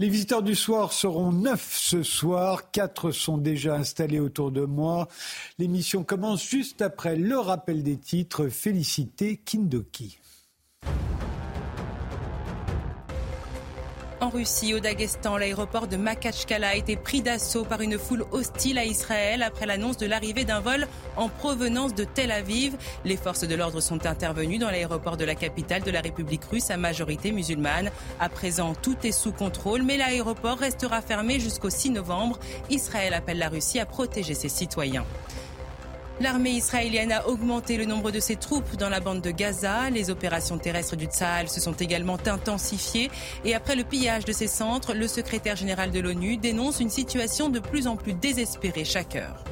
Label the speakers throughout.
Speaker 1: Les visiteurs du soir seront neuf ce soir. Quatre sont déjà installés autour de moi. L'émission commence juste après le rappel des titres. Félicité Kindoki.
Speaker 2: En Russie, au Daghestan, l'aéroport de Makachkala a été pris d'assaut par une foule hostile à Israël après l'annonce de l'arrivée d'un vol en provenance de Tel Aviv. Les forces de l'ordre sont intervenues dans l'aéroport de la capitale de la République russe à majorité musulmane. À présent, tout est sous contrôle, mais l'aéroport restera fermé jusqu'au 6 novembre. Israël appelle la Russie à protéger ses citoyens. L'armée israélienne a augmenté le nombre de ses troupes dans la bande de Gaza. Les opérations terrestres du Tsahal se sont également intensifiées. Et après le pillage de ces centres, le secrétaire général de l'ONU dénonce une situation de plus en plus désespérée chaque heure.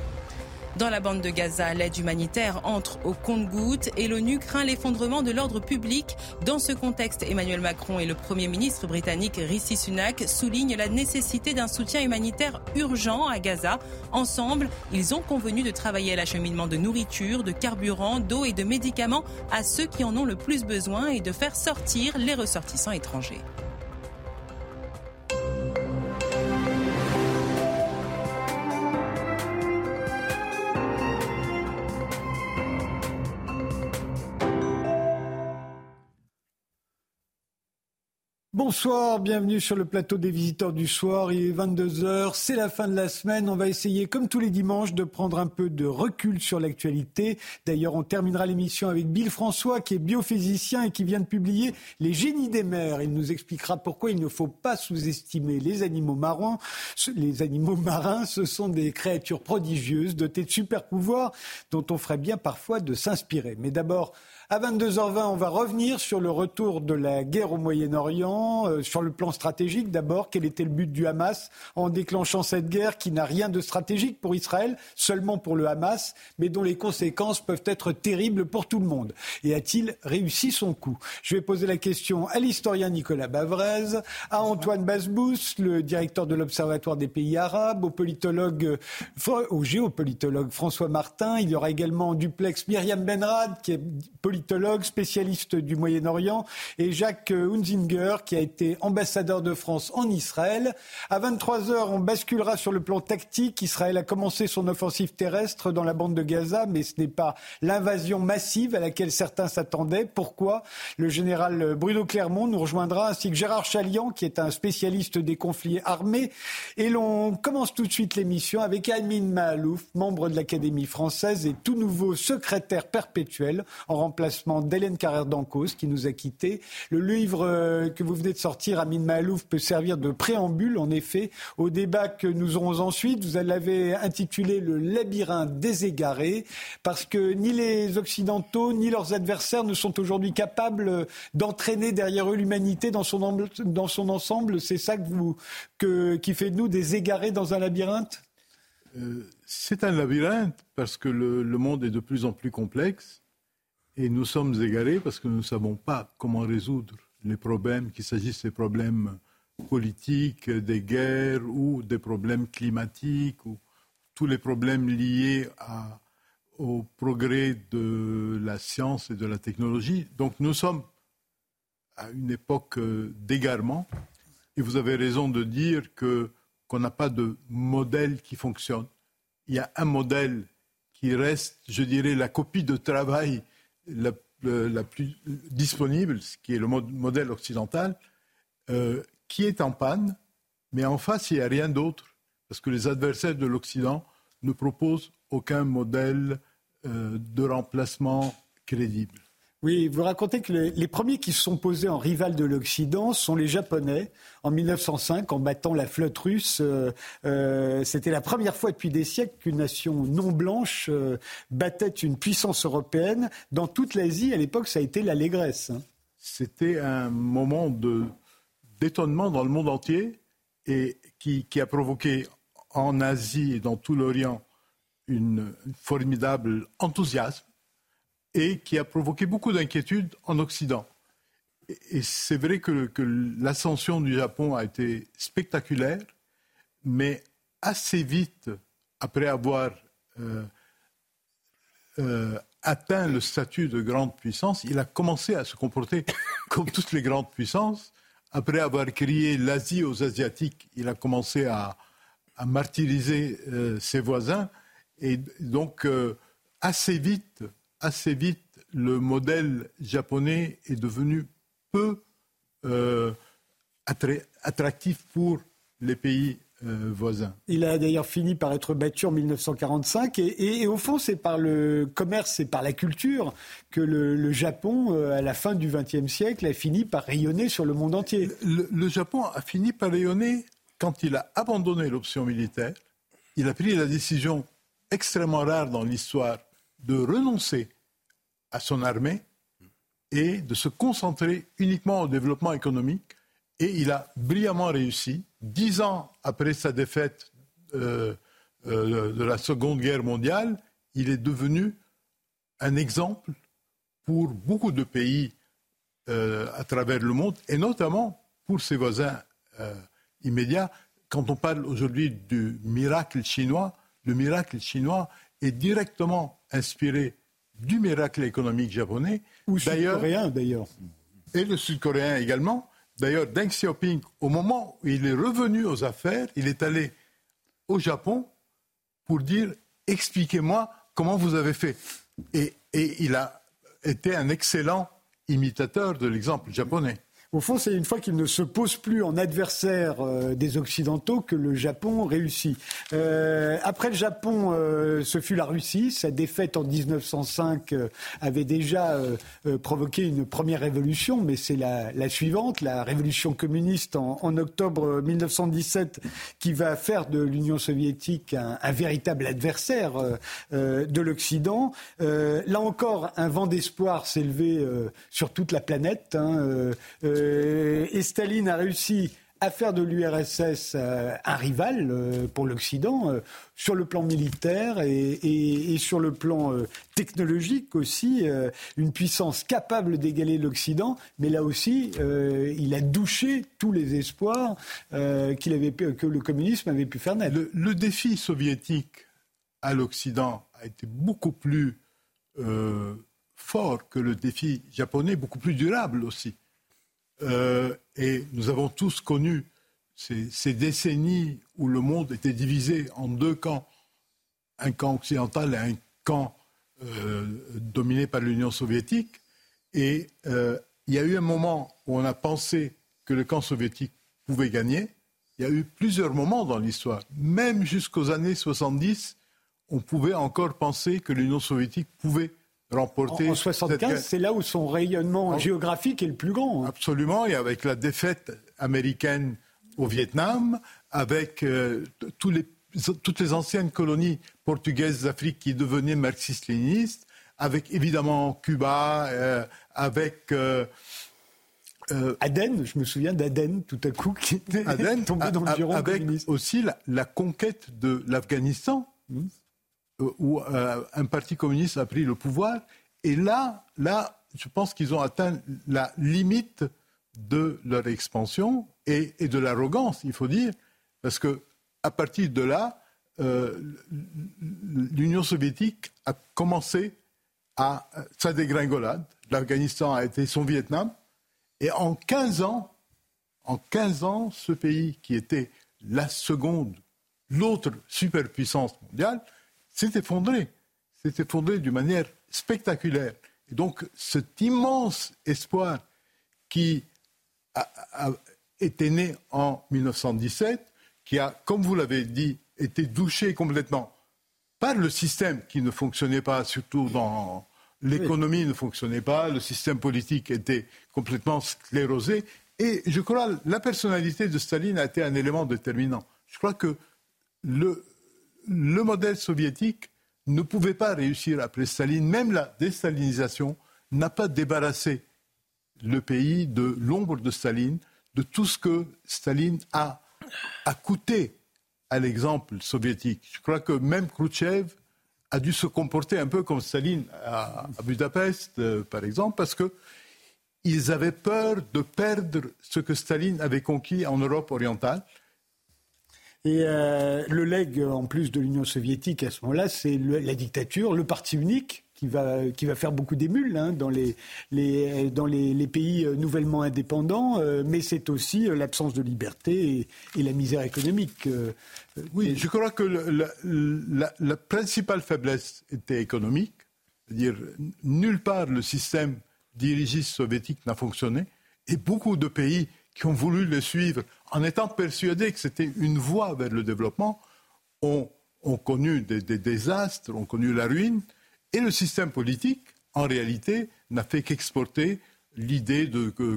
Speaker 2: Dans la bande de Gaza, l'aide humanitaire entre au compte-gouttes et l'ONU craint l'effondrement de l'ordre public. Dans ce contexte, Emmanuel Macron et le Premier ministre britannique Rishi Sunak soulignent la nécessité d'un soutien humanitaire urgent à Gaza. Ensemble, ils ont convenu de travailler à l'acheminement de nourriture, de carburant, d'eau et de médicaments à ceux qui en ont le plus besoin et de faire sortir les ressortissants étrangers.
Speaker 1: Bonsoir, bienvenue sur le plateau des visiteurs du soir. Il est 22h, c'est la fin de la semaine. On va essayer, comme tous les dimanches, de prendre un peu de recul sur l'actualité. D'ailleurs, on terminera l'émission avec Bill François, qui est biophysicien et qui vient de publier Les génies des mers. Il nous expliquera pourquoi il ne faut pas sous-estimer les animaux marins. Les animaux marins, ce sont des créatures prodigieuses, dotées de super pouvoirs, dont on ferait bien parfois de s'inspirer. Mais d'abord, à 22h20, on va revenir sur le retour de la guerre au Moyen-Orient, euh, sur le plan stratégique d'abord. Quel était le but du Hamas en déclenchant cette guerre qui n'a rien de stratégique pour Israël, seulement pour le Hamas, mais dont les conséquences peuvent être terribles pour tout le monde? Et a-t-il réussi son coup? Je vais poser la question à l'historien Nicolas Bavrez, à Antoine Basbous, le directeur de l'Observatoire des pays arabes, au politologue, euh, au géopolitologue François Martin. Il y aura également en duplex Myriam Benrad, qui est politologue, spécialiste du Moyen-Orient, et Jacques Hunzinger, qui a été ambassadeur de France en Israël. À 23 heures, on basculera sur le plan tactique. Israël a commencé son offensive terrestre dans la bande de Gaza, mais ce n'est pas l'invasion massive à laquelle certains s'attendaient. Pourquoi? Le général Bruno Clermont nous rejoindra, ainsi que Gérard Chalian, qui est un spécialiste des conflits armés. Et l'on commence tout de suite l'émission avec Amin Mahalouf, membre de l'Académie française et tout nouveau secrétaire perpétuel en remplacement d'Hélène Carrère d'Ancos qui nous a quittés. Le livre euh, que vous venez de sortir, Amin Mahalouf, peut servir de préambule, en effet, au débat que nous aurons ensuite. Vous l'avez intitulé Le labyrinthe des égarés, parce que ni les Occidentaux ni leurs adversaires ne sont aujourd'hui capables d'entraîner derrière eux l'humanité dans son, ensemble. C'est ça vous, qui fait de nous des égarés dans un labyrinthe?
Speaker 3: Euh, C'est un labyrinthe parce que le, monde est de plus en plus complexe et nous sommes égarés parce que nous ne savons pas comment résoudre les problèmes, qu'il s'agisse des problèmes politiques, des guerres ou des problèmes climatiques ou tous les problèmes liés au progrès de la science et de la technologie. Donc nous sommes à une époque d'égarement et vous avez raison de dire que qu'on n'a pas de modèle qui fonctionne. Il y a un modèle qui reste, je dirais, la copie de travail la, la, plus disponible, ce qui est le modèle occidental, euh, qui est en panne, mais en face, il n'y a rien d'autre, parce que les adversaires de l'Occident ne proposent aucun modèle euh, de remplacement crédible.
Speaker 1: Oui, vous racontez que les, premiers qui se sont posés en rival de l'Occident sont les Japonais en 1905 en battant la flotte russe. Euh, euh, c'était la première fois depuis des siècles qu'une nation non blanche euh, battait une puissance européenne. Dans toute l'Asie, à l'époque, ça a été l'allégresse. Hein.
Speaker 3: C'était un moment d'étonnement dans le monde entier et qui, qui, a provoqué en Asie et dans tout l'Orient une formidable enthousiasme et qui a provoqué beaucoup d'inquiétudes en Occident. Et c'est vrai que, l'ascension du Japon a été spectaculaire, mais assez vite, après avoir euh, euh, atteint le statut de grande puissance, il a commencé à se comporter comme toutes les grandes puissances, après avoir crié l'Asie aux Asiatiques, il a commencé à, martyriser euh, ses voisins. Et donc, assez vite, assez vite, le modèle japonais est devenu peu euh, attractif pour les pays euh, voisins.
Speaker 1: Il a d'ailleurs fini par être battu en 1945 et, au fond c'est par le commerce et par la culture que le, Japon, euh, à la fin du XXe siècle, a fini par rayonner sur le monde entier.
Speaker 3: Le, Japon a fini par rayonner quand il a abandonné l'option militaire. Il a pris la décision extrêmement rare dans l'histoire de renoncer à son armée et de se concentrer uniquement au développement économique. Et il a brillamment réussi. Dix ans après sa défaite euh, euh, de la Seconde Guerre mondiale, il est devenu un exemple pour beaucoup de pays euh, à travers le monde, et notamment pour ses voisins immédiats. Quand on parle aujourd'hui du miracle chinois, le miracle chinois est directement inspiré du miracle économique japonais.
Speaker 1: Ou sud-coréen d'ailleurs.
Speaker 3: Et le sud-coréen également. D'ailleurs, Deng Xiaoping, au moment où il est revenu aux affaires, il est allé au Japon pour dire expliquez-moi comment vous avez fait. Et, et il a été un excellent imitateur de l'exemple japonais.
Speaker 1: Au fond, c'est une fois qu'il ne se pose plus en adversaire euh, des Occidentaux que le Japon réussit. Euh, après le Japon, euh, ce fut la Russie. Sa défaite en 1905 avait déjà provoqué une première révolution, mais c'est la, suivante, la révolution communiste en, octobre 1917, qui va faire de l'Union soviétique un, véritable adversaire de l'Occident. là encore, un vent d'espoir s'est levé sur toute la planète. Hein, euh, et Staline a réussi à faire de l'URSS euh, un rival euh, pour l'Occident sur le plan militaire et, sur le plan technologique aussi, une puissance capable d'égaler l'Occident, mais là aussi, il a douché tous les espoirs qu'il avait, que le communisme avait pu faire naître.
Speaker 3: Le, défi soviétique à l'Occident a été beaucoup plus fort que le défi japonais, beaucoup plus durable aussi. Euh, et nous avons tous connu ces, décennies où le monde était divisé en deux camps, un camp occidental et un camp euh, dominé par l'Union soviétique. Et euh, il y a eu un moment où on a pensé que le camp soviétique pouvait gagner. Il y a eu plusieurs moments dans l'histoire. Même jusqu'aux années 70, on pouvait encore penser que l'Union soviétique pouvait remporter.
Speaker 1: En, 75, c'est là où son rayonnement géographique est le plus grand.
Speaker 3: Hein. Absolument, et avec la défaite américaine au Vietnam, avec euh, tous les, toutes les anciennes colonies portugaises d'Afrique qui devenaient marxistes-léninistes, avec évidemment Cuba, euh, avec...
Speaker 1: Euh, Aden, je me souviens d'Aden tout à coup qui était tombé dans le giron
Speaker 3: Avec aussi la, conquête de l'Afghanistan. Hmm. Euh, où euh, un parti communiste a pris le pouvoir. Et là, là, je pense qu'ils ont atteint la limite de leur expansion et, de l'arrogance, il faut dire, parce que à partir de là, euh, l'Union soviétique a commencé à sa dégringolade. L'Afghanistan a été son Vietnam. Et en 15 ans, en 15 ans, ce pays qui était la seconde, l'autre superpuissance mondiale, s'est effondré. S'est effondré d'une manière spectaculaire. Et donc, cet immense espoir qui a, été né en 1917, qui a, comme vous l'avez dit, été douché complètement par le système qui ne fonctionnait pas, surtout dans l'économie ne fonctionnait pas, le système politique était complètement sclérosé. Et je crois que la personnalité de Staline a été un élément déterminant. Je crois que le, le modèle soviétique ne pouvait pas réussir après Staline. Même la déstalinisation n'a pas débarrassé le pays de l'ombre de Staline, de tout ce que Staline a, coûté à l'exemple soviétique. Je crois que même Khrouchtchev a dû se comporter un peu comme Staline à, Budapest, euh, par exemple, parce qu'ils avaient peur de perdre ce que Staline avait conquis en Europe orientale.
Speaker 1: Et euh, le legs, en plus de l'Union soviétique à ce moment-là, c'est la dictature, le parti unique, qui va, qui va faire beaucoup d'émules hein, dans, les, dans les, pays euh, nouvellement indépendants, euh, mais c'est aussi l'absence de liberté et, la misère économique.
Speaker 3: oui, je crois que la, la, principale faiblesse était économique, c'est-à-dire nulle part le système dirigiste soviétique n'a fonctionné, et beaucoup de pays qui ont voulu le suivre en étant persuadés que c'était une voie vers le développement ont, ont connu des, des désastres, ont connu la ruine. Et le système politique, en réalité, n'a fait qu'exporter l'idée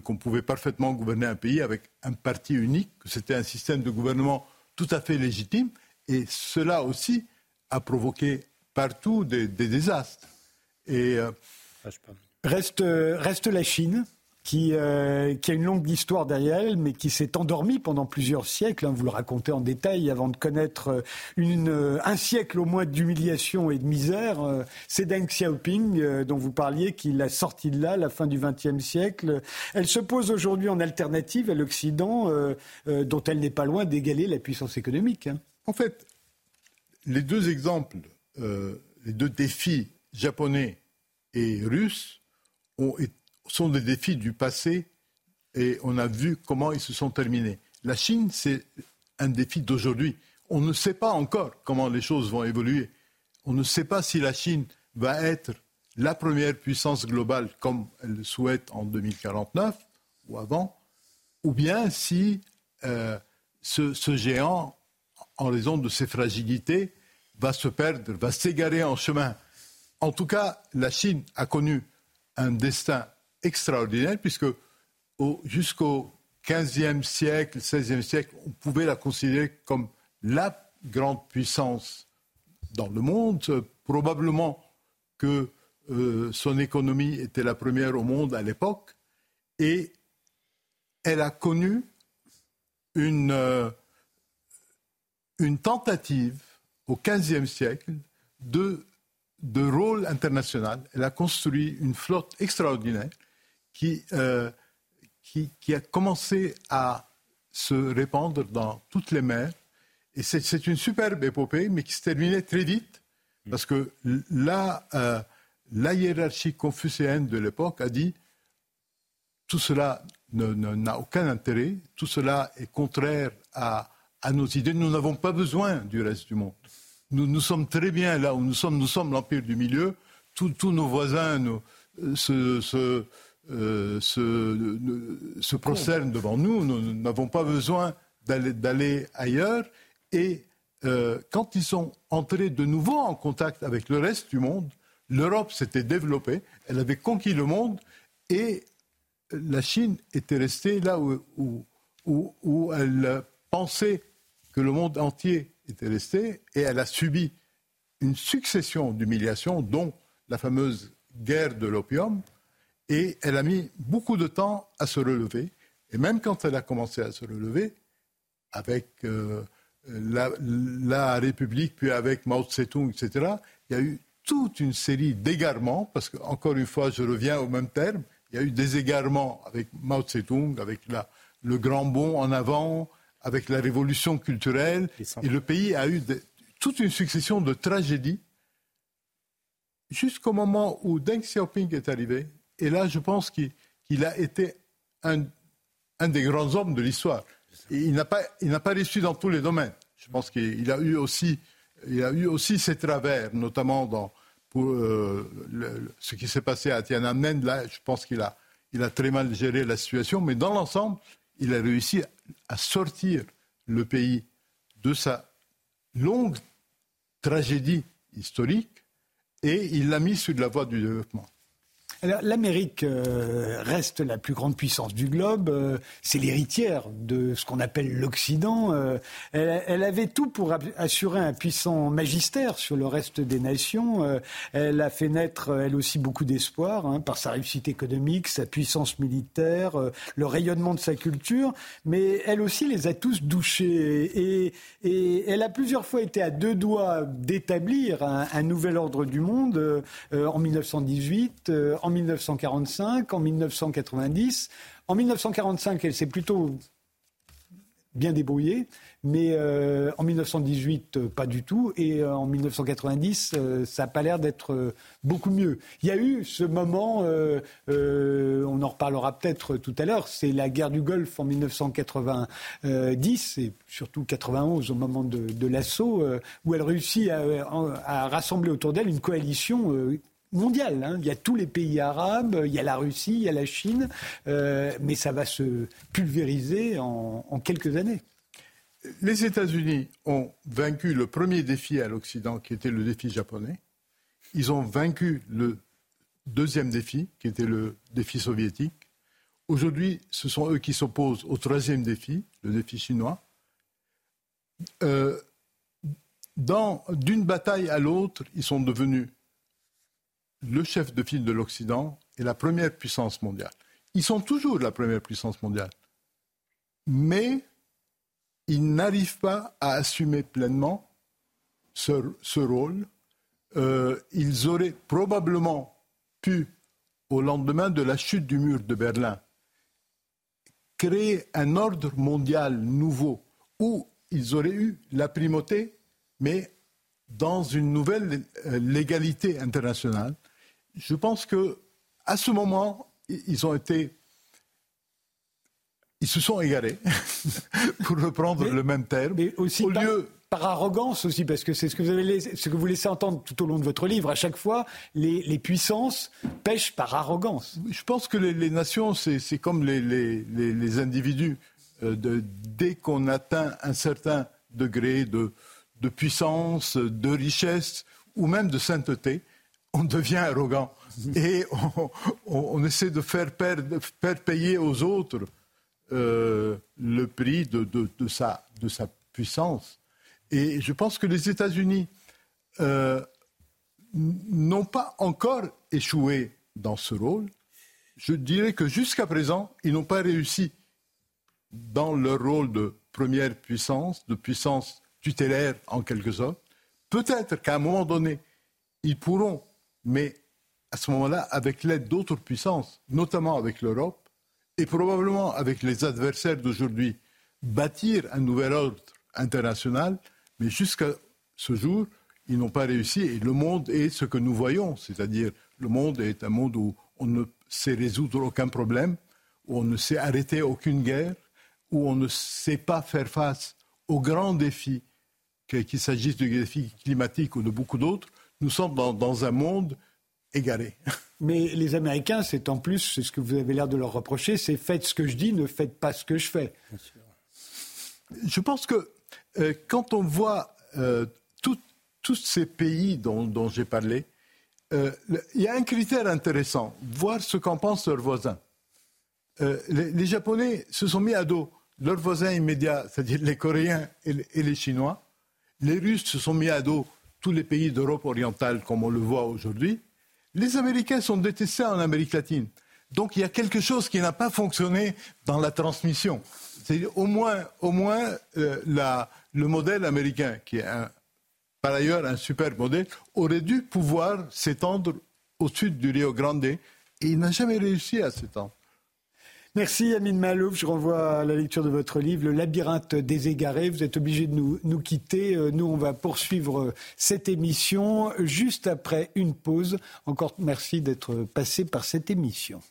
Speaker 3: qu'on pouvait parfaitement gouverner un pays avec un parti unique, que c'était un système de gouvernement tout à fait légitime. Et cela aussi a provoqué partout des, désastres.
Speaker 1: Euh, reste, reste la Chine. Euh, qui, a une longue histoire derrière elle, mais qui s'est endormie pendant plusieurs siècles. Hein, vous le racontez en détail avant de connaître euh, euh, un siècle au moins d'humiliation et de misère. C'est Deng Xiaoping dont vous parliez, qui l'a sorti de là, la fin du XXe siècle. Elle se pose aujourd'hui en alternative à l'Occident, dont elle n'est pas loin d'égaler la puissance économique. Hein.
Speaker 3: En fait, les deux exemples, les deux défis japonais et russes ont été sont des défis du passé et on a vu comment ils se sont terminés. La Chine, c'est un défi d'aujourd'hui. On ne sait pas encore comment les choses vont évoluer. On ne sait pas si la Chine va être la première puissance globale comme elle le souhaite en 2049 ou avant, ou bien si euh, ce, ce, géant, en raison de ses fragilités, va se perdre, va s'égarer en chemin. En tout cas, la Chine a connu un destin extraordinaire, puisque jusqu'au XVe siècle, XVIe siècle, on pouvait la considérer comme la grande puissance dans le monde. Probablement que euh, son économie était la première au monde à l'époque. Et elle a connu une, euh, une tentative au XVe siècle de, de rôle international. Elle a construit une flotte extraordinaire euh, qui, qui, a commencé à se répandre dans toutes les mers. Et c'est une superbe épopée, mais qui se terminait très vite, parce que la, euh, la hiérarchie confucéenne de l'époque a dit tout cela n'a aucun intérêt, tout cela est contraire à, à nos idées, nous n'avons pas besoin du reste du monde. Nous, nous sommes très bien là où nous sommes, nous sommes l'empire du milieu, tous nos voisins nous, se, se euh, se, se, devant nous. Nous n'avons pas besoin d'aller ailleurs. Et euh, quand ils sont entrés de nouveau en contact avec le reste du monde, l'Europe s'était développée, elle avait conquis le monde et la Chine était restée là où, où elle pensait que le monde entier était resté et elle a subi une succession d'humiliations, dont la fameuse guerre de l'opium, et elle a mis beaucoup de temps à se relever. Et même quand elle a commencé à se relever, avec euh, la, République, puis avec Mao Tse-tung, etc., il y a eu toute une série d'égarements, parce qu'encore une fois, je reviens au même terme, il y a eu des égarements avec Mao Tse-tung, avec le grand bond en avant, avec la révolution culturelle, et le pays a eu toute une succession de tragédies jusqu'au moment où Deng Xiaoping est arrivé, et là, je pense qu'il a été un, des grands hommes de l'histoire. Il n'a pas, pas réussi dans tous les domaines. Je pense qu'il a eu aussi, il a eu aussi ses travers, notamment dans pour, euh, ce qui s'est passé à Tiananmen. Là, je pense qu'il a, il a très mal géré la situation, mais dans l'ensemble, il a réussi à sortir le pays de sa longue tragédie historique et il l'a mis sur la voie du développement.
Speaker 1: L'Amérique euh, reste la plus grande puissance du globe. Euh, c'est l'héritière de ce qu'on appelle l'Occident. Euh, elle, avait tout pour assurer un puissant magistère sur le reste des nations. elle a fait naître, elle aussi, beaucoup d'espoir hein, par sa réussite économique, sa puissance militaire, le rayonnement de sa culture. Mais elle aussi les a tous douchés. Et, elle a plusieurs fois été à deux doigts d'établir un, nouvel ordre du monde en 1918, en en 1945, en 1990. En 1945, elle s'est plutôt bien débrouillé. Mais euh, en 1918, euh, pas du tout. Et euh, en 1990, ça n'a pas l'air d'être beaucoup mieux. Il y a eu ce moment, on en reparlera peut-être tout à l'heure, c'est la guerre du Golfe en 1990 et surtout 91 au moment de, l'assaut, où elle réussit à, rassembler autour d'elle une coalition mondiale. Hein. Il y a tous les pays arabes, il y a la Russie, il y a la Chine, mais ça va se pulvériser en quelques années
Speaker 3: les États-Unis ont vaincu le premier défi à l'Occident, qui était le défi japonais. Ils ont vaincu le deuxième défi, qui était le défi soviétique. Aujourd'hui, ce sont eux qui s'opposent au troisième défi, le défi chinois. Euh, d'une bataille à l'autre, ils sont devenus le chef de file de l'Occident et la première puissance mondiale. Ils sont toujours la première puissance mondiale. Mais ils n'arrivent pas à assumer pleinement ce, rôle. Euh, ils auraient probablement pu, au lendemain de la chute du mur de Berlin, créer un ordre mondial nouveau où ils auraient eu la primauté, mais dans une nouvelle euh, légalité internationale. Je pense que à ce moment, ils ont été ils se sont égarés, pour reprendre le même terme.
Speaker 1: Mais aussi au par, lieu... par arrogance aussi, parce que c'est ce que vous avez ce que vous laissez entendre tout au long de votre livre. À chaque fois, les, puissances pêchent par arrogance.
Speaker 3: Je pense que les, nations, c'est comme les, individus. Euh, de, dès qu'on atteint un certain degré de, de puissance, de richesse ou même de sainteté, on devient arrogant. Et on, on essaie de faire, perdre, faire payer aux autres euh, le prix de, sa, de, sa, puissance. Et je pense que les États-Unis euh, n'ont pas encore échoué dans ce rôle. Je dirais que jusqu'à présent, ils n'ont pas réussi dans leur rôle de première puissance, de puissance tutélaire en quelque sorte. Peut-être qu'à un moment donné, ils pourront, mais à ce moment-là, avec l'aide d'autres puissances, notamment avec l'Europe, et probablement avec les adversaires d'aujourd'hui, bâtir un nouvel ordre international, mais jusqu'à ce jour, ils n'ont pas réussi. Et le monde est ce que nous voyons, c'est-à-dire le monde est un monde où on ne sait résoudre aucun problème, où on ne sait arrêter aucune guerre, où on ne sait pas faire face aux grands défis, qu'il s'agisse de défis climatiques ou de beaucoup d'autres. Nous sommes dans, dans un monde égaré.
Speaker 1: Mais les Américains, c'est en plus, c'est ce que vous avez l'air de leur reprocher, c'est faites ce que je dis, ne faites pas ce que je fais.
Speaker 3: Je pense que euh, quand on voit euh, tous ces pays dont, j'ai parlé, euh, il y a un critère intéressant, voir ce qu'en pensent leurs voisins. Les, Japonais se sont mis à dos leurs voisins immédiats, c'est-à-dire les Coréens et les, et les Chinois. Les Russes se sont mis à dos tous les pays d'Europe orientale, comme on le voit aujourd'hui. Les Américains sont détestés en Amérique latine. Donc il y a quelque chose qui n'a pas fonctionné dans la transmission. C'est au moins, au moins euh, le modèle américain, qui est par ailleurs un super modèle, aurait dû pouvoir s'étendre au sud du Rio Grande et il n'a jamais réussi à s'étendre.
Speaker 1: Merci Amine Malouf. Je renvoie à la lecture de votre livre, Le labyrinthe des égarés. Vous êtes obligé de nous, nous quitter. Euh, nous, on va poursuivre euh, cette émission juste après une pause. Encore merci d'être passé par cette émission.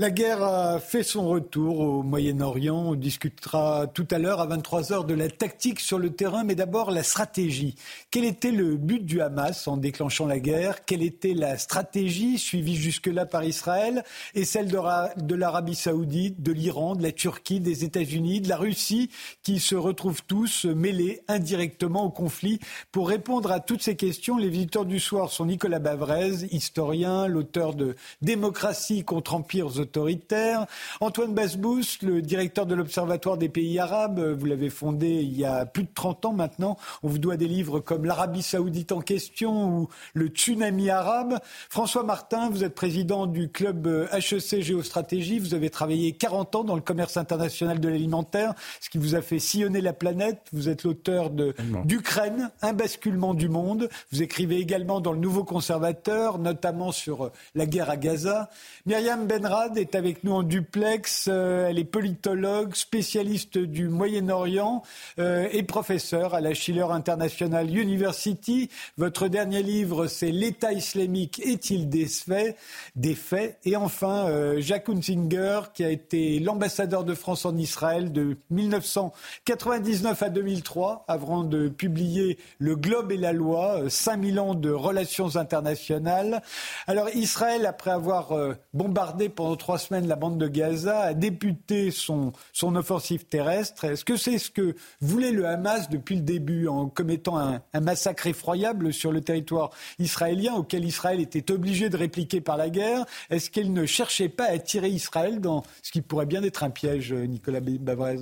Speaker 1: La guerre a fait son retour au Moyen-Orient. On discutera tout à l'heure à 23h de la tactique sur le terrain, mais d'abord la stratégie. Quel était le but du Hamas en déclenchant la guerre? Quelle était la stratégie suivie jusque-là par Israël et celle de l'Arabie saoudite, de l'Iran, de la Turquie, des États-Unis, de la Russie, qui se retrouvent tous mêlés indirectement au conflit? Pour répondre à toutes ces questions, les visiteurs du soir sont Nicolas Bavrez, historien, l'auteur de Démocratie contre empires autoritaire. Antoine Basbous, le directeur de l'Observatoire des pays arabes, vous l'avez fondé il y a plus de 30 ans maintenant. On vous doit des livres comme L'Arabie saoudite en question ou Le tsunami arabe. François Martin, vous êtes président du club HEC Géostratégie. Vous avez travaillé 40 ans dans le commerce international de l'alimentaire, ce qui vous a fait sillonner la planète. Vous êtes l'auteur de d'Ukraine, un basculement du monde. Vous écrivez également dans le Nouveau Conservateur, notamment sur la guerre à Gaza. Myriam Benrad, Est avec nous en duplex. Euh, elle est politologue, spécialiste du Moyen-Orient euh, et professeure à la Schiller International University. Votre dernier livre, c'est L'État islamique est-il des faits, des faits? Et enfin, euh, Jacques Hunzinger, qui a été l'ambassadeur de France en Israël de 1999 à 2003, avant de publier Le Globe et la Loi, 5000 ans de relations internationales. Alors Israël, après avoir bombardé pendant trois semaines la bande de Gaza, a débuté son, son offensive terrestre. Est-ce que c'est ce que voulait le Hamas depuis le début en commettant un, massacre effroyable sur le territoire israélien auquel Israël était obligé de répliquer par la guerre? Est-ce qu'elle ne cherchait pas à tirer Israël dans ce qui pourrait bien être un piège, Nicolas Bavrez?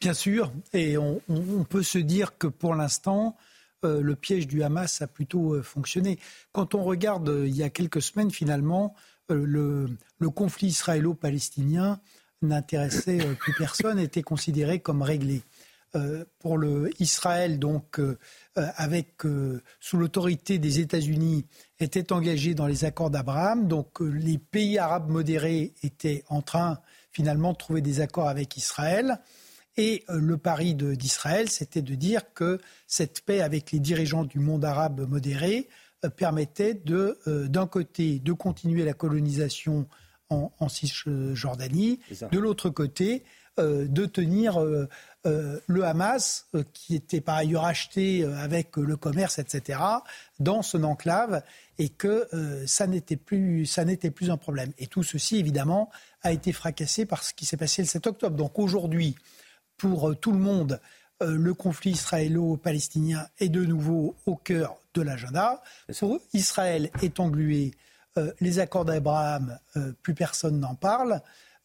Speaker 4: Bien sûr, et on, peut se dire que pour l'instant, euh, le piège du Hamas a plutôt euh, fonctionné. Quand on regarde euh, il y a quelques semaines, finalement, le, conflit israélo-palestinien n'intéressait euh, plus personne, était considéré comme réglé. Euh, pour Israël, donc, euh, avec sous l'autorité des États-Unis, était engagé dans les accords d'Abraham. Donc, les pays arabes modérés étaient en train finalement de trouver des accords avec Israël. Et le pari d'Israël, c'était de dire que cette paix avec les dirigeants du monde arabe modéré euh, permettait de, euh, d'un côté, de continuer la colonisation en, Cisjordanie, de l'autre côté, euh, de tenir le Hamas, qui était par ailleurs acheté avec le commerce, etc., dans son enclave, et que ça n'était plus, ça n'était plus un problème. Et tout ceci, évidemment, a été fracassé par ce qui s'est passé le 7 octobre. Donc aujourd'hui, pour tout le monde, le conflit israélo-palestinien est de nouveau au cœur de l'agenda. Israël est englué. Euh, les accords d'Abraham, euh, plus personne n'en parle.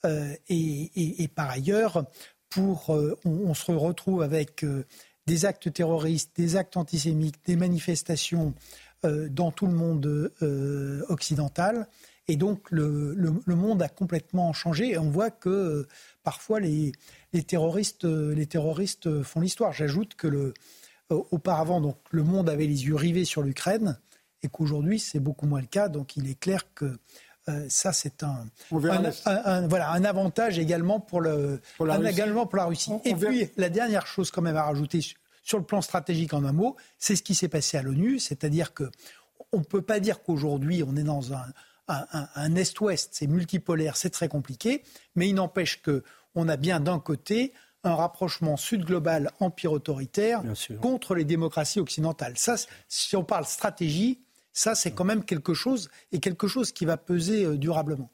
Speaker 4: Euh, et, par ailleurs, pour, on, se retrouve avec des actes terroristes, des actes antisémites, des manifestations dans tout le monde occidental. Et donc le, monde a complètement changé. Et on voit que parfois les, les, terroristes, les terroristes font l'histoire. J'ajoute que le, euh, auparavant, donc, le monde avait les yeux rivés sur l'Ukraine et qu'aujourd'hui, c'est beaucoup moins le cas. Donc, il est clair que euh, ça, c'est un, voilà, un avantage également pour, le, la, également pour la Russie. et puis, la dernière chose quand même à rajouter sur le plan stratégique en un mot, c'est ce qui s'est passé à l'ONU, c'est-à-dire que on ne peut pas dire qu'aujourd'hui on est dans un, un est-ouest, c'est multipolaire, c'est très compliqué, mais il n'empêche que on a bien d'un côté un rapprochement sud-global empire autoritaire contre les démocraties occidentales. Ça, si on parle stratégie, ça c'est quand même quelque chose et quelque chose qui va peser euh, durablement.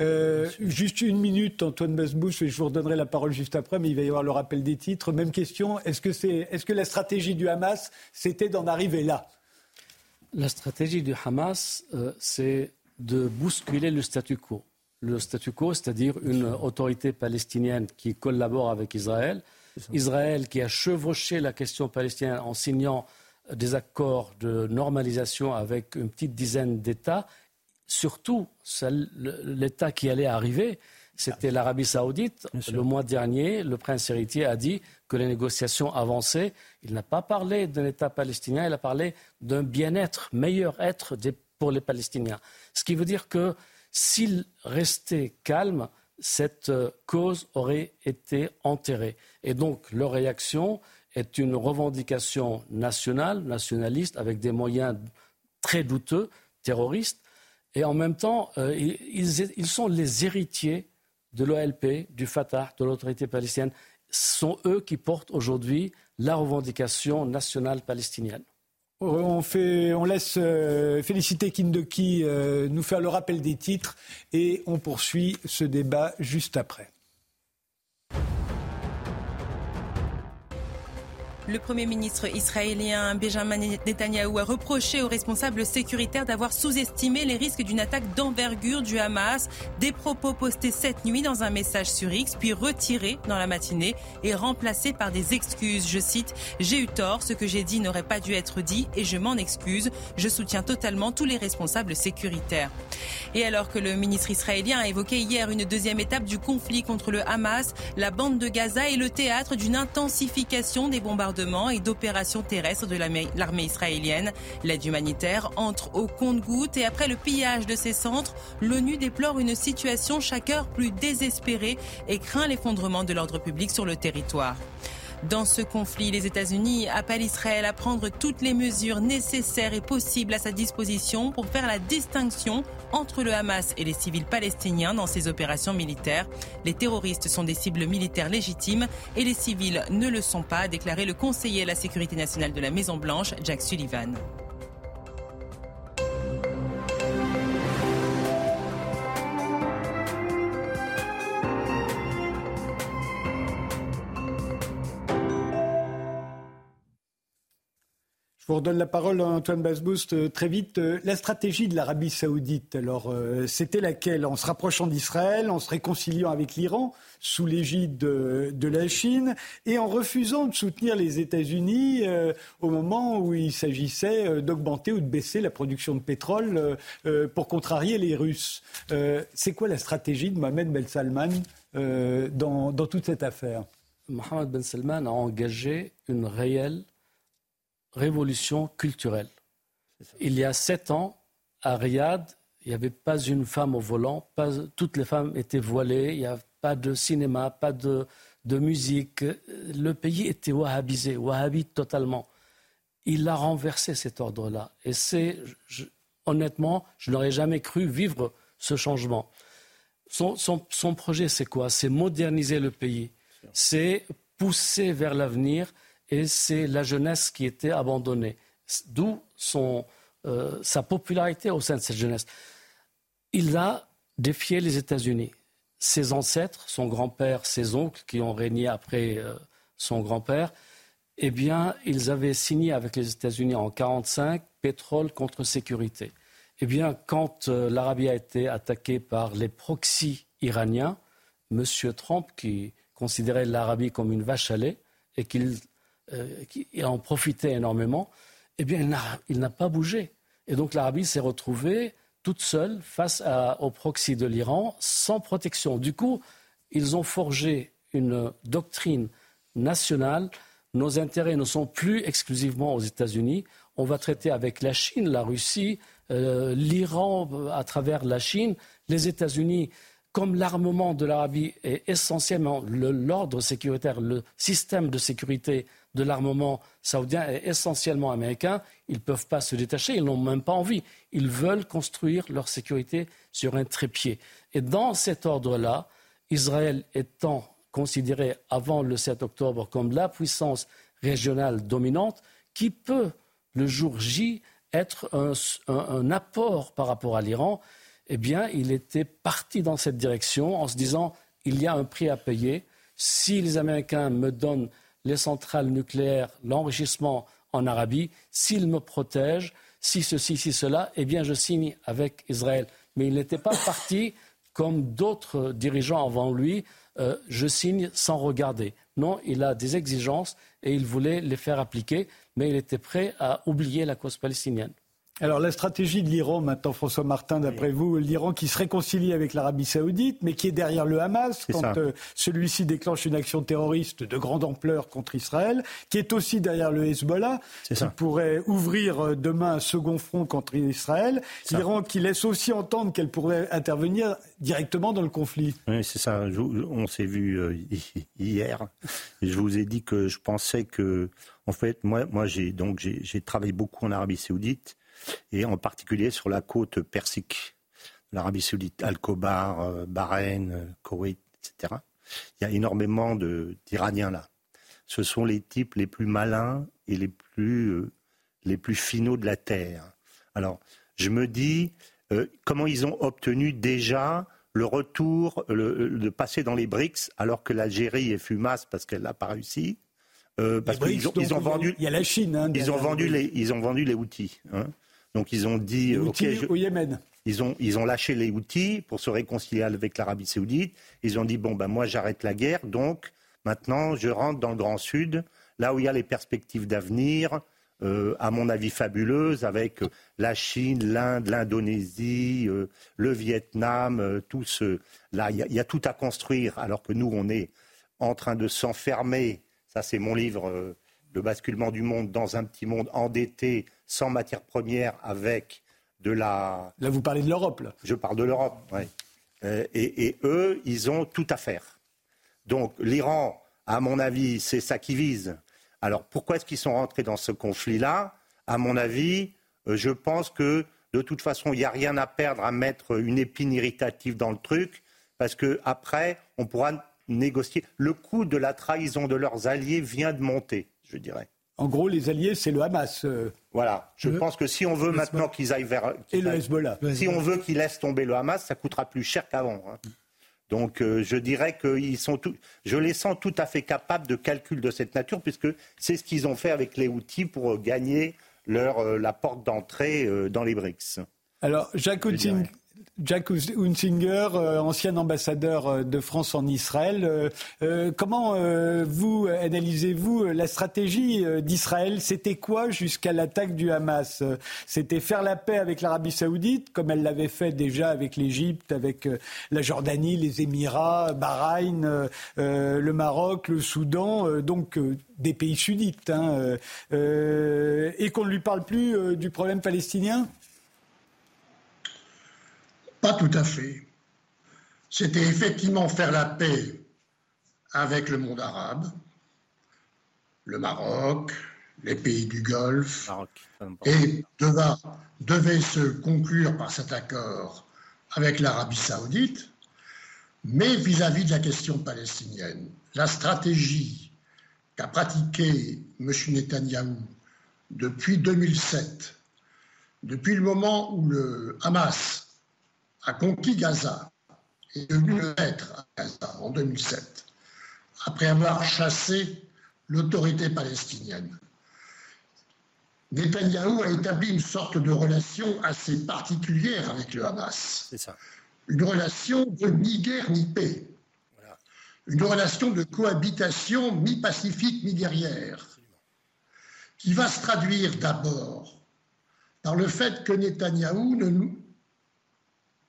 Speaker 1: Euh, juste une minute, Antoine Basbouche, et je vous redonnerai la parole juste après, mais il va y avoir le rappel des titres. Même question, est-ce que, c'est, est-ce que la stratégie du Hamas, c'était d'en arriver là?
Speaker 5: La stratégie du Hamas, euh, c'est de bousculer le statu quo le statu quo, c'est-à-dire une autorité palestinienne qui collabore avec Israël, Israël qui a chevauché la question palestinienne en signant des accords de normalisation avec une petite dizaine d'États, surtout l'État qui allait arriver, c'était l'Arabie saoudite. Le mois dernier, le prince héritier a dit que les négociations avançaient. Il n'a pas parlé d'un État palestinien, il a parlé d'un bien-être, meilleur être pour les Palestiniens. Ce qui veut dire que s'il restait calme, cette euh, cause aurait été enterrée. Et donc, leur réaction est une revendication nationale, nationaliste, avec des moyens très douteux, terroristes. Et en même temps, euh, ils, sont les héritiers de l'OLP, du Fatah, de l'autorité palestinienne. Ce sont eux qui portent aujourd'hui la revendication nationale palestinienne.
Speaker 1: On, fait, on laisse euh, Félicité Kindoki euh, nous faire le rappel des titres et on poursuit ce débat juste après.
Speaker 2: Le Premier ministre israélien Benjamin Netanyahou a reproché aux responsables sécuritaires d'avoir sous-estimé les risques d'une attaque d'envergure du Hamas. Des propos postés cette nuit dans un message sur X, puis retirés dans la matinée et remplacés par des excuses. Je cite J'ai eu tort, ce que j'ai dit n'aurait pas dû être dit et je m'en excuse. Je soutiens totalement tous les responsables sécuritaires. Et alors que le ministre israélien a évoqué hier une deuxième étape du conflit contre le Hamas, la bande de Gaza est le théâtre d'une intensification des bombardements et d'opérations terrestres de l'armée israélienne. L'aide humanitaire entre au compte-gouttes et après le pillage de ces centres, l'ONU déplore une situation chaque heure plus désespérée et craint l'effondrement de l'ordre public sur le territoire. Dans ce conflit, les États-Unis appellent Israël à prendre toutes les mesures nécessaires et possibles à sa disposition pour faire la distinction entre le Hamas et les civils palestiniens dans ces opérations militaires. Les terroristes sont des cibles militaires légitimes et les civils ne le sont pas, a déclaré le conseiller à la sécurité nationale de la Maison-Blanche, Jack Sullivan.
Speaker 1: Vous redonne la parole à Antoine Basboost euh, très vite. Euh, la stratégie de l'Arabie saoudite, alors, euh, c'était laquelle? En se rapprochant d'Israël, en se réconciliant avec l'Iran, sous l'égide de, la Chine, et en refusant de soutenir les États-Unis au moment où il s'agissait d'augmenter ou de baisser la production de pétrole pour contrarier les Russes. C'est quoi la stratégie de Mohamed Ben Salman dans, dans toute cette affaire?
Speaker 5: Mohamed Ben Salman a engagé une réelle révolution culturelle. Il y a sept ans, à Riyad, il n'y avait pas une femme au volant, pas, toutes les femmes étaient voilées, il n'y a pas de cinéma, pas de, de musique. Le pays était wahhabisé, wahhabite totalement. Il a renversé cet ordre-là. Et c'est, honnêtement, je n'aurais jamais cru vivre ce changement. Son, son, son projet, c'est quoi? C'est moderniser le pays. C'est pousser vers l'avenir et c'est la jeunesse qui était abandonnée. D'où euh, sa popularité au sein de cette jeunesse. Il a défié les États-Unis. Ses ancêtres, son grand-père, ses oncles qui ont régné après euh, son grand-père, eh bien, ils avaient signé avec les États-Unis en 1945 pétrole contre sécurité. Eh bien, quand euh, l'Arabie a été attaquée par les proxys iraniens, M. Trump, qui considérait l'Arabie comme une vache à lait et qu'il euh, qui en profitait énormément, eh bien, il n'a pas bougé. Et donc l'Arabie s'est retrouvée toute seule face au proxy de l'Iran, sans protection. Du coup, ils ont forgé une doctrine nationale. Nos intérêts ne sont plus exclusivement aux États-Unis. On va traiter avec la Chine, la Russie, euh, l'Iran euh, à travers la Chine, les États-Unis comme l'armement de l'Arabie est essentiellement l'ordre sécuritaire, le système de sécurité de l'armement saoudien est essentiellement américain, ils ne peuvent pas se détacher, ils n'ont même pas envie. Ils veulent construire leur sécurité sur un trépied. Et dans cet ordre-là, Israël étant considéré avant le 7 octobre comme la puissance régionale dominante, qui peut, le jour J, être un apport par rapport à l'Iran, eh bien, il était parti dans cette direction en se disant il y a un prix à payer. Si les Américains me donnent les centrales nucléaires, l'enrichissement en Arabie, s'ils me protègent, si ceci, si cela, eh bien, je signe avec Israël. Mais il n'était pas parti comme d'autres dirigeants avant lui, euh, je signe sans regarder. Non, il a des exigences et il voulait les faire appliquer, mais il était prêt à oublier la cause palestinienne.
Speaker 1: Alors la stratégie de l'Iran, maintenant François Martin, d'après vous, l'Iran qui se réconcilie avec l'Arabie saoudite, mais qui est derrière le Hamas quand euh, celui-ci déclenche une action terroriste de grande ampleur contre Israël, qui est aussi derrière le Hezbollah, qui pourrait ouvrir euh, demain un second front contre Israël. L'Iran qui laisse aussi entendre qu'elle pourrait intervenir directement dans le conflit.
Speaker 6: Oui, c'est ça. on s'est vu euh, hier. Je vous ai dit que je pensais que, en fait, moi, moi j'ai donc j'ai travaillé beaucoup en Arabie saoudite et en particulier sur la côte persique, l'Arabie saoudite, Al-Khobar, euh, Bahreïn, euh, Koweït, etc. Il y a énormément d'Iraniens là. Ce sont les types les plus malins et les plus, euh, les plus finaux de la Terre. Alors, je me dis, comment ils ont obtenu déjà le retour, de passer dans les BRICS, alors que l'Algérie est fumasse parce qu'elle n'a pas réussi.
Speaker 1: parce qu'ils ont, ils ont vendu. Il y a la Chine. Hein,
Speaker 6: ils ont vendu les, ils ont vendu les outils. Hein. Donc ils ont dit.
Speaker 1: au Yémen.
Speaker 6: Ils ont, ils ont lâché les outils pour se réconcilier avec l'Arabie Saoudite. Ils ont dit bon ben moi j'arrête la guerre, donc maintenant je rentre dans le Grand Sud, là où il y a les perspectives d'avenir. Euh, à mon avis fabuleuses, avec la Chine, l'Inde, l'Indonésie, euh, le Vietnam, euh, tout ce. Là, il y, a tout à construire, alors que nous, on est en train de s'enfermer. Ça, c'est mon livre le basculement du monde dans un petit monde endetté, sans matière première, avec de la...
Speaker 1: Là, vous parlez de l'Europe, là.
Speaker 6: Je parle de l'Europe, oui. Euh, et, eux, ils ont tout à faire. Donc l'Iran, à mon avis, c'est ça qui vise. Alors pourquoi est-ce qu'ils sont rentrés dans ce conflit-là? À mon avis, euh, je pense que de toute façon, il n'y a rien à perdre à mettre une épine irritative dans le truc, parce qu'après, on pourra négocier. Le coût de la trahison de leurs alliés vient de monter, je dirais.
Speaker 1: En gros, les alliés, c'est le Hamas. Euh.
Speaker 6: Voilà. Je pense que si on veut maintenant qu'ils aillent vers.
Speaker 1: Et le Hezbollah.
Speaker 6: Si on veut qu'ils laissent tomber le Hamas, ça coûtera plus cher qu'avant. Hein. Donc euh, je dirais qu'ils sont tout, je les sens tout à fait capables de calculs de cette nature, puisque c'est ce qu'ils ont fait avec les outils pour gagner leur, euh, la porte d'entrée dans les BRICS.
Speaker 1: Alors, Jacques Jack Hunsinger, euh, ancien ambassadeur euh, de France en Israël, euh, comment vous analysez-vous la stratégie d'Israël? C'était quoi jusqu'à l'attaque du Hamas? C'était faire la paix avec l'Arabie saoudite, comme elle l'avait fait déjà avec l'Égypte, avec la Jordanie, les Émirats, Bahreïn, le Maroc, le Soudan, donc des pays sudites, hein, et qu'on ne lui parle plus du problème palestinien?
Speaker 7: Pas tout à fait. C'était effectivement faire la paix avec le monde arabe, le Maroc, les pays du Golfe, et devait, se conclure par cet accord avec l'Arabie saoudite, mais vis-à-vis -vis de la question palestinienne. La stratégie qu'a pratiquée M. Netanyahou depuis 2007, depuis le moment où le Hamas a conquis Gaza et est devenu le maître à Gaza en 2007, après avoir chassé l'autorité palestinienne. Netanyahou a établi une sorte de relation assez particulière avec le Hamas. C'est ça. Une relation de ni guerre ni paix. Une relation de cohabitation mi-pacifique, mi-guerrière, qui va se traduire d'abord par le fait que Netanyahou ne,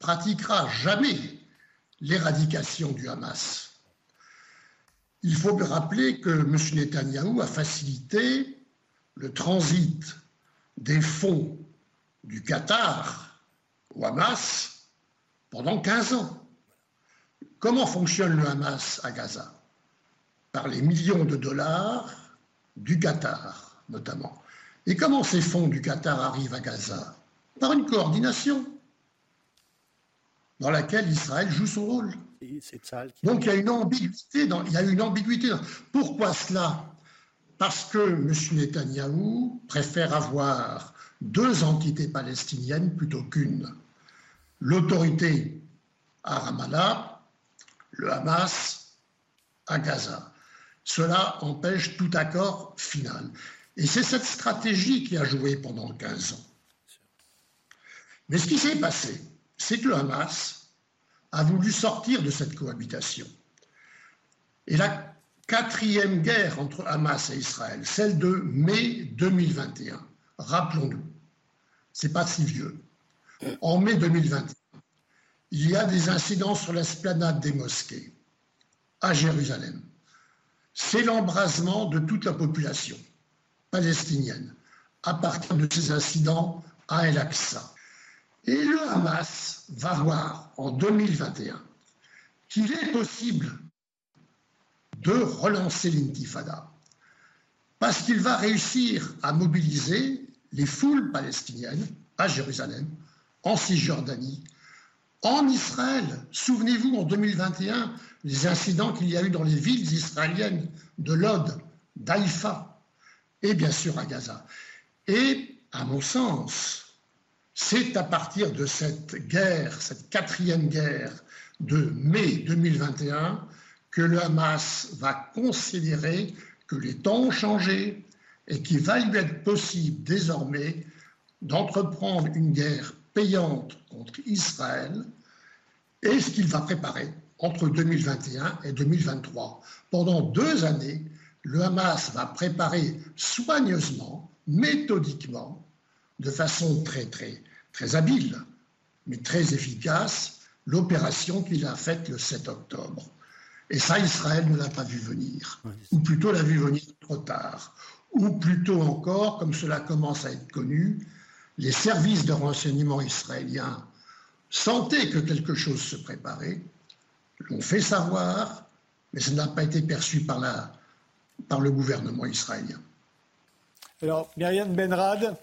Speaker 7: pratiquera jamais l'éradication du Hamas. Il faut rappeler que M. Netanyahou a facilité le transit des fonds du Qatar au Hamas pendant 15 ans. Comment fonctionne le Hamas à Gaza? Par les millions de dollars du Qatar, notamment. Et comment ces fonds du Qatar arrivent à Gaza? Par une coordination dans laquelle Israël joue son rôle. Donc il y a une ambiguïté. Dans, il y a une ambiguïté. Pourquoi cela? Parce que M. Netanyahou préfère avoir deux entités palestiniennes plutôt qu'une. L'autorité à Ramallah, le Hamas à Gaza. Cela empêche tout accord final. Et c'est cette stratégie qui a joué pendant 15 ans. Mais ce qui s'est passé, c'est que le Hamas a voulu sortir de cette cohabitation. Et la quatrième guerre entre Hamas et Israël, celle de mai 2021, rappelons-nous, c'est pas si vieux. En mai 2021, il y a des incidents sur l'esplanade des mosquées à Jérusalem. C'est l'embrasement de toute la population palestinienne à partir de ces incidents à El-Aqsa. Et le Hamas va voir en 2021 qu'il est possible de relancer l'intifada parce qu'il va réussir à mobiliser les foules palestiniennes à Jérusalem, en Cisjordanie, en Israël. Souvenez-vous, en 2021, les incidents qu'il y a eu dans les villes israéliennes de Lod, d'Haïfa et bien sûr à Gaza. Et, à mon sens, c'est à partir de cette guerre, cette quatrième guerre de mai 2021, que le Hamas va considérer que les temps ont changé et qu'il va lui être possible désormais d'entreprendre une guerre payante contre Israël et ce qu'il va préparer entre 2021 et 2023. Pendant deux années, le Hamas va préparer soigneusement, méthodiquement, de façon très, très, très habile, mais très efficace, l'opération qu'il a faite le 7 octobre. Et ça, Israël ne l'a pas vu venir, ou plutôt l'a vu venir trop tard. ou plutôt encore, comme cela commence à être connu, les services de renseignement israéliens sentaient que quelque chose se préparait, l'ont fait savoir, mais ça n'a pas été perçu par, la, par le gouvernement israélien.
Speaker 1: Alors, Myriam Benrad,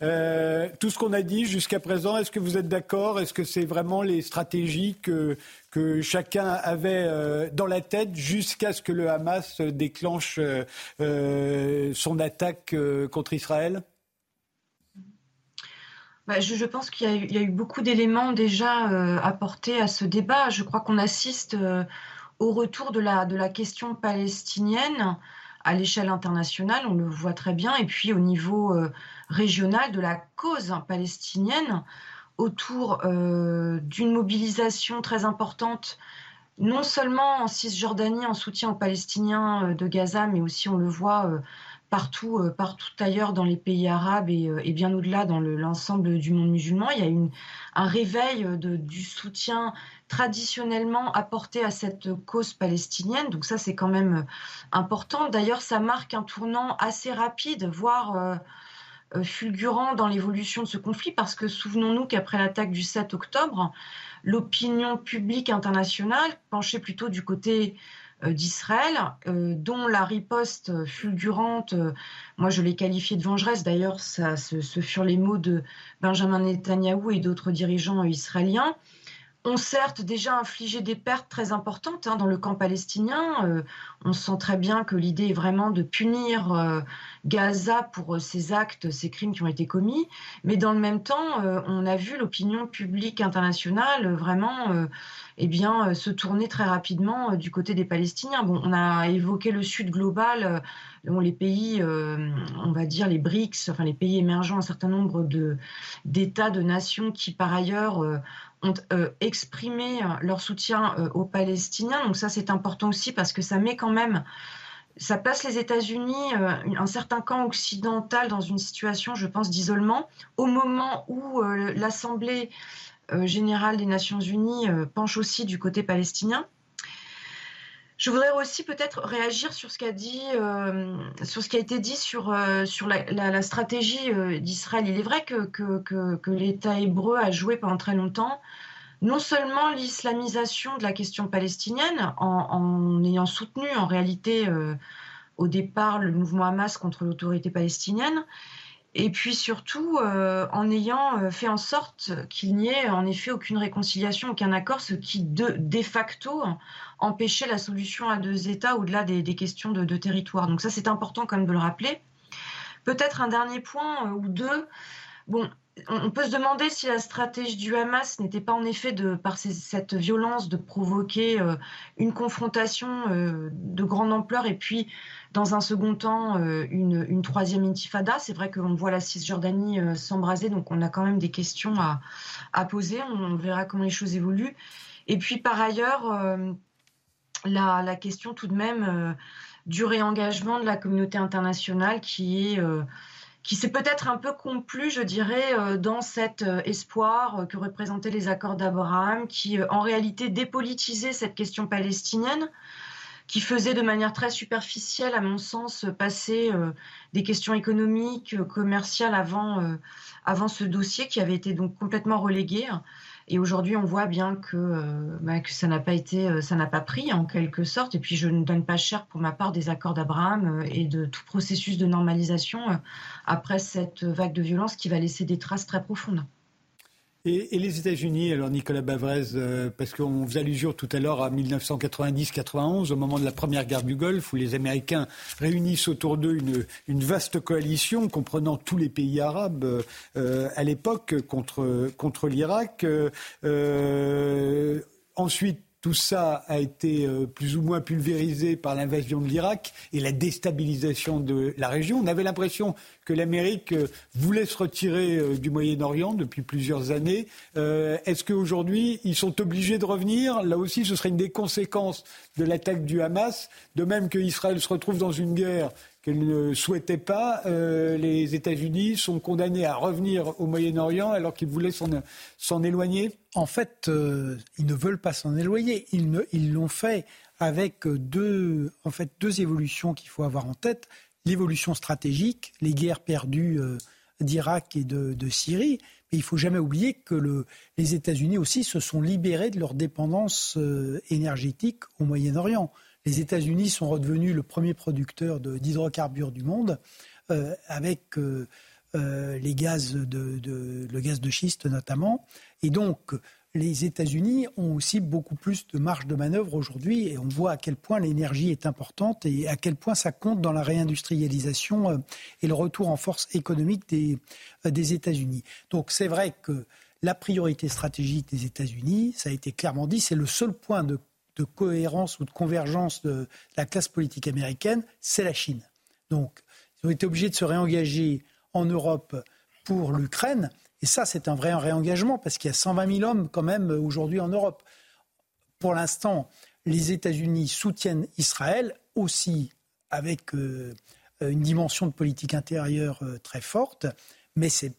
Speaker 1: euh, tout ce qu'on a dit jusqu'à présent, est-ce que vous êtes d'accord? Est-ce que c'est vraiment les stratégies que, que chacun avait euh, dans la tête jusqu'à ce que le Hamas déclenche euh, son attaque contre Israël?
Speaker 8: Bah, je, pense qu'il y, y, a eu beaucoup d'éléments déjà apportés à ce débat. Je crois qu'on assiste au retour de la, de la question palestinienne à l'échelle internationale, on le voit très bien, et puis au niveau euh, régional de la cause palestinienne, autour euh, d'une mobilisation très importante, non seulement en Cisjordanie en soutien aux Palestiniens euh, de Gaza, mais aussi on le voit partout, partout ailleurs dans les pays arabes et, bien au-delà dans l'ensemble du monde musulman. Il y a un réveil de, du soutien traditionnellement apporté à cette cause palestinienne. Donc ça, c'est quand même euh, important. D'ailleurs, ça marque un tournant assez rapide, voire euh, euh, fulgurant dans l'évolution de ce conflit, parce que souvenons-nous qu'après l'attaque du 7 octobre, l'opinion publique internationale penchait plutôt du côté d'Israël, dont la riposte fulgurante, moi je l'ai qualifiée de vengeresse, d'ailleurs ce, ce, furent les mots de Benjamin Netanyahou et d'autres dirigeants israéliens, ont certes déjà infligé des pertes très importantes hein, dans le camp palestinien. Euh, on sent très bien que l'idée est vraiment de punir euh, Gaza pour euh, ces actes, ces crimes qui ont été commis. Mais dans le même temps, on a vu l'opinion publique internationale vraiment eh bien, se tourner très rapidement du côté des Palestiniens. Bon, on a évoqué le Sud global, les pays, on va dire les BRICS, enfin les pays émergents, un certain nombre d'États, de, nations qui par ailleurs ont euh, exprimé euh, leur soutien euh, aux Palestiniens. Donc ça, c'est important aussi parce que ça met quand même, ça place les États-Unis, un certain camp occidental dans une situation, je pense, d'isolement, au moment où l'Assemblée générale des Nations Unies penche aussi du côté palestinien. Je voudrais aussi peut-être réagir sur ce ce qui a été dit sur, sur la, stratégie d'Israël. Il est vrai que, l'État hébreu a joué pendant très longtemps non seulement l'islamisation de la question palestinienne, en, ayant soutenu en réalité euh, au départ le mouvement Hamas contre l'autorité palestinienne, et puis surtout euh, en ayant euh, fait en sorte qu'il n'y ait en effet aucune réconciliation, aucun accord, ce qui de, de facto empêchait la solution à deux États au-delà des, questions de, territoire. Donc ça c'est important quand même de le rappeler. Peut-être un dernier point ou deux. Bon, on peut se demander si la stratégie du Hamas n'était pas en effet, de, par cette violence, de provoquer euh, une confrontation euh, de grande ampleur et puis, dans un second temps, euh, une, troisième intifada. C'est vrai qu'on voit la Cisjordanie s'embraser, donc on a quand même des questions à, poser. On, verra comment les choses évoluent. Et puis, par ailleurs, la, question tout de même du réengagement de la communauté internationale qui est qui s'est peut-être un peu complu, je dirais, euh, dans cet euh, espoir euh, que représentaient les accords d'Abraham, qui en réalité dépolitisait cette question palestinienne, qui faisait de manière très superficielle, à mon sens, passer des questions économiques, commerciales avant, avant ce dossier qui avait été donc complètement relégué. Et aujourd'hui, on voit bien que, euh, bah, ça n'a pas été, euh, ça n'a pas pris en quelque sorte. Et puis, je ne donne pas cher pour ma part des accords d'Abraham euh, et de tout processus de normalisation après cette vague de violence qui va laisser des traces très profondes.
Speaker 1: Et, les États-Unis, alors Nicolas Bavrez, euh, parce qu'on faisait allusion tout à l'heure à 1990-91, au moment de la première guerre du Golfe, où les Américains réunissent autour d'eux une, vaste coalition comprenant tous les pays arabes euh, à l'époque contre, contre l'Irak. Euh, ensuite, tout ça a été euh, plus ou moins pulvérisé par l'invasion de l'Irak et la déstabilisation de la région. On avait l'impression que l'Amérique euh, voulait se retirer euh, du Moyen-Orient depuis plusieurs années. Est-ce qu'aujourd'hui, ils sont obligés de revenir? Là aussi, ce serait une des conséquences de l'attaque du Hamas, de même qu'Israël se retrouve dans une guerre qu'elle ne souhaitait pas, les États-Unis sont condamnés à revenir au Moyen-Orient alors qu'ils voulaient s'en éloigner
Speaker 4: en fait, euh, ils ne veulent pas s'en éloigner. Ils l'ont fait avec deux, en fait, deux évolutions qu'il faut avoir en tête. l'évolution stratégique, les guerres perdues d'Irak et de, Syrie. Mais il faut jamais oublier que les États-Unis aussi se sont libérés de leur dépendance énergétique au Moyen-Orient. Les États-Unis sont redevenus le premier producteur d'hydrocarbures du monde, avec les gaz de, le gaz de schiste notamment. Et donc, les États-Unis ont aussi beaucoup plus de marge de manœuvre aujourd'hui et on voit à quel point l'énergie est importante et à quel point ça compte dans la réindustrialisation euh, et le retour en force économique euh, des États-Unis. Donc c'est vrai que la priorité stratégique des États-Unis, ça a été clairement dit, c'est le seul point de, de, cohérence ou de convergence de la classe politique américaine, c'est la Chine. Donc ils ont été obligés de se réengager en Europe pour l'Ukraine. Et ça, c'est un vrai réengagement parce qu'il y a 120 000 hommes quand même aujourd'hui en Europe. Pour l'instant, les États-Unis soutiennent Israël aussi avec euh, une dimension de politique intérieure euh, très forte, mais c'est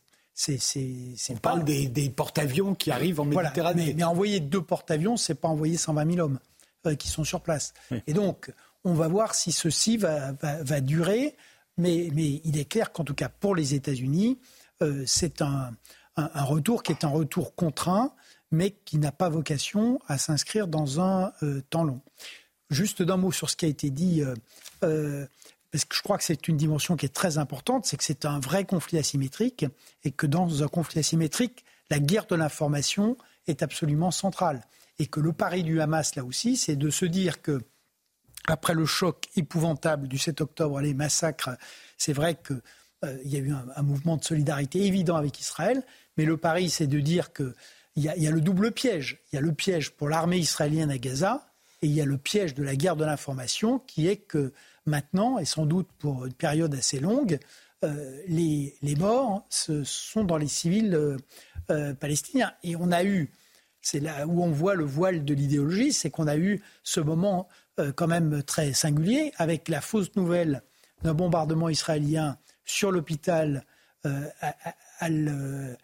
Speaker 1: on parle des, porte-avions qui arrivent en Méditerranée.
Speaker 4: mais, envoyer deux porte-avions, c'est pas envoyer 120 000 hommes qui sont sur place. Et donc, on va voir si ceci va, va, durer. Mais, mais, il est clair qu'en tout cas, pour les États-Unis, euh, c'est un, retour qui est un retour contraint, mais qui n'a pas vocation à s'inscrire dans un euh, temps long. Juste d'un mot sur ce qui a été dit, euh, parce que je crois que c'est une dimension qui est très importante, c'est que c'est un vrai conflit asymétrique, et que dans un conflit asymétrique, la guerre de l'information est absolument centrale. Et que le pari du Hamas, là aussi, c'est de se dire que, après le choc épouvantable du 7 octobre, les massacres, c'est vrai que euh, il y a eu un, mouvement de solidarité évident avec Israël, mais le pari, c'est de dire qu'il y, a, y a le double piège. Il y a le piège pour l'armée israélienne à Gaza, et il y a le piège de la guerre de l'information, qui est que maintenant, et sans doute pour une période assez longue, euh, les, les, morts ce sont dans les civils euh, palestiniens. Et on a eu, c'est là où on voit le voile de l'idéologie, c'est qu'on a eu ce moment quand même très singulier avec la fausse nouvelle d'un bombardement israélien sur l'hôpital euh, euh,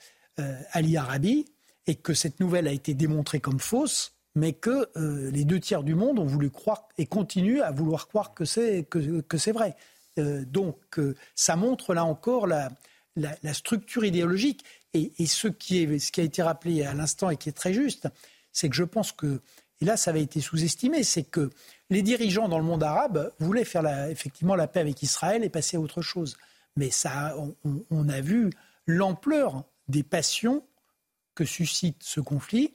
Speaker 4: Ali Arabi et que cette nouvelle a été démontrée comme fausse, mais que euh, les deux tiers du monde ont voulu croire et continuent à vouloir croire que c'est que, vrai. donc ça montre là encore la, la, structure idéologique et, et, ce qui est ce qui a été rappelé à l'instant et qui est très juste, c'est que je pense que et là ça avait été sous-estimé, c'est que les dirigeants dans le monde arabe voulaient faire la, effectivement la paix avec Israël et passer à autre chose mais ça, on, a vu l'ampleur des passions que suscite ce conflit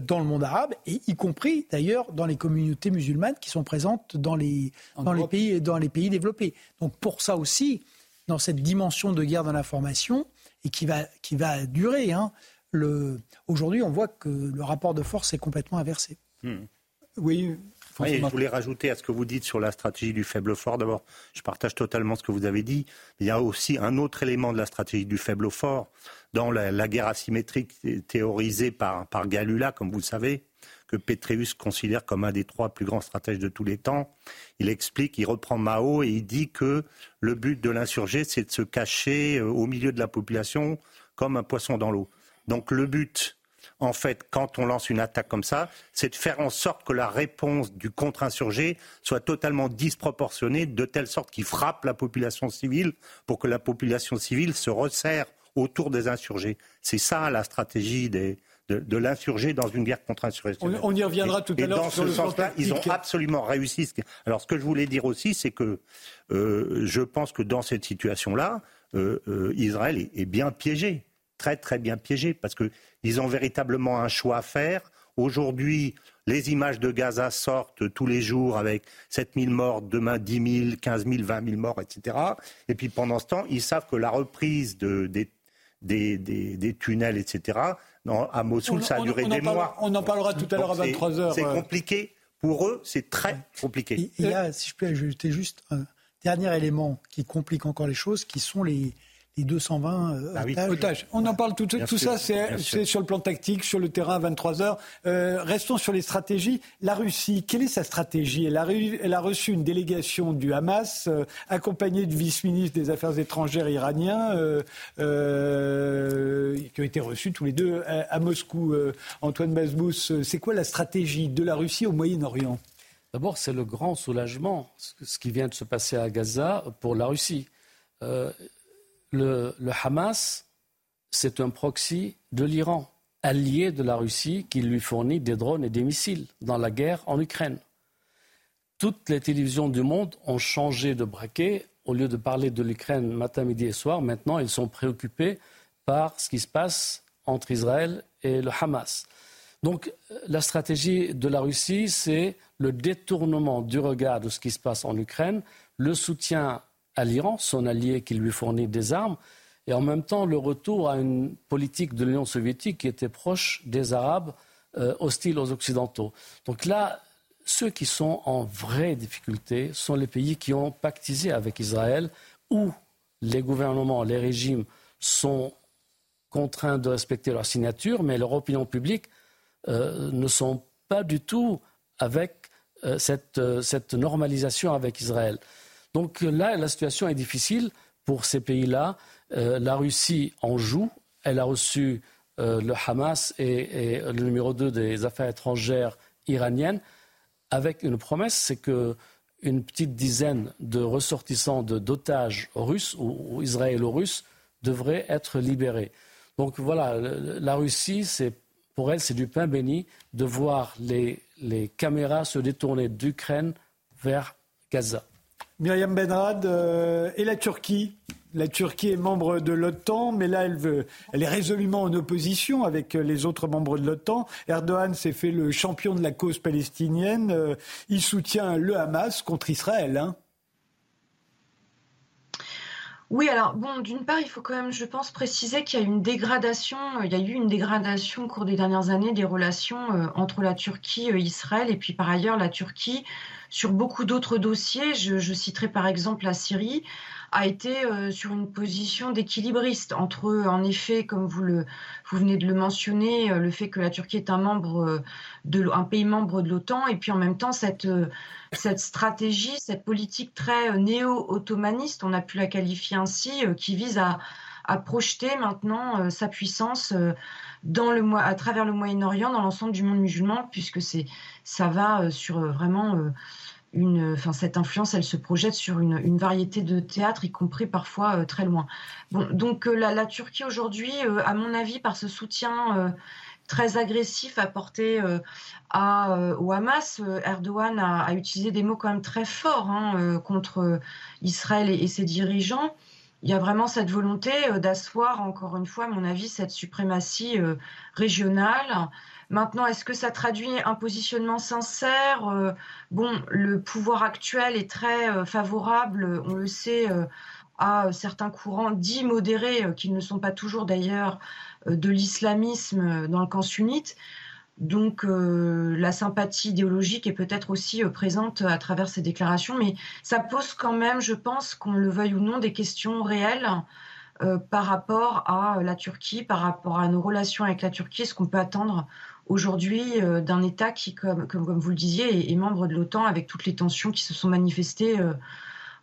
Speaker 4: dans le monde arabe, et y compris d'ailleurs dans les communautés musulmanes qui sont présentes dans les, dans les, pays, dans les pays développés. Donc pour ça aussi, dans cette dimension de guerre de l'information, et qui va, qui va durer, hein, aujourd'hui on voit que le rapport de force est complètement inversé.
Speaker 6: Hmm. Oui, oui, je voulais rajouter à ce que vous dites sur la stratégie du faible fort. D'abord, je partage totalement ce que vous avez dit. Il y a aussi un autre élément de la stratégie du faible fort dans la, guerre asymétrique théorisée par, par Galula, comme vous le savez, que Petreus considère comme un des trois plus grands stratèges de tous les temps. Il explique, il reprend Mao et il dit que le but de l'insurgé, c'est de se cacher euh, au milieu de la population comme un poisson dans l'eau. Donc le but en fait, quand on lance une attaque comme ça, c'est de faire en sorte que la réponse du contre-insurgé soit totalement disproportionnée, de telle sorte qu'il frappe la population civile pour que la population civile se resserre autour des insurgés. C'est ça la stratégie de, l'insurgé dans une guerre contre insurgé
Speaker 1: On, y reviendra tout à l'heure.
Speaker 6: Dans ce sens-là, ils ont absolument réussi. Alors, ce que je voulais dire aussi, c'est que euh, je pense que dans cette situation-là, euh, euh, Israël est bien piégé très très bien piégés parce qu'ils ont véritablement un choix à faire. Aujourd'hui, les images de Gaza sortent tous les jours avec 7000 morts, demain 10 000, 15 000, 20 000 morts, etc. Et puis pendant ce temps, ils savent que la reprise de, des, des, des, tunnels, etc., à Mossoul, ça a duré des mois.
Speaker 1: On en parlera tout à l'heure à 23h.
Speaker 6: C'est compliqué. Pour eux, c'est très compliqué.
Speaker 4: Il y a, si je peux ajouter juste un dernier élément qui complique encore les choses, qui sont les, les 220 euh, ah
Speaker 1: otages. On en parle tout, tout ça, c'est sur le plan tactique, sur le terrain à 23 heures. Euh, restons sur les stratégies. La Russie, quelle est sa stratégie? Elle a, elle a, reçu une délégation du Hamas, euh, accompagnée du vice-ministre des Affaires étrangères iranien, euh, qui ont été reçus tous les deux à, Moscou. Antoine Basbous, c'est quoi la stratégie de la Russie au Moyen-Orient?
Speaker 5: D'abord, c'est le grand soulagement, ce qui vient de se passer à Gaza pour la Russie. Le, Hamas, c'est un proxy de l'Iran, allié de la Russie qui lui fournit des drones et des missiles dans la guerre en Ukraine. Toutes les télévisions du monde ont changé de braquet. Au lieu de parler de l'Ukraine matin, midi et soir, maintenant ils sont préoccupés par ce qui se passe entre Israël et le Hamas. Donc la stratégie de la Russie, c'est le détournement du regard de ce qui se passe en Ukraine, le soutien à l'Iran, son allié qui lui fournit des armes, et en même temps le retour à une politique de l'Union soviétique qui était proche des Arabes euh, hostiles aux Occidentaux. Donc là, ceux qui sont en vraie difficulté sont les pays qui ont pactisé avec Israël, où les gouvernements, les régimes sont contraints de respecter leur signature, mais leur opinion publique euh, ne sont pas du tout avec euh, euh, cette, normalisation avec Israël. Donc là, la situation est difficile pour ces pays-là. la Russie en joue. Elle a reçu le Hamas et, le numéro 2 des affaires étrangères iraniennes avec une promesse, c'est qu'une petite dizaine de ressortissants d'otages russes ou, israélo-russes devraient être libérés. Donc voilà, la Russie, pour elle, c'est du pain béni de voir les, caméras se détourner d'Ukraine vers Gaza.
Speaker 1: Myriam Benrad euh, et la Turquie la Turquie est membre de l'OTAN, mais là, elle, est résolument en opposition avec les autres membres de l'OTAN. Erdogan s'est fait le champion de la cause palestinienne. Euh, il soutient le Hamas contre Israël. Hein.
Speaker 8: Oui, alors bon, d'une part, il faut quand même, je pense, préciser qu'il y a une dégradation, euh, il y a eu une dégradation au cours des dernières années des relations euh, entre la Turquie et euh, Israël, et puis par ailleurs la Turquie sur beaucoup d'autres dossiers. Je, citerai par exemple la Syrie a été euh, sur une position d'équilibriste entre, en effet, comme vous, venez de le mentionner, euh, le fait que la Turquie est un, membre euh, de, pays membre de l'OTAN, et puis en même temps cette stratégie, cette politique très néo-ottomaniste, on a pu la qualifier ainsi, qui vise à, à projeter maintenant sa puissance dans le, à travers le Moyen-Orient, dans l'ensemble du monde musulman, puisque ça va sur vraiment enfin, cette influence, elle se projette sur une, variété de théâtres, y compris parfois euh, très loin. Donc euh, la, Turquie aujourd'hui, euh, à mon avis, par ce soutien très agressif apporté à, au Hamas, Erdogan a, utilisé des mots quand même très forts hein, contre Israël et, ses dirigeants il y a vraiment cette volonté d'asseoir, encore une fois, à mon avis, cette suprématie régionale Maintenant, est-ce que ça traduit un positionnement sincère euh, Bon, le pouvoir actuel est très euh, favorable, on le sait, euh, à certains courants dits modérés, qui ne sont pas toujours d'ailleurs de l'islamisme dans le camp sunnite. Donc la sympathie idéologique est peut-être aussi présente à travers ces déclarations, mais ça pose quand même, je pense, qu'on le veuille ou non, des questions réelles par rapport à la Turquie, par rapport à nos relations avec la Turquie, ce qu'on peut attendre aujourd'hui euh, d'un État qui, comme, vous le disiez, est, membre de l'OTAN avec toutes les tensions qui se sont manifestées euh,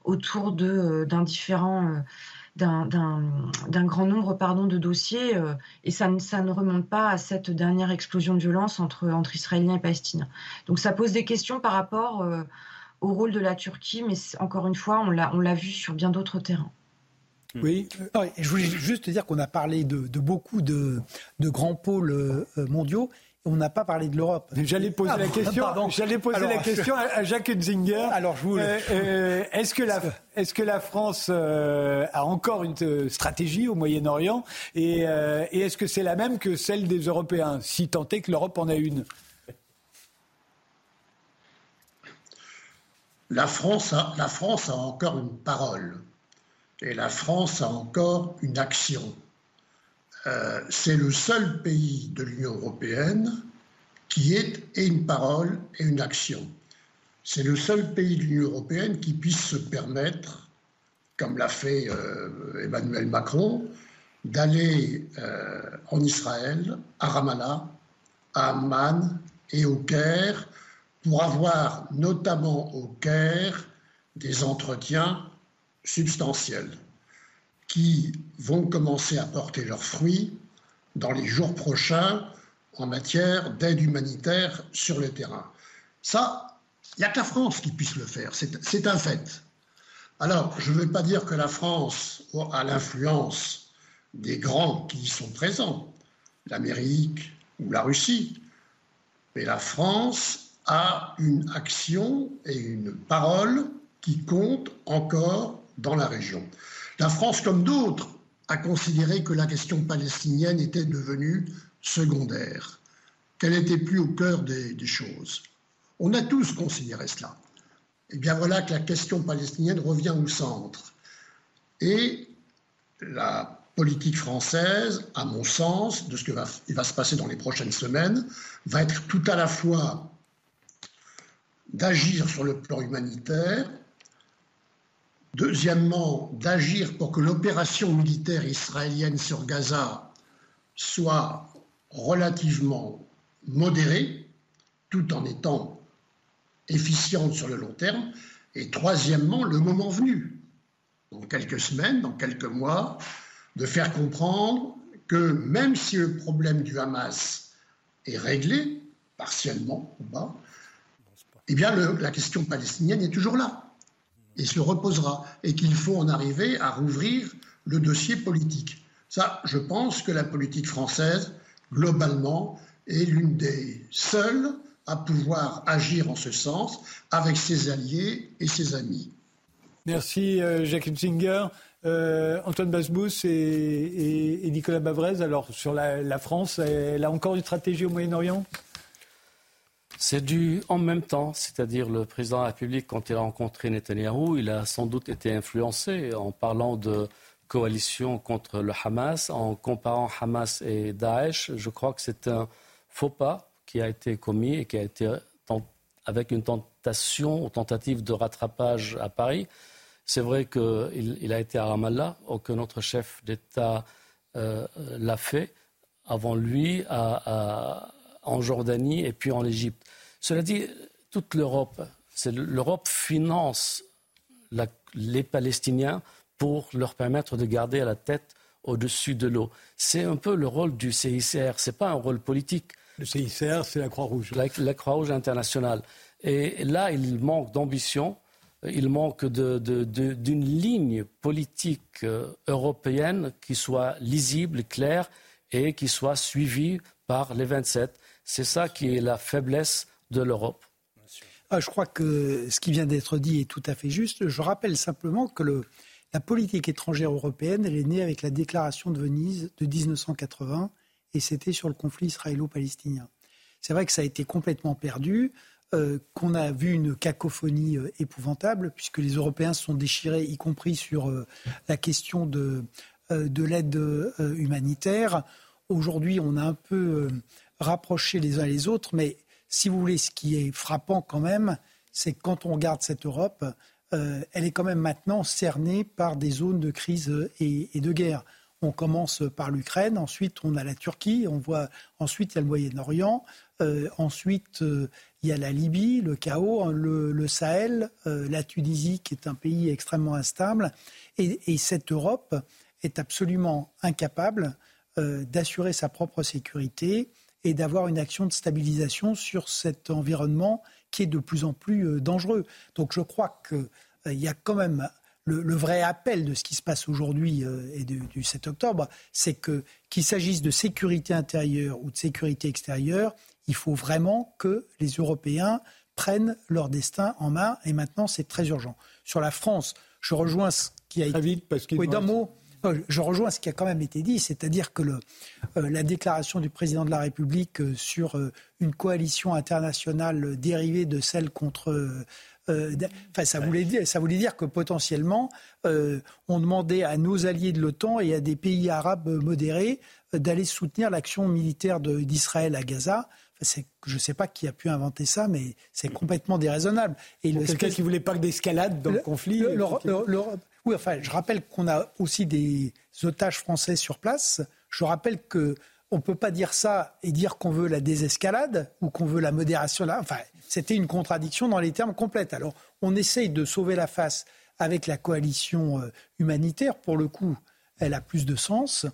Speaker 8: autour euh, d'un différent d'un grand nombre pardon, de dossiers et ça, ça, ne remonte pas à cette dernière explosion de violence entre, entre Israéliens et Palestiniens. Donc ça pose des questions par rapport au rôle de la Turquie, mais encore une fois, on l'a vu sur bien d'autres terrains.
Speaker 4: Oui, je voulais juste dire qu'on a parlé de, beaucoup de, de, grands pôles mondiaux on n'a pas parlé de l'Europe.
Speaker 1: J'allais poser la question. J'allais poser la question à, Jacques Zinger.
Speaker 4: Alors je voulais. Euh,
Speaker 1: euh, est-ce que la est-ce que la France euh, a encore une stratégie au Moyen-Orient? Et, est-ce que c'est la même que celle des Européens, si tant est que l'Europe en a une?
Speaker 7: La France a, la France a encore une parole et la France a encore une action. Euh, c'est le seul pays de l'Union européenne qui ait une parole et une action. C'est le seul pays de l'Union européenne qui puisse se permettre, comme l'a fait euh, Emmanuel Macron, d'aller euh, en Israël, à Ramallah, à Amman et au Caire, pour avoir notamment au Caire des entretiens substantiels qui vont commencer à porter leurs fruits dans les jours prochains en matière d'aide humanitaire sur le terrain. Ça, Il n'y a que la France qui puisse le faire, c'est un fait. Alors, je ne veux pas dire que la France a l'influence des grands qui y sont présents, l'Amérique ou la Russie, mais la France a une action et une parole qui comptent encore dans la région. La France, comme d'autres, a considéré que la question palestinienne était devenue secondaire, qu'elle n'était plus au cœur des, choses. On a tous considéré cela. Et bien voilà que la question palestinienne revient au centre. Et la politique française, à mon sens, de ce qui va se passer dans les prochaines semaines, va être tout à la fois d'agir sur le plan humanitaire, Deuxièmement, d'agir pour que l'opération militaire israélienne sur Gaza soit relativement modérée, tout en étant efficiente sur le long terme. Et troisièmement, le moment venu, dans quelques semaines, dans quelques mois, de faire comprendre que même si le problème du Hamas est réglé, partiellement ou pas, eh bien la question palestinienne est toujours là et se reposera, et qu'il faut en arriver à rouvrir le dossier politique. Ça, je pense que la politique française, globalement, est l'une des seules à pouvoir agir en ce sens avec ses alliés et ses amis.
Speaker 1: Merci euh, Jacques Singer. Euh, Antoine Basbous et, Nicolas Bavrez, alors sur la France, elle a encore une stratégie au Moyen-Orient?
Speaker 5: C'est du en même temps, c'est-à-dire le président de la République, quand il a rencontré Netanyahou, il a sans doute été influencé en parlant de coalition contre le Hamas, en comparant Hamas et Daesh. Je crois que c'est un faux pas qui a été commis et qui a été avec une tentation ou tentative de rattrapage à Paris. C'est vrai qu'il il a été à Ramallah, aucun autre chef d'État euh, l'a fait avant lui en Jordanie et puis en Égypte. Cela dit, toute l'Europe, l'Europe finance les Palestiniens pour leur permettre de garder la tête au-dessus de l'eau. C'est un peu le rôle du CICR, ce n'est pas un rôle politique.
Speaker 1: Le CICR, c'est la Croix-Rouge.
Speaker 5: La, Croix-Rouge internationale. Et là, il manque d'ambition, il manque d'une ligne politique euh, européenne qui soit lisible, claire et qui soit suivie par les 27. C'est ça qui est la faiblesse de l'Europe
Speaker 4: ah, Je crois que ce qui vient d'être dit est tout à fait juste. Je rappelle simplement que la politique étrangère européenne, elle est née avec la déclaration de Venise de 1980 et c'était sur le conflit israélo-palestinien. C'est vrai que ça a été complètement perdu, euh, qu'on a vu une cacophonie euh, épouvantable, puisque les Européens se sont déchirés, y compris sur euh, la question de l'aide humanitaire. Aujourd'hui, on a un peu rapproché les uns les autres, mais si vous voulez, ce qui est frappant quand même, c'est que quand on regarde cette Europe, euh, elle est quand même maintenant cernée par des zones de crise et, de guerre. On commence par l'Ukraine, ensuite on a la Turquie, on voit ensuite il y a le Moyen-Orient, euh, ensuite euh, il y a la Libye, le chaos, le, Sahel, la Tunisie qui est un pays extrêmement instable, et cette Europe est absolument incapable d'assurer sa propre sécurité et d'avoir une action de stabilisation sur cet environnement qui est de plus en plus euh, dangereux. Donc je crois qu'il euh, y a quand même le, vrai appel de ce qui se passe aujourd'hui euh, et du 7 octobre, c'est que qu'il s'agisse de sécurité intérieure ou de sécurité extérieure, il faut vraiment que les Européens prennent leur destin en main et maintenant c'est très urgent. Sur la France, je rejoins ce qui a été...
Speaker 1: vite parce
Speaker 4: oui, d'un mot. Je rejoins ce qui a quand même été dit, c'est-à-dire que le, euh, la déclaration du président de la République euh, sur euh, une coalition internationale dérivée de celle contre Enfin, ça voulait dire, ça voulait dire que potentiellement, on demandait à nos alliés de l'OTAN et à des pays arabes modérés d'aller soutenir l'action militaire d'Israël à Gaza. Enfin, je ne sais pas qui a pu inventer ça, mais c'est complètement déraisonnable.
Speaker 1: Et quelqu'un qui voulait pas d'escalade dans le, conflit.
Speaker 4: Oui, enfin, je rappelle qu'on a aussi des otages français sur place. Je rappelle que on ne peut pas dire ça et dire qu'on veut la désescalade ou qu'on veut la modération. Là. Enfin, c'était une contradiction dans les termes complètes. Alors, on essaye de sauver la face avec la coalition euh, humanitaire. Pour le coup, elle a plus de sens.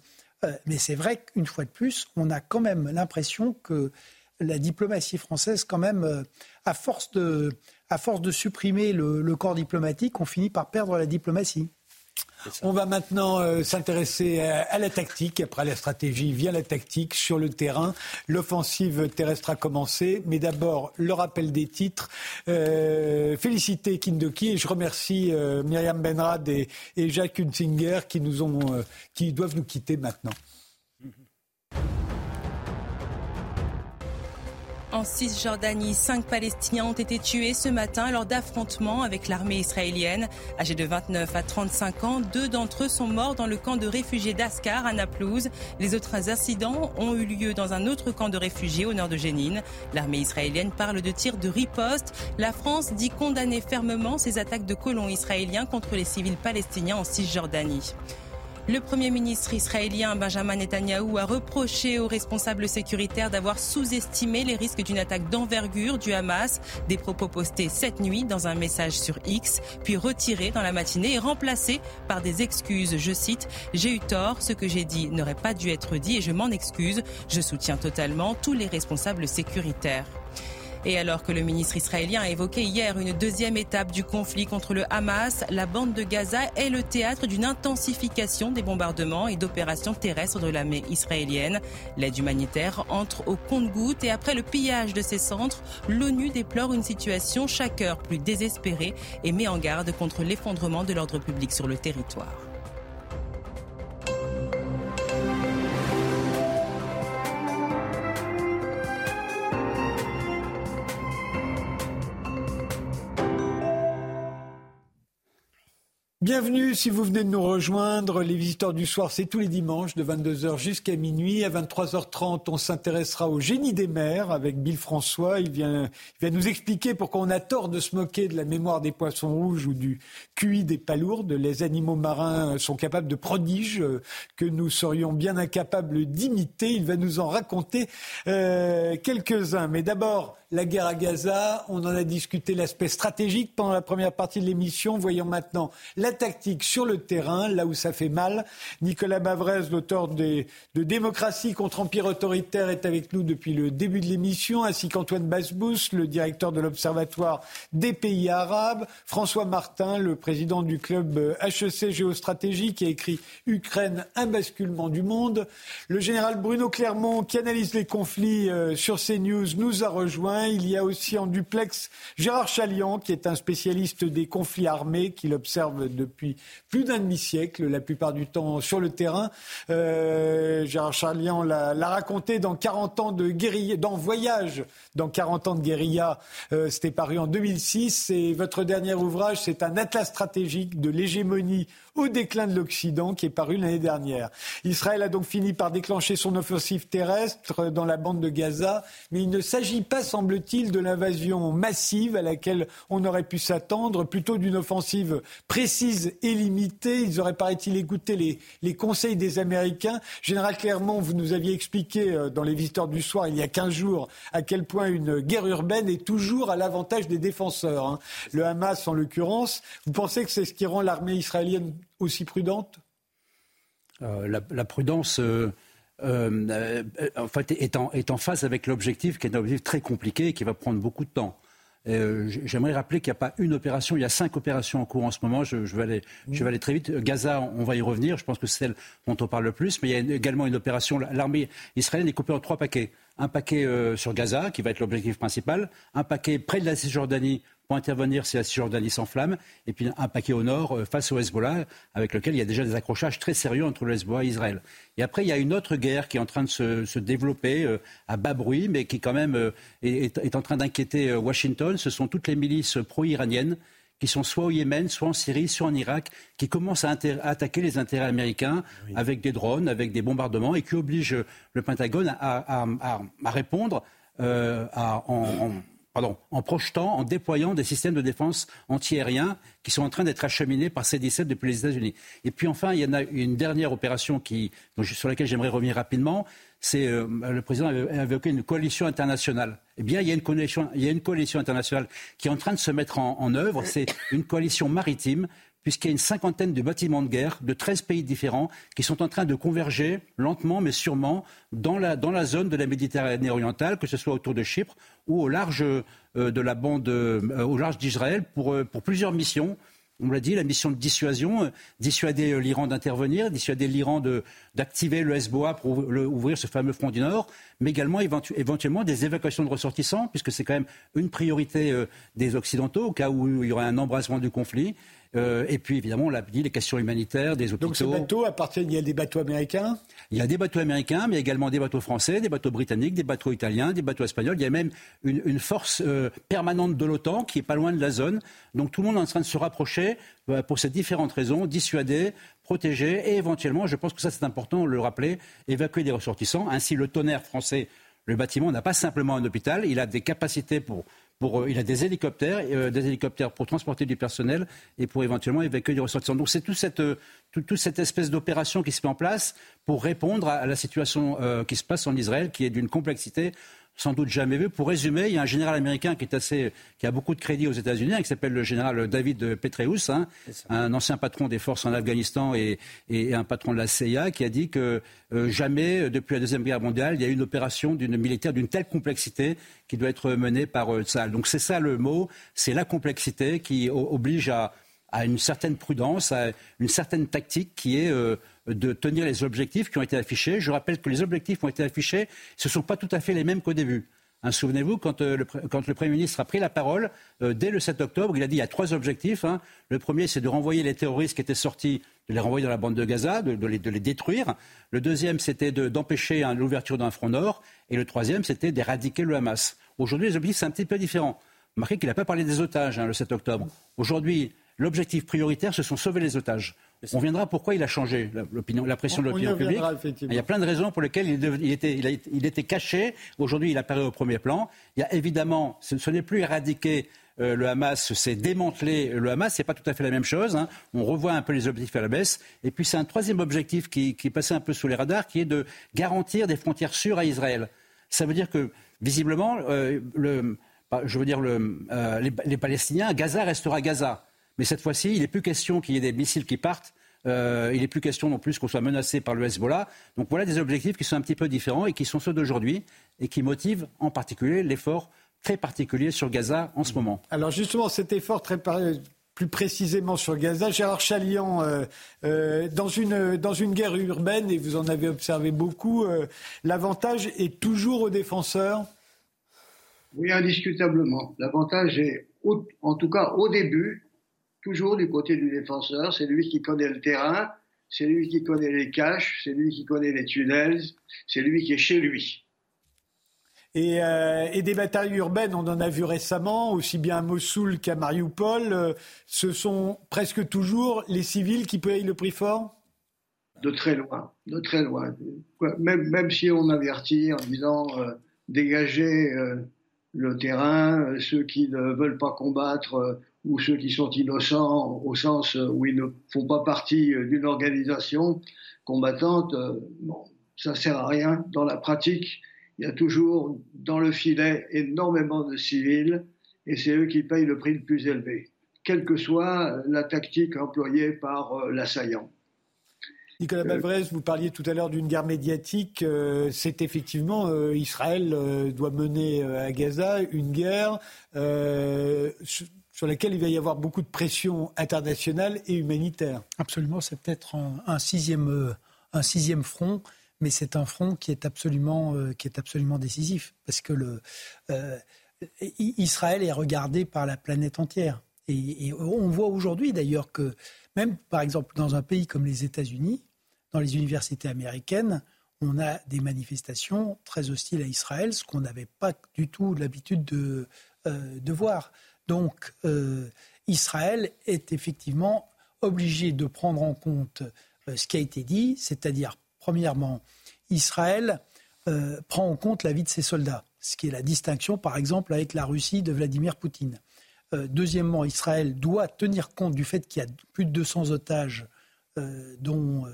Speaker 4: Euh, mais c'est vrai qu'une fois de plus, on a quand même l'impression que la diplomatie française, quand même, à force de, à force de supprimer le corps diplomatique, on finit par perdre la diplomatie.
Speaker 1: On va maintenant euh, s'intéresser à, la tactique. Après la stratégie vient la tactique sur le terrain. L'offensive terrestre a commencé, mais d'abord le rappel des titres. Euh, féliciter Kindoki et je remercie euh, Myriam Benrad et, et Jacques Hunzinger qui nous ont, qui doivent nous quitter maintenant.
Speaker 2: En Cisjordanie, cinq Palestiniens ont été tués ce matin lors d'affrontements avec l'armée israélienne. Âgés de 29 à 35 ans, deux d'entre eux sont morts dans le camp de réfugiés d'Askar à Naplouse. Les autres incidents ont eu lieu dans un autre camp de réfugiés au nord de Jénine. L'armée israélienne parle de tirs de riposte. La France dit condamner fermement ces attaques de colons israéliens contre les civils palestiniens en Cisjordanie. Le Premier ministre israélien Benjamin Netanyahou a reproché aux responsables sécuritaires d'avoir sous-estimé les risques d'une attaque d'envergure du Hamas, des propos postés cette nuit dans un message sur X, puis retirés dans la matinée et remplacés par des excuses. Je cite, J'ai eu tort, ce que j'ai dit n'aurait pas dû être dit et je m'en excuse. Je soutiens totalement tous les responsables sécuritaires. Et alors que le ministre israélien a évoqué hier une deuxième étape du conflit contre le Hamas, la bande de Gaza est le théâtre d'une intensification des bombardements et d'opérations terrestres de l'armée israélienne. L'aide humanitaire entre au compte-gouttes et après le pillage de ces centres, l'ONU déplore une situation chaque heure plus désespérée et met en garde contre l'effondrement de l'ordre public sur le territoire.
Speaker 1: Bienvenue si vous venez de nous rejoindre. Les visiteurs du soir, c'est tous les dimanches de 22h jusqu'à minuit. À 23h30, on s'intéressera au génie des mers avec Bill François. Il vient, il vient nous expliquer pourquoi on a tort de se moquer de la mémoire des poissons rouges ou du QI des palourdes. Les animaux marins sont capables de prodiges que nous serions bien incapables d'imiter. Il va nous en raconter euh, quelques-uns. Mais d'abord, la guerre à Gaza. On en a discuté l'aspect stratégique pendant la première partie de l'émission. Voyons maintenant la tactique sur le terrain, là où ça fait mal. Nicolas Bavrez, l'auteur de Démocratie contre Empire autoritaire, est avec nous depuis le début de l'émission, ainsi qu'Antoine Basbous, le directeur de l'Observatoire des pays arabes. François Martin, le président du club HEC Géostratégie, qui a écrit Ukraine, un basculement du monde. Le général Bruno Clermont, qui analyse les conflits euh, sur CNews, nous a rejoint. Il y a aussi en duplex Gérard Chalian, qui est un spécialiste des conflits armés, qu'il observe depuis plus d'un demi-siècle, la plupart du temps sur le terrain. Euh, Gérard Chalian l'a raconté dans 40 ans de guérilla, dans Voyage, dans 40 ans de guérilla. Euh, c'était paru en 2006. Et votre dernier ouvrage, c'est un atlas stratégique de l'hégémonie au déclin de l'Occident qui est paru l'année dernière. Israël a donc fini par déclencher son offensive terrestre dans la bande de Gaza, mais il ne s'agit pas, semble-t-il, de l'invasion massive à laquelle on aurait pu s'attendre, plutôt d'une offensive précise et limitée. Ils auraient, paraît-il, écouté les, conseils des Américains. Général Clermont, vous nous aviez expliqué euh, dans les visiteurs du soir, il y a 15 jours, à quel point une guerre urbaine est toujours à l'avantage des défenseurs. Hein. Le Hamas, en l'occurrence. Vous pensez que c'est ce qui rend l'armée israélienne aussi prudente
Speaker 9: euh, la, prudence. Euh, euh, en fait, est en, est phase avec l'objectif qui est un objectif très compliqué et qui va prendre beaucoup de temps. J'aimerais rappeler qu'il n'y a pas une opération, il y a cinq opérations en cours en ce moment. Je vais aller très vite. Gaza, on va y revenir. Je pense que c'est celle dont on parle le plus. Mais il y a également une opération. L'armée israélienne est coupée en trois paquets. Un paquet sur Gaza, qui va être l'objectif principal. Un paquet près de la Cisjordanie, pour intervenir si la Cisjordanie s'enflamme, et puis un paquet au nord euh, face au Hezbollah, avec lequel il y a déjà des accrochages très sérieux entre le Hezbollah et Israël. Et après, il y a une autre guerre qui est en train de se, développer euh, à bas bruit, mais qui quand même euh, est, en train d'inquiéter Washington. Ce sont toutes les milices pro-iraniennes qui sont soit au Yémen, soit en Syrie, soit en Irak, qui commencent à, attaquer les intérêts américains avec des drones, avec des bombardements, et qui obligent le Pentagone à, répondre en en projetant, en déployant des systèmes de défense antiaériens qui sont en train d'être acheminés par C-17 depuis les États-Unis. Et puis enfin, il y en a une dernière opération sur laquelle j'aimerais revenir rapidement. C'est euh, le président avait évoqué une coalition internationale. Eh bien, il y, a une coalition, internationale qui est en train de se mettre en, œuvre. C'est une coalition maritime puisqu'il y a une cinquantaine de bâtiments de guerre de 13 pays différents qui sont en train de converger lentement mais sûrement dans la zone de la Méditerranée orientale, que ce soit autour de Chypre ou au large euh, de la bande, euh, au large d'Israël, pour, euh, pour plusieurs missions on l'a dit, la mission de dissuasion, dissuader l'Iran d'intervenir, dissuader l'Iran d'activer le SBOA pour ouvrir ce fameux front du Nord, mais également éventuellement des évacuations de ressortissants, puisque c'est quand même une priorité des Occidentaux au cas où il y aurait un embrasement du conflit. Euh, et puis, évidemment, on l'a dit, les questions humanitaires, des hôpitaux.
Speaker 1: Donc, ces bateaux appartiennent, il y a des bateaux américains?
Speaker 9: Il y a des bateaux américains, mais également des bateaux français, des bateaux britanniques, des bateaux italiens, des bateaux espagnols. Il y a même une, force euh, permanente de l'OTAN qui est pas loin de la zone. Donc, tout le monde est en train de se rapprocher euh, pour ces différentes raisons, dissuader, protéger et éventuellement, je pense que ça c'est important de le rappeler, évacuer des ressortissants. Ainsi, le tonnerre français, le bâtiment, n'a pas simplement un hôpital, il a des capacités pour euh, il a des hélicoptères, euh, des hélicoptères pour transporter du personnel et pour éventuellement évacuer des ressortissants. Donc c'est toute cette, euh, cette espèce d'opération qui se met en place pour répondre à, la situation qui se passe en Israël, qui est d'une complexité sans doute jamais vu. Pour résumer, il y a un général américain qui, est assez, qui a beaucoup de crédit aux États-Unis, hein, qui s'appelle le général David Petraeus, hein, un ancien patron des forces en Afghanistan et, et, un patron de la CIA, qui a dit que euh, jamais, depuis la Deuxième Guerre mondiale, il y a eu une opération d'une militaire d'une telle complexité qui doit être menée par euh, Donc c'est ça le mot, c'est la complexité qui oblige à, à, une certaine prudence, à une certaine tactique qui est... Euh, de tenir les objectifs qui ont été affichés. Je rappelle que les objectifs qui ont été affichés, ce ne sont pas tout à fait les mêmes qu'au début. Hein, souvenez-vous, quand, euh, le, Premier ministre a pris la parole, euh, dès le 7 octobre, il a dit il y a trois objectifs. Hein. Le premier, c'est de renvoyer les terroristes qui étaient sortis, de les renvoyer dans la bande de Gaza, de, les, détruire. Le deuxième, c'était d'empêcher hein, l'ouverture d'un front nord. Et le troisième, c'était d'éradiquer le Hamas. Aujourd'hui, les objectifs, sont un petit peu différents. Remarquez qu'il n'a pas parlé des otages le 7 octobre. Aujourd'hui, l'objectif prioritaire, ce sont sauver les otages. On viendra pourquoi il a changé la pression de l'opinion publique. Il y a plein de raisons pour lesquelles il, était, caché. Aujourd'hui, il apparaît au premier plan. Il y a évidemment, ce, n'est plus éradiquer euh, le Hamas, c'est démanteler le Hamas. C'est pas tout à fait la même chose. Hein. On revoit un peu les objectifs à la baisse. Et puis c'est un troisième objectif qui, qui passait un peu sous les radars, qui est de garantir des frontières sûres à Israël. Ça veut dire que visiblement, euh, je veux dire, euh, les, les Palestiniens, Gaza restera Gaza. Mais cette fois-ci, il n'est plus question qu'il y ait des missiles qui partent. Euh, il n'est plus question non plus qu'on soit menacé par le Hezbollah. Donc voilà des objectifs qui sont un petit peu différents et qui sont ceux d'aujourd'hui et qui motivent en particulier l'effort très particulier sur Gaza en ce moment.
Speaker 1: Alors justement, cet effort très plus précisément sur Gaza, Gérard Chalian, euh, euh, dans, une, dans une guerre urbaine, et vous en avez observé beaucoup, l'avantage est toujours aux défenseurs?
Speaker 10: Oui, indiscutablement. L'avantage est, en tout cas au début, toujours du côté du défenseur. C'est lui qui connaît le terrain, c'est lui qui connaît les caches, c'est lui qui connaît les tunnels, c'est lui qui est chez lui.
Speaker 1: Et, euh, des batailles urbaines, on en a vu récemment, aussi bien à Mossoul qu'à Mariupol. Euh, ce sont presque toujours les civils qui payent le prix fort?
Speaker 10: De très loin, de très loin. Même, même si on avertit en disant euh, dégagez le terrain, ceux qui ne veulent pas combattre ou ceux qui sont innocents au sens où ils ne font pas partie d'une organisation combattante, euh, bon, ça sert à rien. Dans la pratique, il y a toujours dans le filet énormément de civils et c'est eux qui payent le prix le plus élevé, quelle que soit la tactique employée par euh, l'assaillant.
Speaker 1: Nicolas euh, Balvrez, vous parliez tout à l'heure d'une guerre médiatique. c'est effectivement Israël doit mener à Gaza une guerre sur laquelle il va y avoir beaucoup de pression internationale et humanitaire.
Speaker 4: Absolument, c'est peut-être un, sixième, euh, un sixième front, mais c'est un front qui est absolument, euh, qui est absolument décisif, parce que euh, Israël est regardé par la planète entière. Et, on voit aujourd'hui d'ailleurs que même, par exemple, dans un pays comme les États-Unis, dans les universités américaines, on a des manifestations très hostiles à Israël, ce qu'on n'avait pas du tout l'habitude de, de voir. Donc euh, Israël est effectivement obligé de prendre en compte euh, ce qui a été dit, c'est-à-dire, premièrement, Israël euh, prend en compte la vie de ses soldats, ce qui est la distinction, par exemple, avec la Russie de Vladimir Poutine. deuxièmement, Israël doit tenir compte du fait qu'il y a plus de 200 otages, dont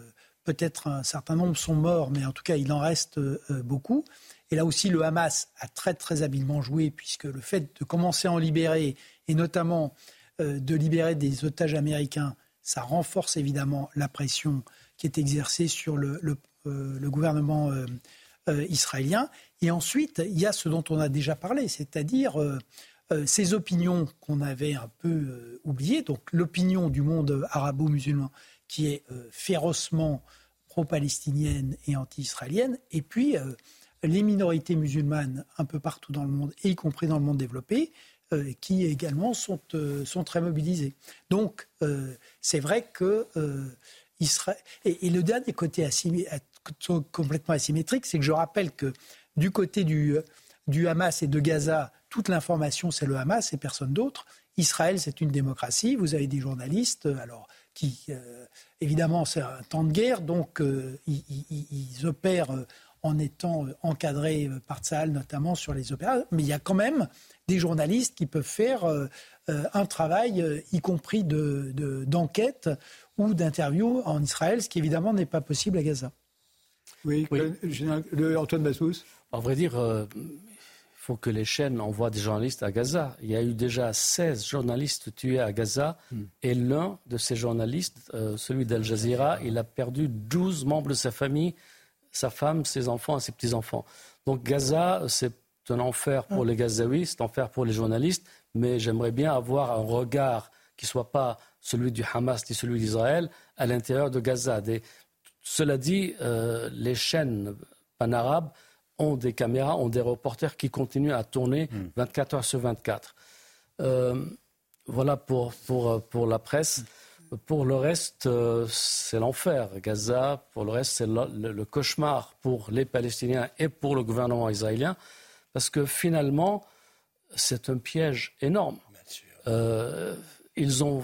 Speaker 4: peut-être un certain nombre sont morts, mais en tout cas, il en reste beaucoup. Et là aussi, le Hamas a très très habilement joué, puisque le fait de commencer à en libérer, et notamment euh, de libérer des otages américains, ça renforce évidemment la pression qui est exercée sur le, le, gouvernement israélien. Et ensuite, il y a ce dont on a déjà parlé, c'est-à-dire ces opinions qu'on avait un peu oubliées, donc l'opinion du monde arabo-musulman qui est férocement pro-palestinienne et anti-israélienne, et puis les minorités musulmanes un peu partout dans le monde, y compris dans le monde développé, euh, qui également sont, euh, sont très mobilisées. Donc, euh, c'est vrai que Israël. Et, le dernier côté complètement asymétrique, c'est que je rappelle que du côté du, du Hamas et de Gaza, toute l'information, c'est le Hamas et personne d'autre. Israël, c'est une démocratie. Vous avez des journalistes, alors qui, évidemment, c'est un temps de guerre, donc ils, opèrent en étant euh, encadré euh, par Tsahal, notamment sur les opéras. Mais il y a quand même des journalistes qui peuvent faire euh, un travail, y compris d'enquête de, ou d'interview en Israël, ce qui évidemment n'est pas possible à Gaza.
Speaker 1: Oui, Le, Antoine Bassous.
Speaker 5: En vrai dire, il faut que les chaînes envoient des journalistes à Gaza. Il y a eu déjà 16 journalistes tués à Gaza hmm. et l'un de ces journalistes, celui d'Al Jazeera, il a perdu 12 membres de sa famille sa femme, ses enfants et ses petits-enfants. Donc Gaza, c'est un enfer pour les Gazaouis, c'est un enfer pour les journalistes, mais j'aimerais bien avoir un regard qui ne soit pas celui du Hamas ni celui d'Israël à l'intérieur de Gaza. Cela dit, euh, les chaînes panarabes ont des caméras, ont des reporters qui continuent à tourner 24 hmm. heures sur 24. Euh, voilà pour, pour, pour la presse. Pour le reste, euh, c'est l'enfer. Gaza, pour le reste, c'est le, cauchemar pour les Palestiniens et pour le gouvernement israélien, parce que finalement, c'est un piège énorme. Euh, ils ont,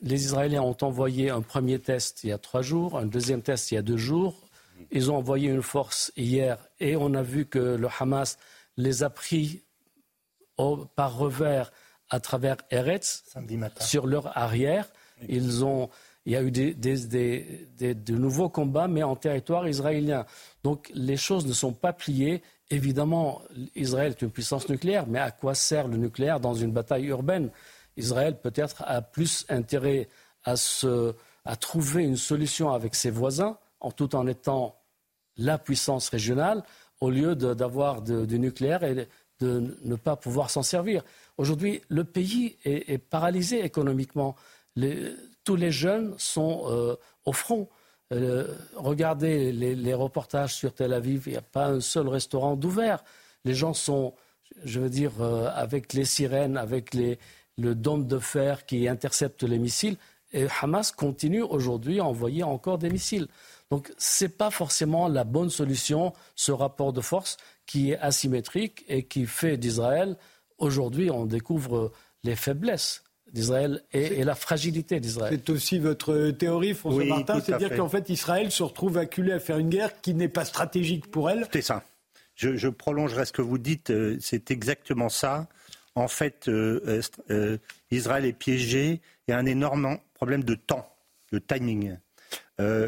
Speaker 5: les Israéliens ont envoyé un premier test il y a trois jours, un deuxième test il y a deux jours. Ils ont envoyé une force hier et on a vu que le Hamas les a pris par revers à travers Eretz sur leur arrière. Ils ont, il y a eu des, de nouveaux combats, mais en territoire israélien. Donc les choses ne sont pas pliées. Évidemment, Israël est une puissance nucléaire, mais à quoi sert le nucléaire dans une bataille urbaine? Israël peut-être a plus intérêt à, se, à trouver une solution avec ses voisins, en tout en étant la puissance régionale, au lieu d'avoir du nucléaire et de ne pas pouvoir s'en servir. Aujourd'hui, le pays est paralysé économiquement tous les jeunes sont euh, au front. Euh, regardez les, reportages sur Tel Aviv, il n'y a pas un seul restaurant d'ouvert. Les gens sont, je veux dire, euh, avec les sirènes, avec le dôme de fer qui intercepte les missiles. Et Hamas continue aujourd'hui à envoyer encore des missiles. Donc ce n'est pas forcément la bonne solution, ce rapport de force qui est asymétrique et qui fait d'Israël, aujourd'hui, on découvre les faiblesses d'Israël et, la fragilité d'Israël.
Speaker 1: C'est aussi votre théorie, François Martin, c'est-à-dire qu'en fait Israël se retrouve acculé à faire une guerre qui n'est pas stratégique pour elle.
Speaker 6: C'est ça. Je, prolongerai ce que vous dites, euh, c'est exactement ça. En fait, euh, euh, Israël est piégé, il y a un énorme problème de temps, de timing,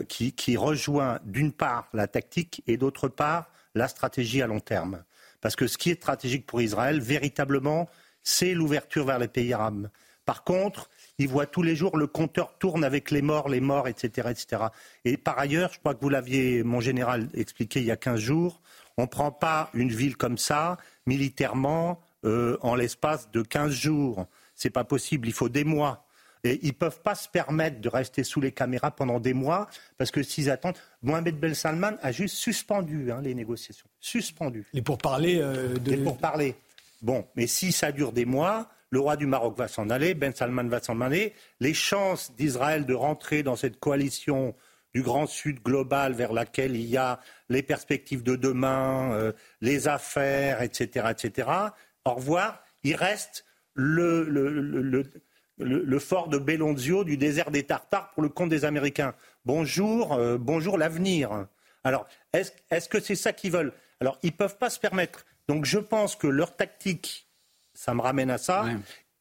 Speaker 6: qui, qui rejoint d'une part la tactique et d'autre part la stratégie à long terme. Parce que ce qui est stratégique pour Israël, véritablement, c'est l'ouverture vers les pays arabes. Par contre, il voit tous les jours le compteur tourne avec les morts, les morts, etc., etc. Et par ailleurs, je crois que vous l'aviez, mon général, expliqué il y a 15 jours, on ne prend pas une ville comme ça, militairement, euh, en l'espace de 15 jours. Ce n'est pas possible, il faut des mois. Et ils ne peuvent pas se permettre de rester sous les caméras pendant des mois, parce que s'ils attendent. Mohamed Ben Salman a juste suspendu hein, les négociations. Suspendu.
Speaker 1: Et pour parler euh, de.
Speaker 6: Et pour parler. Bon, mais si ça dure des mois, le roi du Maroc va s'en aller, Ben Salman va s'en aller. Les chances d'Israël de rentrer dans cette coalition du Grand Sud global vers laquelle il y a les perspectives de demain, euh, les affaires, etc.. Au revoir. Il reste le, fort de Bellonzio du désert des Tartares pour le compte des Américains. Bonjour, euh, bonjour l'avenir. Alors, est-ce que c'est ça qu'ils veulent? Alors, ils ne peuvent pas se permettre. Donc, je pense que leur tactique ça me ramène à ça.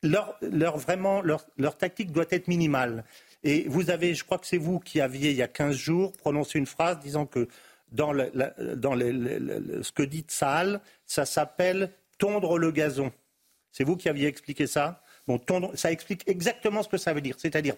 Speaker 6: Leur, vraiment, leur, tactique doit être minimale. Et vous avez, je crois que c'est vous qui aviez, il y a 15 jours, prononcé une phrase disant que dans, ce que dit Saal, ça s'appelle tondre le gazon. C'est vous qui aviez expliqué ça? Bon, tondre, ça explique exactement ce que ça veut dire. C'est-à-dire,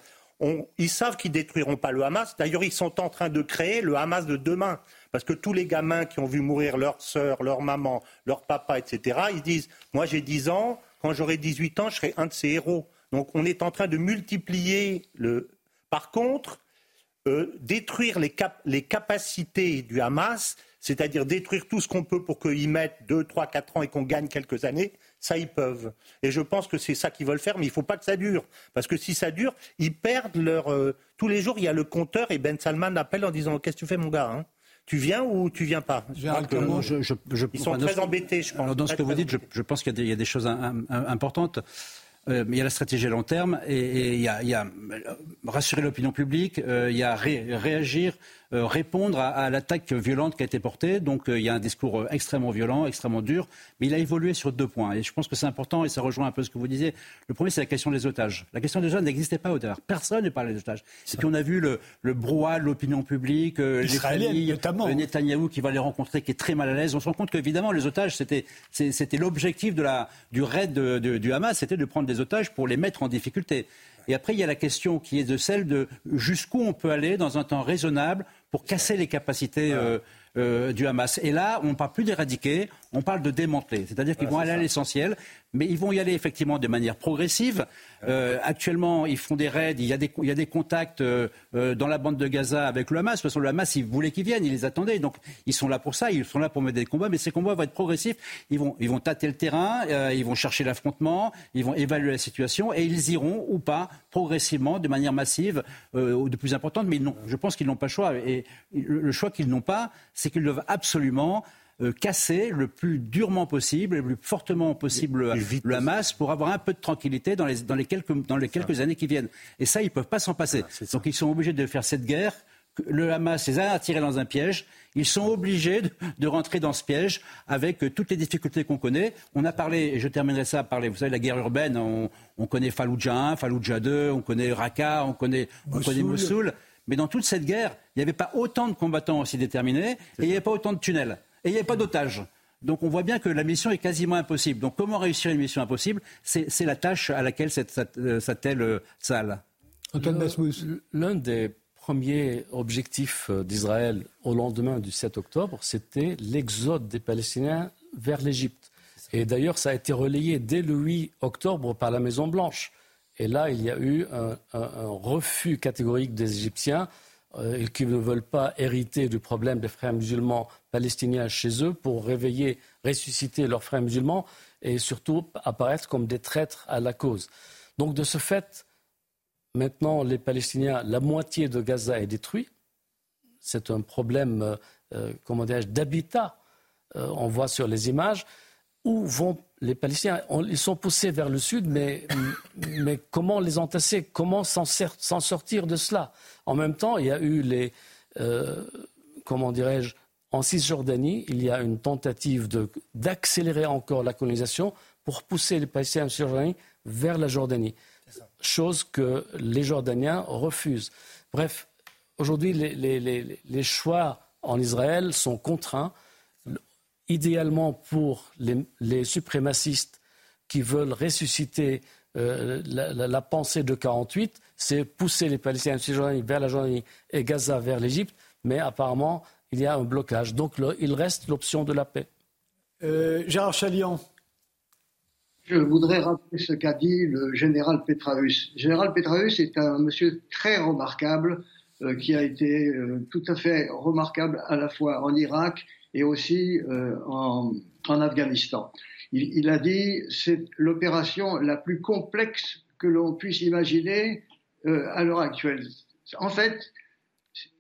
Speaker 6: ils savent qu'ils détruiront pas le Hamas. D'ailleurs, ils sont en train de créer le Hamas de demain. Parce que tous les gamins qui ont vu mourir leur sœur, leur maman, leur papa, etc., ils disent Moi j'ai 10 ans, quand j'aurai 18 ans, je serai un de ces héros. Donc on est en train de multiplier le. Par contre, euh, détruire les, capacités du Hamas, c'est-à-dire détruire tout ce qu'on peut pour qu'ils mettent 2, 3, 4 ans et qu'on gagne quelques années, ça ils peuvent. Et je pense que c'est ça qu'ils veulent faire, mais il ne faut pas que ça dure. Parce que si ça dure, ils perdent leur. Euh, tous les jours, il y a le compteur et Ben Salman appelle en disant Qu'est-ce que tu fais, mon gars hein? Tu viens ou tu viens pas? Ils sont très embêtés, je pense.
Speaker 9: dans ce que vous dites, je, pense qu'il y, a des choses importantes. Euh, il y a la stratégie à long terme et, il, y a, euh, rassurer l'opinion publique, euh, il y a réagir répondre à, l'attaque violente qui a été portée. Donc euh, il y a un discours euh, extrêmement violent, extrêmement dur, mais il a évolué sur deux points. Et je pense que c'est important et ça rejoint un peu ce que vous disiez. Le premier, c'est la question des otages. La question des otages n'existait pas au départ. Personne ne parlait des otages. Et puis on a vu le, le brouhaha de l'opinion publique, les familles, notamment. Netanyahou qui va les rencontrer, qui est très mal à l'aise. On se rend compte qu'évidemment, les otages, c'était, c'était l'objectif de la, du raid du Hamas, c'était de prendre des otages pour les mettre en difficulté. Et après, il y a la question qui est de celle de jusqu'où on peut aller dans un temps raisonnable pour casser les capacités euh, euh, du Hamas. Et là, on ne parle plus d'éradiquer, on parle de démanteler. C'est-à-dire qu'ils vont aller à l'essentiel, mais ils vont y aller effectivement de manière progressive. Euh, actuellement, ils font des raids, il y a des, contacts euh, euh, dans la bande de Gaza avec le Hamas. De toute façon, le Hamas, ils voulaient qu'ils viennent, ils les attendaient. Donc, ils sont là pour ça, ils sont là pour mettre des combats, mais ces combats vont être progressifs. Ils vont, ils vont tâter le terrain, ils vont chercher l'affrontement, ils vont évaluer la situation et ils iront ou pas progressivement, de manière massive, ou de plus importante. Mais non, je pense qu'ils n'ont pas le choix. Et le choix qu'ils n'ont pas, c'est qu'ils doivent absolument euh, casser le plus durement possible, le plus fortement possible le Hamas pour avoir un peu de tranquillité dans les, dans les, quelques, dans les quelques années qui viennent. Et ça, ils ne peuvent pas s'en passer. Donc ils sont obligés de faire cette guerre. Le Hamas les a attirés dans un piège. Ils sont obligés de, rentrer dans ce piège avec euh, toutes les difficultés qu'on connaît. On a parlé, et je terminerai ça par les, vous savez, la guerre urbaine. On, connaît Fallujah 1, Fallujah 2, on connaît Raqqa, on connaît, on connaît Mossoul. Mais dans toute cette guerre, il n'y avait pas autant de combattants aussi déterminés et il n'y avait pas autant de tunnels. Et il n'y a pas d'otages. Donc on voit bien que la mission est quasiment impossible. Donc comment réussir une mission impossible C'est la tâche à laquelle s'attelle euh, Salle.
Speaker 5: L'un des premiers objectifs euh, d'Israël au lendemain du 7 octobre, c'était l'exode des Palestiniens vers l'Égypte. Et d'ailleurs, ça a été relayé dès le 8 octobre par la Maison-Blanche. Et là, il y a eu un refus catégorique des Égyptiens euh, qui ne veulent pas hériter du problème des frères musulmans palestiniens chez eux pour réveiller, ressusciter leurs frères musulmans et surtout apparaître comme des traîtres à la cause. Donc de ce fait, maintenant les Palestiniens, la moitié de Gaza est détruite. C'est un problème, euh, euh, d'habitat. on voit sur les images où vont les Palestiniens Ils sont poussés vers le sud, mais, mais comment les entasser? Comment s'en sortir de cela? En même temps, il y a eu les. Euh, comment dirais-je En Cisjordanie, il y a une tentative d'accélérer encore la colonisation pour pousser les Palestiniens en Cisjordanie vers la Jordanie. Chose que les Jordaniens refusent. Bref, aujourd'hui, les, les, les choix en Israël sont contraints idéalement pour les, suprémacistes qui veulent ressusciter euh, la, pensée de 48, c'est pousser les Palestiniens vers la Jordanie et Gaza vers l'Égypte, mais apparemment, il y a un blocage. Donc, il reste l'option de la paix.
Speaker 1: Euh, Gérard Chalian.
Speaker 10: Je voudrais rappeler ce qu'a dit le général Petraeus. Le général Petraeus est un monsieur très remarquable, euh, qui a été tout à fait remarquable à la fois en Irak et aussi euh, en, en, Afghanistan. Il, il, a dit c'est l'opération la plus complexe que l'on puisse imaginer euh, à l'heure actuelle. En fait,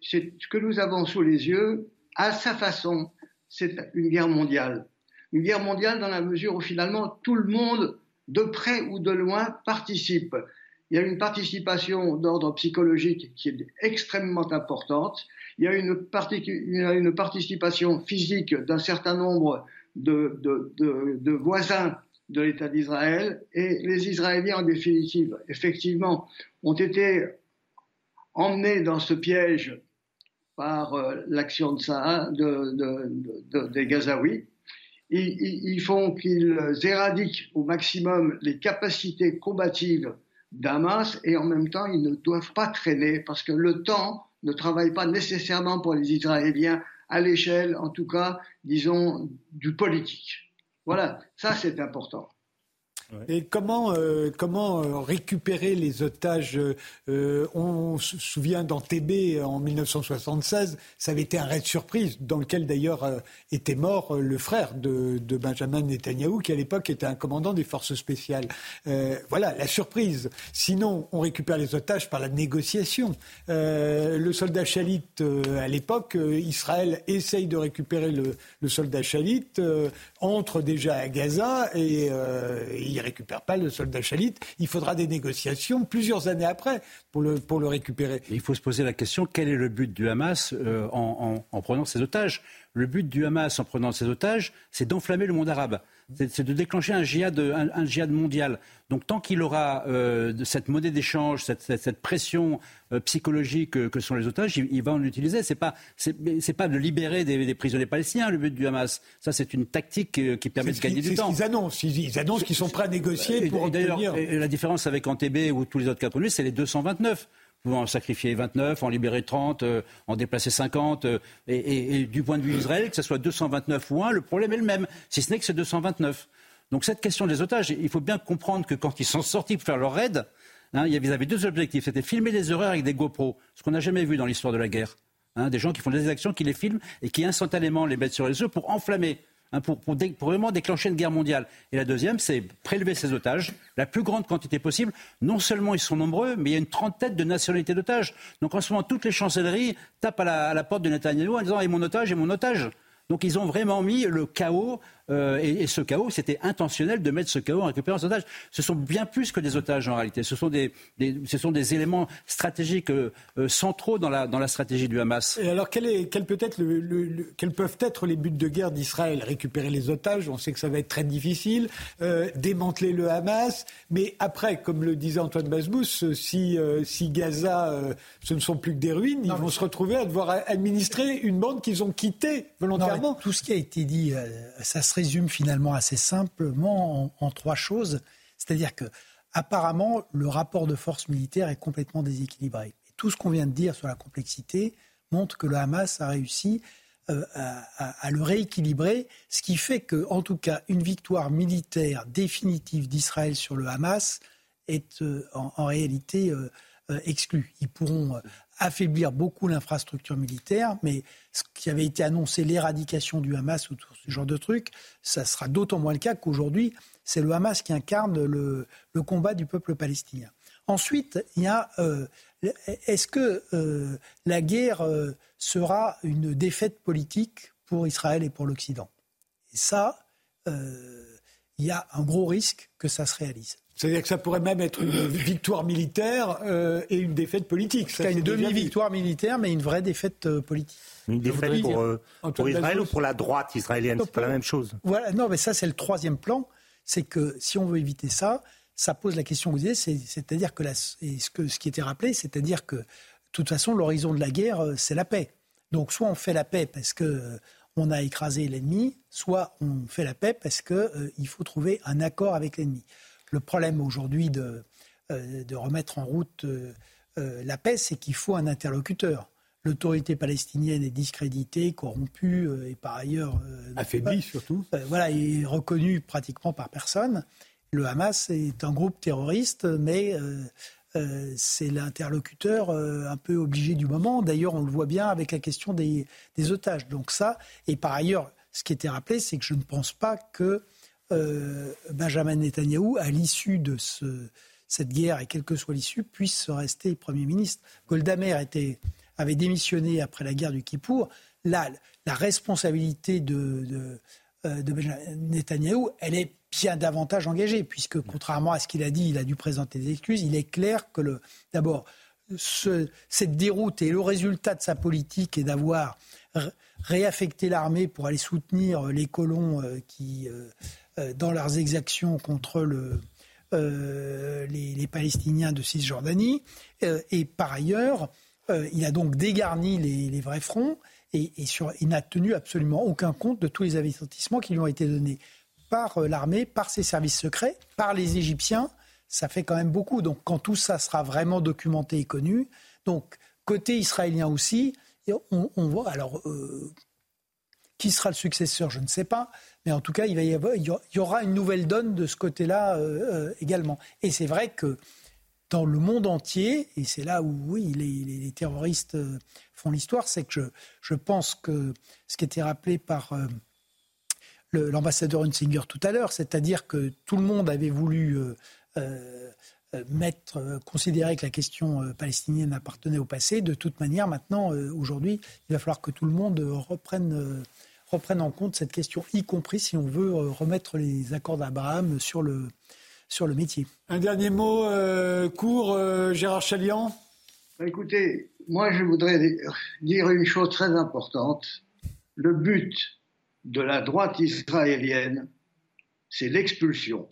Speaker 10: c'est ce que nous avons sous les yeux, à sa façon, c'est une guerre mondiale. Une guerre mondiale dans la mesure où finalement tout le monde, de près ou de loin, participe. Il y a une participation d'ordre psychologique qui est extrêmement importante il y a une, participation physique d'un certain nombre de, voisins de l'État d'Israël et les Israéliens en définitive, effectivement, ont été emmenés dans ce piège par euh, l'action de de, des Gazaouis. Ils font qu'ils éradiquent au maximum les capacités combatives d'Hamas et en même temps, ils ne doivent pas traîner parce que le temps ne travaille pas nécessairement pour les Israéliens à l'échelle, en tout cas, disons, du politique. Voilà, ça c'est important.
Speaker 1: Et comment, euh, comment euh, récupérer les otages euh, On se souvient dans TB en 1976, ça avait été un raid surprise dans lequel d'ailleurs était mort le frère de, Benjamin Netanyahou, qui à l'époque était un commandant des forces spéciales. voilà, la surprise. Sinon, on récupère les otages par la négociation. le soldat Chalit, à l'époque, Israël essaye de récupérer le, le soldat Chalit, entre déjà à Gaza et il ne récupère pas le soldat Chalit. Il faudra des négociations plusieurs années après pour le, pour le récupérer.
Speaker 9: Il faut se poser la question quel est le but du Hamas euh, en, en, prenant ses otages? Le but du Hamas en prenant ses otages, c'est d'enflammer le monde arabe c'est de déclencher un djihad, un, mondial. Donc tant qu'il aura euh, cette monnaie d'échange, cette, pression euh, psychologique que, sont les otages, il, va en utiliser. C'est pas, c'est pas de libérer des, prisonniers palestiniens le but du Hamas. Ça c'est une tactique euh, qui permet de gagner du temps.
Speaker 1: C'est ce qu'ils annoncent. Ils, annoncent qu'ils sont prêts à négocier pour obtenir.
Speaker 9: la différence avec Antébé ou tous les autres 4 c'est les 229 pouvant en sacrifier 29, en libérer 30, euh, en déplacer 50. Euh, et, du point de vue d'Israël, que ce soit 229 ou 1, le problème est le même, si ce n'est que c'est 229. Donc cette question des otages, il faut bien comprendre que quand ils sont sortis pour faire leur raid, hein, ils avaient deux objectifs. C'était filmer les erreurs avec des GoPro, ce qu'on n'a jamais vu dans l'histoire de la guerre. Hein, des gens qui font des actions, qui les filment et qui instantanément les mettent sur les œufs pour enflammer Hein, pour, vraiment déclencher une guerre mondiale. Et la deuxième, c'est prélever ces otages, la plus grande quantité possible. Non seulement ils sont nombreux, mais il y a une trentaine de nationalités d'otages. Donc en ce moment, toutes les chancelleries tapent à la, à la porte de Netanyahu en disant Et mon otage, et mon otage. Donc ils ont vraiment mis le chaos euh, et, ce chaos, c'était intentionnel de mettre ce chaos en récupérant les otages. Ce sont bien plus que des otages en réalité. Ce sont des, ce sont des éléments stratégiques euh, euh, centraux dans la, dans la stratégie du Hamas.
Speaker 1: Et alors, quel, est, quel peut être le, quels peuvent être les buts de guerre d'Israël? Récupérer les otages, on sait que ça va être très difficile. démanteler le Hamas. Mais après, comme le disait Antoine Basbous, si, si Gaza, ce ne sont plus que des ruines, ils vont se retrouver à devoir administrer une bande qu'ils ont quittée volontairement.
Speaker 4: tout ce qui a été dit, ça serait résume finalement assez simplement en, trois choses. C'est-à-dire que apparemment, le rapport de force militaire est complètement déséquilibré. Tout ce qu'on vient de dire sur la complexité montre que le Hamas a réussi euh, à, le rééquilibrer, ce qui fait que, en tout cas, une victoire militaire définitive d'Israël sur le Hamas est euh, en, réalité euh, exclue. Ils pourront affaiblir beaucoup l'infrastructure militaire, mais ce qui avait été annoncé, l'éradication du Hamas ou tout ce genre de trucs, ça sera d'autant moins le cas qu'aujourd'hui, c'est le Hamas qui incarne le, combat du peuple palestinien. Ensuite, il y a euh, est-ce que euh, la guerre euh, sera une défaite politique pour Israël et pour l'Occident? Et ça, il y a un gros risque que ça se réalise.
Speaker 1: C'est-à-dire que ça pourrait même être une victoire militaire euh, et une défaite politique.
Speaker 4: C'est une demi-victoire militaire, mais une vraie défaite euh, politique.
Speaker 6: Une défaite pour, euh, Israël ou pour la droite israélienne C'est pas la même chose.
Speaker 4: Voilà, non, mais ça, c'est le troisième plan. C'est que si on veut éviter ça, ça pose la question que vous disiez, c'est-à-dire que, ce, que ce qui était rappelé, c'est-à-dire que, de toute façon, l'horizon de la guerre, c'est la paix. Donc, soit on fait la paix parce que on a écrasé l'ennemi, soit on fait la paix parce qu'il faut trouver un accord avec l'ennemi le problème aujourd'hui de, euh, de, remettre en route euh, euh, la paix, c'est qu'il faut un interlocuteur. L'autorité palestinienne est discréditée, corrompue et par ailleurs
Speaker 1: affaiblie surtout.
Speaker 4: voilà, est reconnue pratiquement par personne. Le Hamas est un groupe terroriste, mais c'est l'interlocuteur un peu obligé du moment. D'ailleurs, on le voit bien avec la question des, des, otages. Donc ça, et par ailleurs, ce qui était rappelé, c'est que je ne pense pas que euh, Benjamin Netanyahou, à l'issue de cette guerre, et quelle que soit l'issue, puisse rester Premier ministre. Golda avait démissionné après la guerre du Kippour. Là, la responsabilité de, euh, Benjamin Netanyahou, elle est bien davantage engagée, puisque contrairement à ce qu'il a dit, il a dû présenter des excuses. Il est clair que, d'abord, cette déroute et le résultat de sa politique est d'avoir réaffecté l'armée pour aller soutenir les colons euh, qui euh, dans leurs exactions contre le, euh, les, Palestiniens de Cisjordanie. Euh, et par ailleurs, il a donc dégarni les, vrais fronts et, il n'a tenu absolument aucun compte de tous les avertissements qui lui ont été donnés par l'armée, par ses services secrets, par les Égyptiens, ça fait quand même beaucoup. Donc quand tout ça sera vraiment documenté et connu, donc côté israélien aussi, on, voit alors euh, qui sera le successeur, je ne sais pas, mais en tout cas il, va y, avoir, aura une nouvelle donne de ce côté-là euh, euh, également. Et c'est vrai que dans le monde entier, et c'est là où oui les, terroristes font l'histoire, c'est que je, pense que ce qui était rappelé par l'ambassadeur Hunsinger tout à l'heure, c'est-à-dire que tout le monde avait voulu mettre, euh, considérer que la question palestinienne appartenait au passé. De toute manière, maintenant, aujourd'hui, il va falloir que tout le monde reprenne, reprenne en compte cette question, y compris si on veut remettre les accords d'Abraham sur le, sur le métier.
Speaker 1: Un dernier mot court, Gérard Chalian?
Speaker 10: Bah, Écoutez, moi je voudrais dire une chose très importante. Le but de la droite israélienne, c'est l'expulsion.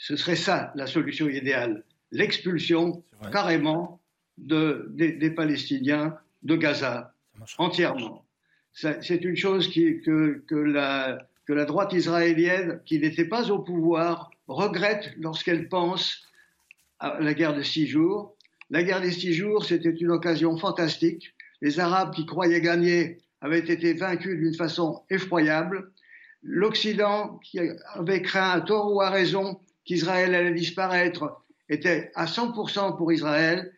Speaker 10: Ce serait ça la solution idéale, l'expulsion carrément des, Palestiniens de Gaza, entièrement. C'est une chose que, la, que la droite israélienne, qui n'était pas au pouvoir, regrette lorsqu'elle pense à la guerre de six jours. La guerre des six jours, c'était une occasion fantastique. Les Arabes qui croyaient gagner avaient été vaincus d'une façon effroyable. L'Occident, qui avait craint à tort ou à raison qu'Israël allait disparaître était à 100% pour Israël,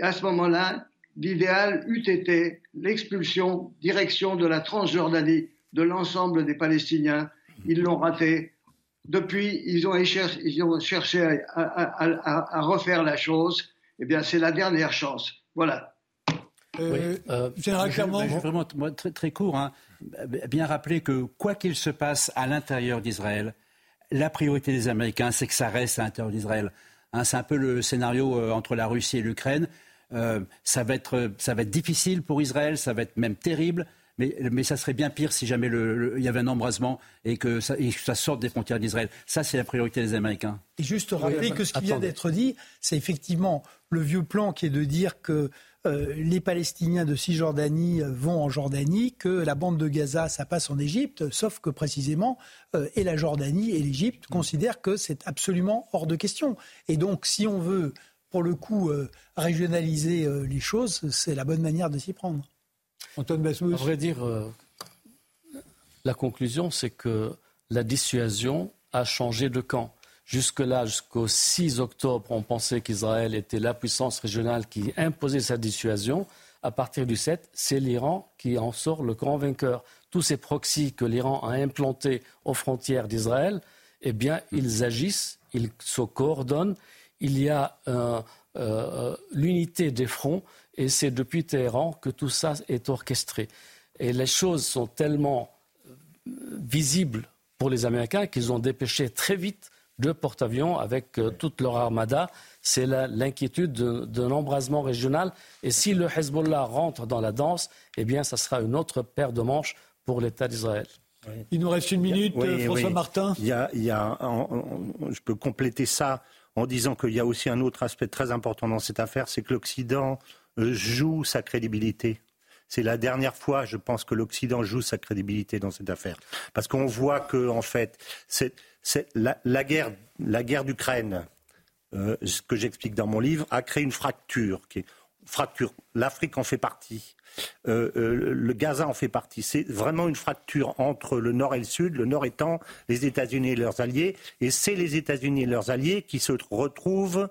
Speaker 10: à ce moment-là, l'idéal eût été l'expulsion, direction de la Transjordanie de l'ensemble des Palestiniens. Ils l'ont raté. Depuis, ils ont, cherché à, refaire la chose. Eh bien, c'est la dernière chance. Voilà.
Speaker 9: Euh, euh vraiment très, très court. Hein. Bien rappeler que quoi qu'il se passe à l'intérieur d'Israël, la priorité des Américains, c'est que ça reste à l'intérieur d'Israël. Hein, c'est un peu le scénario euh, entre la Russie et l'Ukraine. Euh, ça, va être, ça va être difficile pour Israël, ça va être même terrible. Mais, mais, ça serait bien pire si jamais il y avait un embrasement et que, ça, et que ça sorte des frontières d'Israël. Ça, c'est la priorité des Américains.
Speaker 4: Et juste rappeler que ce qui vient d'être dit, c'est effectivement le vieux plan qui est de dire que euh, les Palestiniens de Cisjordanie euh, vont en Jordanie, que la bande de Gaza, ça passe en Égypte, sauf que précisément, euh, et la Jordanie et l'Égypte considèrent que c'est absolument hors de question. Et donc, si on veut, pour le coup, régionaliser les choses, c'est la bonne manière de s'y prendre.
Speaker 5: Antoine Basmus. À vrai dire, la conclusion, c'est que la dissuasion a changé de camp. Jusque-là, jusqu'au 6 octobre, on pensait qu'Israël était la puissance régionale qui imposait sa dissuasion. À partir du 7, c'est l'Iran qui en sort le grand vainqueur. Tous ces proxys que l'Iran a implantés aux frontières d'Israël, eh bien, ils agissent, ils se coordonnent. Il y a euh, euh, l'unité des fronts et c'est depuis Téhéran que tout ça est orchestré. Et les choses sont tellement euh, visibles pour les Américains qu'ils ont dépêché très vite deux porte-avions avec euh, toute leur armada. C'est l'inquiétude d'un embrasement régional. Et si le Hezbollah rentre dans la danse, eh bien, ça sera une autre paire de manches pour l'État d'Israël.
Speaker 1: Il nous reste une minute, François Martin.
Speaker 6: Il y a, il y a je peux compléter ça en disant qu'il y a aussi un autre aspect très important dans cette affaire, c'est que l'Occident euh, joue sa crédibilité. C'est la dernière fois, je pense, que l'Occident joue sa crédibilité dans cette affaire. Parce qu'on voit que, en fait, c'est la, guerre, la guerre d'Ukraine, euh, ce que j'explique dans mon livre, a créé une fracture. L'Afrique en fait partie. Euh, euh, le Gaza en fait partie. C'est vraiment une fracture entre le Nord et le Sud, le Nord étant les États-Unis et leurs alliés, et c'est les États-Unis et leurs alliés qui se retrouvent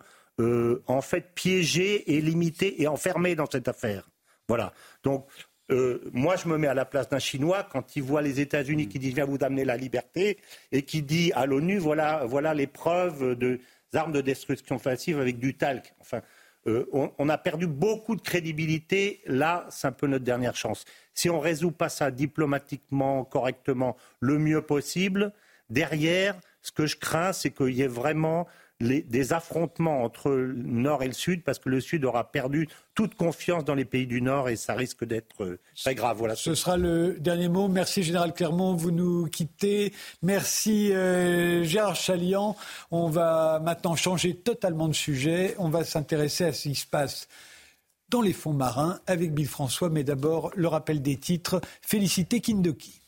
Speaker 6: en fait piégés et limités et enfermés dans cette affaire. Voilà. Donc euh, moi, je me mets à la place d'un Chinois quand il voit les États-Unis qui disent viens vous amener la liberté et qui dit à l'ONU voilà, voilà les preuves de armes de destruction massive avec du talc. Enfin, euh, on, a perdu beaucoup de crédibilité. Là, c'est un peu notre dernière chance. Si on ne résout pas ça diplomatiquement, correctement, le mieux possible, derrière, ce que je crains, c'est qu'il y ait vraiment des affrontements entre le Nord et le Sud, parce que le Sud aura perdu toute confiance dans les pays du Nord et ça risque d'être euh, très grave. Voilà.
Speaker 1: Ce sera le dernier mot. Merci Général Clermont, vous nous quittez. Merci euh, Gérard Chalian. On va maintenant changer totalement de sujet. On va s'intéresser à ce qui se passe dans les fonds marins avec Bill François, mais d'abord le rappel des titres. Félicité Kindoki.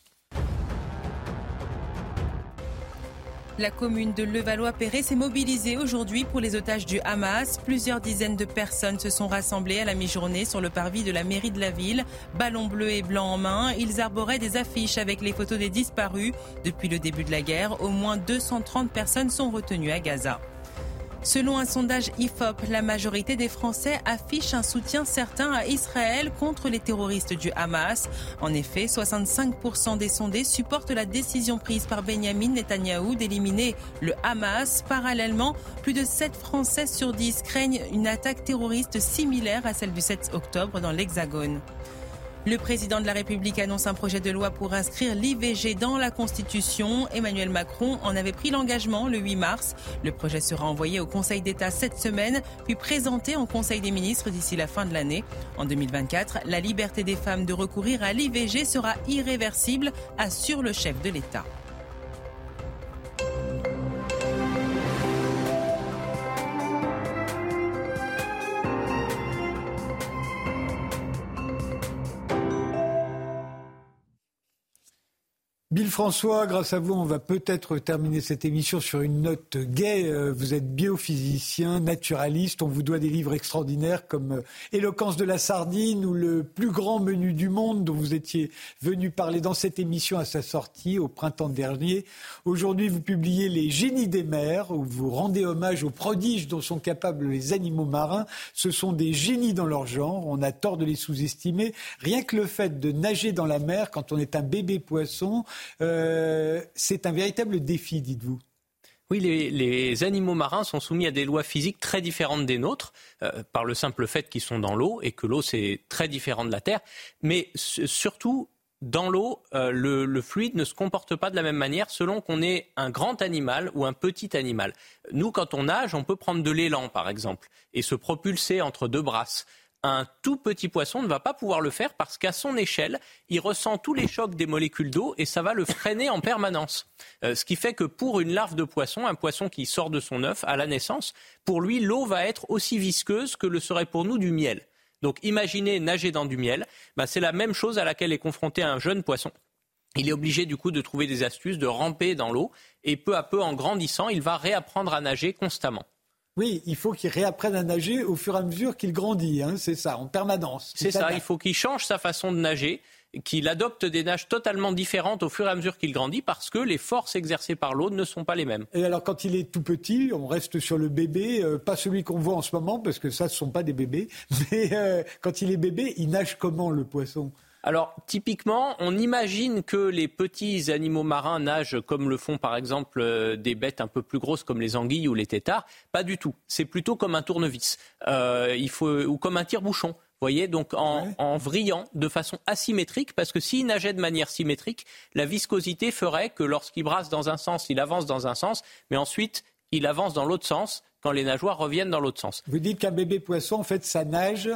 Speaker 2: La commune de Levallois-Perret s'est mobilisée aujourd'hui pour les otages du Hamas. Plusieurs dizaines de personnes se sont rassemblées à la mi-journée sur le parvis de la mairie de la ville. Ballons bleus et blancs en main, ils arboraient des affiches avec les photos des disparus. Depuis le début de la guerre, au moins 230 personnes sont retenues à Gaza. Selon un sondage IFOP, la majorité des Français affichent un soutien certain à Israël contre les terroristes du Hamas. En effet, 65% des sondés supportent la décision prise par Benjamin Netanyahou d'éliminer le Hamas. Parallèlement, plus de 7 Français sur 10 craignent une attaque terroriste similaire à celle du 7 octobre dans l'Hexagone. Le président de la République annonce un projet de loi pour inscrire l'IVG dans la Constitution. Emmanuel Macron en avait pris l'engagement le 8 mars. Le projet sera envoyé au Conseil d'État cette semaine, puis présenté en Conseil des ministres d'ici la fin de l'année. En 2024, la liberté des femmes de recourir à l'IVG sera irréversible, assure le chef de l'État.
Speaker 1: Bill François, grâce à vous, on va peut-être terminer cette émission sur une note gaie. Euh, vous êtes biophysicien, naturaliste. On vous doit des livres extraordinaires comme euh, Éloquence de la sardine ou Le plus grand menu du monde dont vous étiez venu parler dans cette émission à sa sortie au printemps dernier. Aujourd'hui, vous publiez Les génies des mers où vous rendez hommage aux prodiges dont sont capables les animaux marins. Ce sont des génies dans leur genre. On a tort de les sous-estimer. Rien que le fait de nager dans la mer quand on est un bébé poisson, euh, c'est un véritable défi, dites-vous.
Speaker 11: Oui, les, animaux marins sont soumis à des lois physiques très différentes des nôtres, euh, par le simple fait qu'ils sont dans l'eau et que l'eau, c'est très différent de la Terre. Mais surtout, dans l'eau, euh, le, le, fluide ne se comporte pas de la même manière selon qu'on est un grand animal ou un petit animal. Nous, quand on nage, on peut prendre de l'élan, par exemple, et se propulser entre deux brasses un tout petit poisson ne va pas pouvoir le faire parce qu'à son échelle, il ressent tous les chocs des molécules d'eau et ça va le freiner en permanence. Euh, ce qui fait que pour une larve de poisson, un poisson qui sort de son œuf à la naissance, pour lui, l'eau va être aussi visqueuse que le serait pour nous du miel. Donc imaginez nager dans du miel, bah, c'est la même chose à laquelle est confronté un jeune poisson. Il est obligé du coup de trouver des astuces, de ramper dans l'eau, et peu à peu, en grandissant, il va réapprendre à nager constamment.
Speaker 1: Oui, il faut qu'il réapprenne à nager au fur et à mesure qu'il grandit, hein, c'est ça, en permanence.
Speaker 11: C'est ça, il faut qu'il change sa façon de nager, qu'il adopte des nages totalement différentes au fur et à mesure qu'il grandit parce que les forces exercées par l'eau ne sont pas les mêmes.
Speaker 1: Et alors quand il est tout petit, on reste sur le bébé, euh, pas celui qu'on voit en ce moment parce que ça, ce ne sont pas des bébés, mais euh, quand il est bébé, il nage comment le poisson?
Speaker 11: Alors, typiquement, on imagine que les petits animaux marins nagent comme le font par exemple euh, des bêtes un peu plus grosses comme les anguilles ou les têtards. Pas du tout. C'est plutôt comme un tournevis euh, il faut, ou comme un tire-bouchon. voyez, donc en, en, vrillant de façon asymétrique, parce que s'il nageait de manière symétrique, la viscosité ferait que lorsqu'il brasse dans un sens, il avance dans un sens, mais ensuite il avance dans l'autre sens quand les nageoires reviennent dans l'autre sens.
Speaker 1: Vous dites qu'un bébé poisson, en fait, ça nage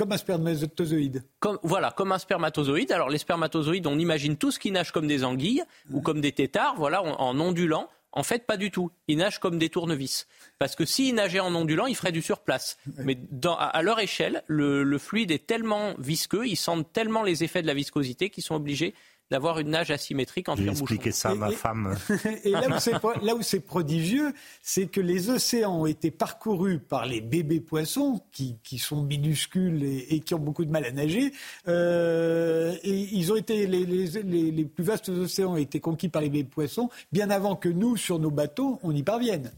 Speaker 1: comme un spermatozoïde.
Speaker 11: Comme, voilà, comme un spermatozoïde. Alors les spermatozoïdes, on imagine tous qu'ils nagent comme des anguilles ou comme des têtards, voilà, en ondulant. En fait, pas du tout. Ils nagent comme des tournevis. Parce que s'ils nageaient en ondulant, ils feraient du surplace. Mais à, leur échelle, le, le, fluide est tellement visqueux, ils sentent tellement les effets de la viscosité qu'ils sont obligés d'avoir une nage asymétrique entre
Speaker 6: J'ai expliqué ça à ma femme.
Speaker 1: Et là où c'est prodigieux, c'est que les océans ont été parcourus par les bébés poissons, qui, qui sont minuscules et, qui ont beaucoup de mal à nager. Euh, et ils ont été, les, les, les plus vastes océans ont été conquis par les bébés poissons bien avant que nous, sur nos bateaux, on y parvienne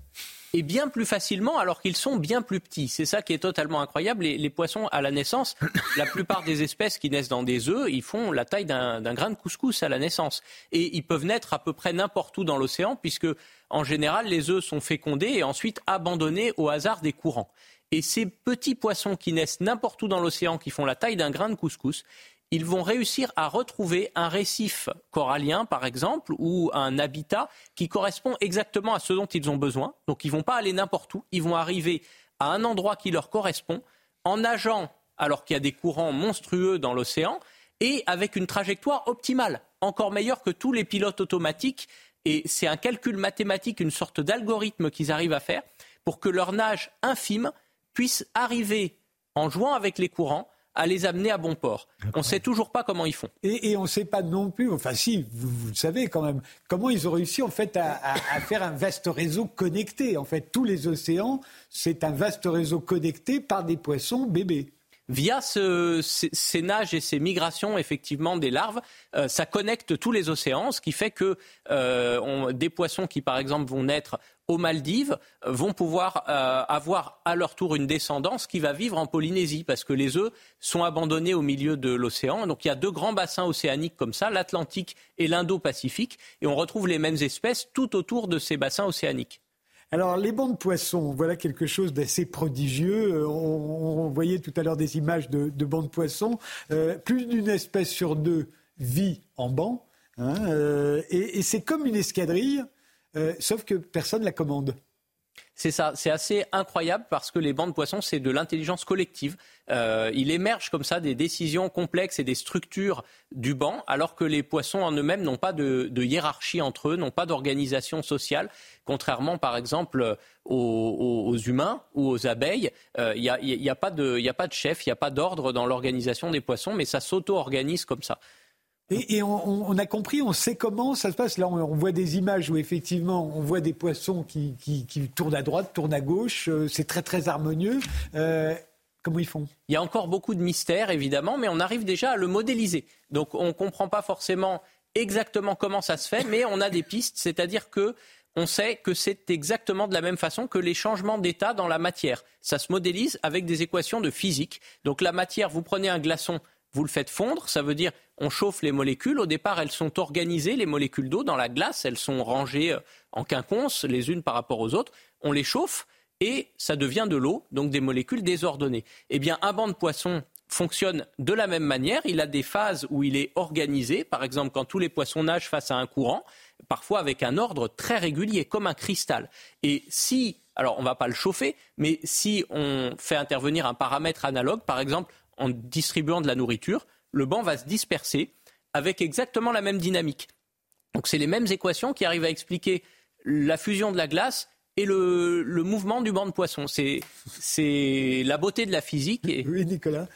Speaker 11: et bien plus facilement alors qu'ils sont bien plus petits. C'est ça qui est totalement incroyable. Les, poissons, à la naissance, la plupart des espèces qui naissent dans des œufs, ils font la taille d'un grain de couscous à la naissance. Et ils peuvent naître à peu près n'importe où dans l'océan, puisque en général, les œufs sont fécondés et ensuite abandonnés au hasard des courants. Et ces petits poissons qui naissent n'importe où dans l'océan, qui font la taille d'un grain de couscous, ils vont réussir à retrouver un récif corallien, par exemple, ou un habitat qui correspond exactement à ce dont ils ont besoin. Donc ils ne vont pas aller n'importe où, ils vont arriver à un endroit qui leur correspond en nageant alors qu'il y a des courants monstrueux dans l'océan et avec une trajectoire optimale, encore meilleure que tous les pilotes automatiques. Et c'est un calcul mathématique, une sorte d'algorithme qu'ils arrivent à faire pour que leur nage infime puisse arriver en jouant avec les courants à les amener à bon port. On ne sait toujours pas comment ils font.
Speaker 1: Et, on ne sait pas non plus, enfin si, vous, le savez quand même, comment ils ont réussi en fait à, à faire un vaste réseau connecté. En fait, tous les océans, c'est un vaste réseau connecté par des poissons bébés
Speaker 11: via ces, nages et ces migrations effectivement des larves, euh, ça connecte tous les océans, ce qui fait que euh, des poissons qui par exemple vont naître aux Maldives vont pouvoir euh, avoir à leur tour une descendance qui va vivre en Polynésie parce que les œufs sont abandonnés au milieu de l'océan. Donc il y a deux grands bassins océaniques comme ça, l'Atlantique et l'Indo-Pacifique, et on retrouve les mêmes espèces tout autour de ces bassins océaniques.
Speaker 1: Alors, les bancs de poissons, voilà quelque chose d'assez prodigieux. Euh, on, voyait tout à l'heure des images de, bancs de poissons. Euh, plus d'une espèce sur deux vit en banc. Hein, euh, et, c'est comme une escadrille, sauf que personne ne la commande.
Speaker 11: C'est ça, c'est assez incroyable parce que les bancs de poissons, c'est de l'intelligence collective. Euh, il émerge comme ça des décisions complexes et des structures du banc, alors que les poissons en eux-mêmes n'ont pas de, hiérarchie entre eux, n'ont pas d'organisation sociale, contrairement par exemple aux, humains ou aux abeilles. Euh, il n'y a, a, pas de chef, il n'y a pas d'ordre dans l'organisation des poissons, mais ça s'auto-organise comme ça.
Speaker 1: Et, on, a compris, on sait comment ça se passe. Là, on, voit des images où effectivement, on voit des poissons qui, tournent à droite, tournent à gauche. Euh, c'est très très harmonieux. Euh, comment ils font?
Speaker 11: Il y a encore beaucoup de mystères, évidemment, mais on arrive déjà à le modéliser. Donc, on ne comprend pas forcément exactement comment ça se fait, mais on a des pistes, c'est-à-dire que on sait que c'est exactement de la même façon que les changements d'état dans la matière. Ça se modélise avec des équations de physique. Donc la matière, vous prenez un glaçon, vous le faites fondre, ça veut dire on chauffe les molécules. Au départ, elles sont organisées, les molécules d'eau, dans la glace, elles sont rangées euh, en quinconces, les unes par rapport aux autres. On les chauffe et ça devient de l'eau, donc des molécules désordonnées. Eh bien, un banc de poissons fonctionne de la même manière. Il a des phases où il est organisé, par exemple quand tous les poissons nagent face à un courant, parfois avec un ordre très régulier, comme un cristal. Et si, alors on ne va pas le chauffer, mais si on fait intervenir un paramètre analogue, par exemple en distribuant de la nourriture, le banc va se disperser avec exactement la même dynamique. Donc c'est les mêmes équations qui arrivent à expliquer la fusion de la glace et le, mouvement du banc de poisson. C'est la beauté de la physique.
Speaker 1: Oui, Nicolas.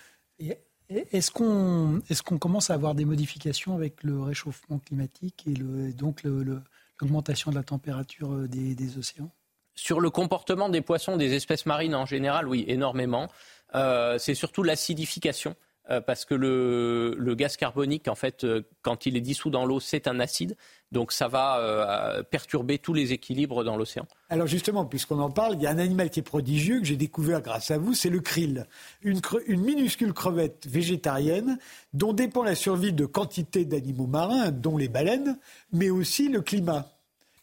Speaker 4: Est-ce qu'on est commence à avoir des modifications avec le réchauffement climatique et donc l'augmentation de la température euh, des, océans?
Speaker 11: Sur le comportement des poissons, des espèces marines en général, oui, énormément. Euh, c'est surtout l'acidification. Euh, parce que le, gaz carbonique, en fait, euh, quand il est dissous dans l'eau, c'est un acide. Donc ça va perturber tous les équilibres dans l'océan.
Speaker 1: Alors justement, puisqu'on en parle, il y a un animal qui est prodigieux, que j'ai découvert grâce à vous, c'est le krill. Une, minuscule crevette végétarienne dont dépend la survie de quantité d'animaux marins, dont les baleines, mais aussi le climat.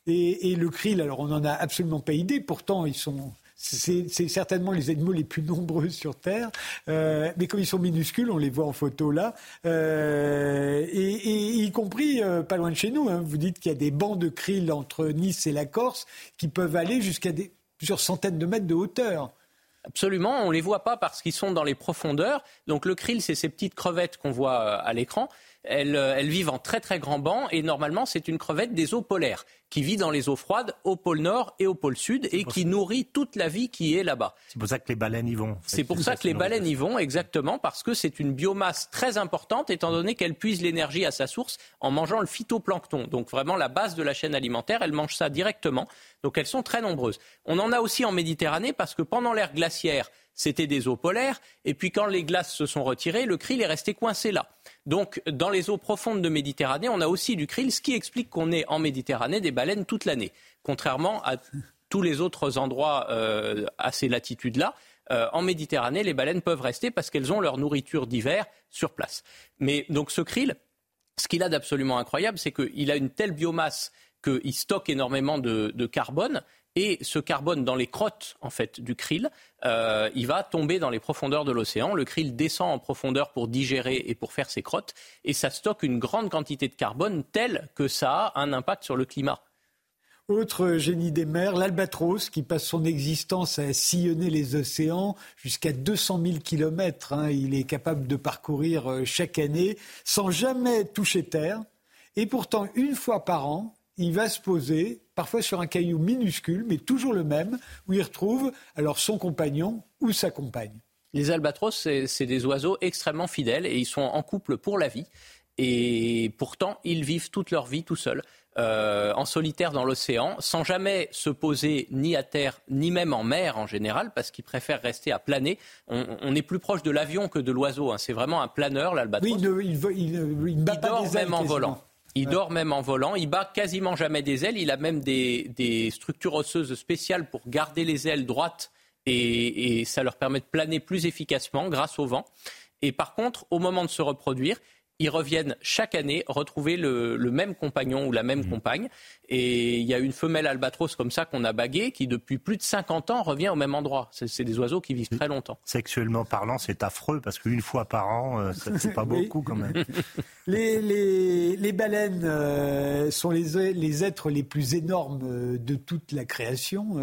Speaker 1: Et, et, le krill, alors on n'en a absolument pas idée, pourtant ils sont c'est certainement les animaux les plus nombreux sur Terre, euh, mais comme ils sont minuscules, on les voit en photo là, euh, et, y compris euh, pas loin de chez nous. Hein. vous dites qu'il y a des bancs de krill entre Nice et la Corse qui peuvent aller jusqu'à plusieurs centaines de mètres de hauteur.
Speaker 11: Absolument, on ne les voit pas parce qu'ils sont dans les profondeurs. Donc le krill, c'est ces petites crevettes qu'on voit à l'écran. Euh, elles, vivent en très très grand banc et normalement c'est une crevette des eaux polaires qui vit dans les eaux froides au pôle Nord et au pôle Sud et qui nourrit toute la vie qui est là-bas.
Speaker 6: C'est pour ça que les baleines y vont.
Speaker 11: C'est pour ça que les baleines y vont, exactement, parce que c'est une biomasse très importante étant donné qu'elle puise l'énergie à sa source en mangeant le phytoplancton. Donc vraiment la base de la chaîne alimentaire, elles mangent ça directement. Donc elles sont très nombreuses. On en a aussi en Méditerranée parce que pendant l'ère glaciaire, c'était des eaux polaires. Et puis quand les glaces se sont retirées, le krill est resté coincé là. Donc dans les eaux profondes de Méditerranée, on a aussi du krill, ce qui explique qu'on ait en Méditerranée des baleines toute l'année, contrairement à tous les autres endroits euh, à ces latitudes-là. Euh, en Méditerranée, les baleines peuvent rester parce qu'elles ont leur nourriture d'hiver sur place. Mais donc ce krill, ce qu'il a d'absolument incroyable, c'est qu'il a une telle biomasse qu'il stocke énormément de carbone et ce carbone dans les crottes en fait du krill, euh, il va tomber dans les profondeurs de l'océan. Le krill descend en profondeur pour digérer et pour faire ses crottes, et ça stocke une grande quantité de carbone telle que ça a un impact sur le climat.
Speaker 1: Autre génie des mers, l'albatros, qui passe son existence à sillonner les océans jusqu'à 200 000 kilomètres. Hein. Il est capable de parcourir euh, chaque année sans jamais toucher terre. Et pourtant, une fois par an, il va se poser, parfois sur un caillou minuscule, mais toujours le même, où il retrouve alors son compagnon ou sa compagne.
Speaker 11: Les albatros, c'est des oiseaux extrêmement fidèles et ils sont en couple pour la vie. Et pourtant, ils vivent toute leur vie tout seuls. Euh, en solitaire dans l'océan, sans jamais se poser ni à terre, ni même en mer en général, parce qu'ils préfèrent rester à planer. On, est plus proche de l'avion que de l'oiseau. Hein. C'est vraiment un planeur, l'albatros.
Speaker 1: Oui, il, il, il,
Speaker 11: dort même en volant. Il dort même en volant. Il bat quasiment jamais des ailes. Il a même des, structures osseuses spéciales pour garder les ailes droites et, et, ça leur permet de planer plus efficacement grâce au vent. Et par contre, au moment de se reproduire, ils reviennent chaque année retrouver le, même compagnon ou la même mmh. compagne. Et il y a une femelle albatros comme ça qu'on a baguée qui, depuis plus de 50 ans, revient au même endroit. C'est des oiseaux qui vivent très longtemps.
Speaker 6: Sexuellement parlant, c'est affreux parce qu'une fois par an, euh, c'est pas beaucoup quand même.
Speaker 1: les, les, les, baleines euh, sont les, les, êtres les plus énormes euh, de toute la création.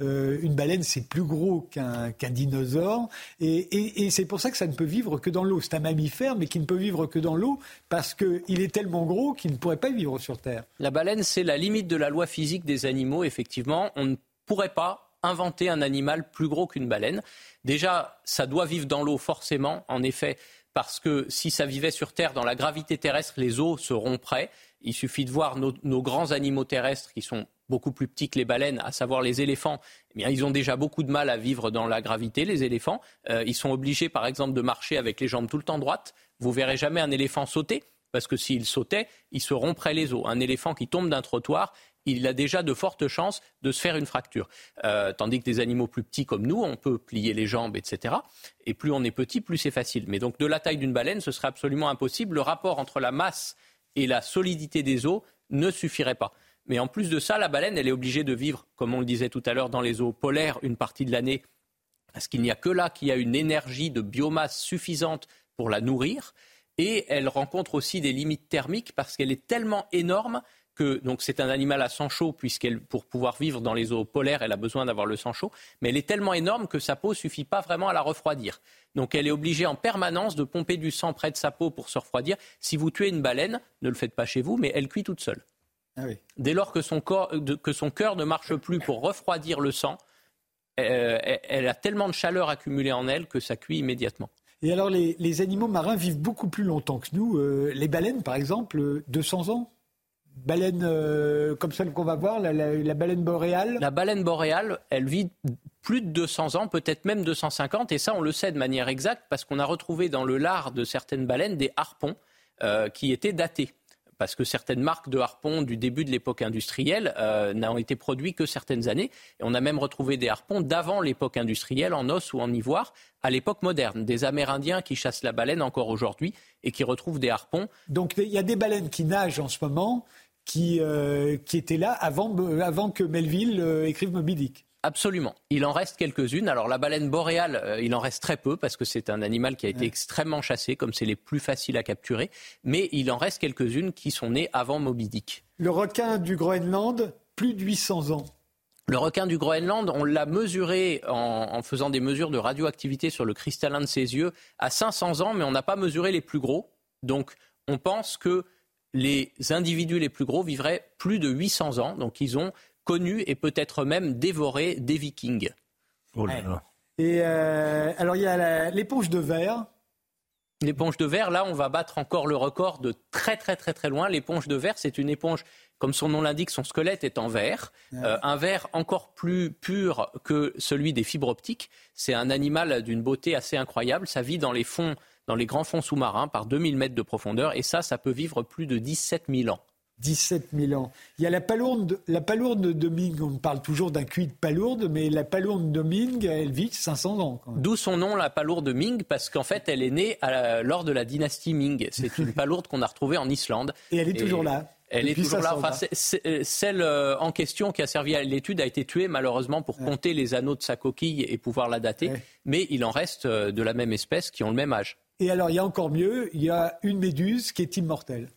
Speaker 1: une baleine, c'est plus gros qu'un dinosaure. Et, et, et c'est pour ça que ça ne peut vivre que dans l'eau. C'est un mammifère, mais qui ne peut vivre que dans l'eau parce qu'il est tellement gros qu'il ne pourrait pas vivre sur Terre.
Speaker 11: La baleine, c'est la limite de la loi physique des animaux, effectivement. On ne pourrait pas inventer un animal plus gros qu'une baleine. Déjà, ça doit vivre dans l'eau forcément, en effet, parce que si ça vivait sur Terre, dans la gravité terrestre, les eaux se rompraient. Il suffit de voir nos, grands animaux terrestres qui sont beaucoup plus petits que les baleines, à savoir les éléphants. Eh bien, ils ont déjà beaucoup de mal à vivre dans la gravité, les éléphants. Euh, ils sont obligés, par exemple, de marcher avec les jambes tout le temps droites. Vous verrez jamais un éléphant sauter, parce que s'il sautait, il se romprait les os. Un éléphant qui tombe d'un trottoir, il a déjà de fortes chances de se faire une fracture. Euh, tandis que des animaux plus petits comme nous, on peut plier les jambes, etc. Et plus on est petit, plus c'est facile. Mais donc de la taille d'une baleine, ce serait absolument impossible. Le rapport entre la masse et la solidité des os ne suffirait pas. Mais en plus de ça, la baleine, elle est obligée de vivre, comme on le disait tout à l'heure, dans les eaux polaires une partie de l'année, parce qu'il n'y a que là qu'il y a une énergie de biomasse suffisante pour la nourrir. Et elle rencontre aussi des limites thermiques parce qu'elle est tellement énorme que donc c'est un animal à sang chaud puisqu'elle pour pouvoir vivre dans les eaux polaires elle a besoin d'avoir le sang chaud. Mais elle est tellement énorme que sa peau suffit pas vraiment à la refroidir. Donc elle est obligée en permanence de pomper du sang près de sa peau pour se refroidir. Si vous tuez une baleine ne le faites pas chez vous mais elle cuit toute seule. Ah dès lors que son, corps, que son cœur ne marche plus pour refroidir le sang euh, elle a tellement de chaleur accumulée en elle que ça cuit immédiatement
Speaker 1: et alors, les, animaux marins vivent beaucoup plus longtemps que nous. Euh, les baleines, par exemple, 200 ans. Baleine euh, comme celle qu'on va voir, la, baleine boréale.
Speaker 11: La baleine boréale, elle vit plus de 200 ans, peut-être même 250, et ça on le sait de manière exacte parce qu'on a retrouvé dans le lard de certaines baleines des harpons euh, qui étaient datés parce que certaines marques de harpons du début de l'époque industrielle euh, n'ont été produits que certaines années. Et on a même retrouvé des harpons d'avant l'époque industrielle en os ou en ivoire, à l'époque moderne. Des Amérindiens qui chassent la baleine encore aujourd'hui et qui retrouvent des harpons.
Speaker 1: Donc il y a des baleines qui nagent en ce moment qui, euh, qui étaient là avant, avant que Melville euh, écrive Moby Dick.
Speaker 11: Absolument. Il en reste quelques-unes. Alors la baleine boréale, euh, il en reste très peu parce que c'est un animal qui a été extrêmement chassé, comme c'est les plus faciles à capturer. Mais il en reste quelques-unes qui sont nées avant Moby Dick.
Speaker 1: Le requin du Groenland, plus de 800 ans.
Speaker 11: Le requin du Groenland, on l'a mesuré en, faisant des mesures de radioactivité sur le cristallin de ses yeux à 500 ans, mais on n'a pas mesuré les plus gros. Donc on pense que les individus les plus gros vivraient plus de 800 ans. Donc ils ont connu et peut-être même dévoré des Vikings.
Speaker 1: Oh et euh, alors il y a l'éponge de verre.
Speaker 11: L'éponge de verre, là, on va battre encore le record de très très très très loin. L'éponge de verre, c'est une éponge, comme son nom l'indique, son squelette est en verre, euh, un verre encore plus pur que celui des fibres optiques. C'est un animal d'une beauté assez incroyable. Ça vit dans les fonds, dans les grands fonds sous-marins, par 2000 mètres de profondeur, et ça, ça peut vivre plus de 17 000 ans.
Speaker 1: 17 000 ans. Il y a la palourde, la palourde de Ming, on parle toujours d'un cuit de palourde, mais la palourde de Ming, elle vit 500 ans.
Speaker 11: D'où son nom, la palourde de Ming, parce qu'en fait, elle est née lors de la dynastie Ming. C'est une palourde qu'on a retrouvée en Islande.
Speaker 1: Et elle est toujours là.
Speaker 11: Elle est toujours là. Enfin, celle euh, en question qui a servi à l'étude a été tuée malheureusement pour compter les anneaux de sa coquille et pouvoir la dater. Mais il en reste euh, de la même espèce qui ont le même âge.
Speaker 1: Et alors, il y a encore mieux, il y a une méduse qui est immortelle.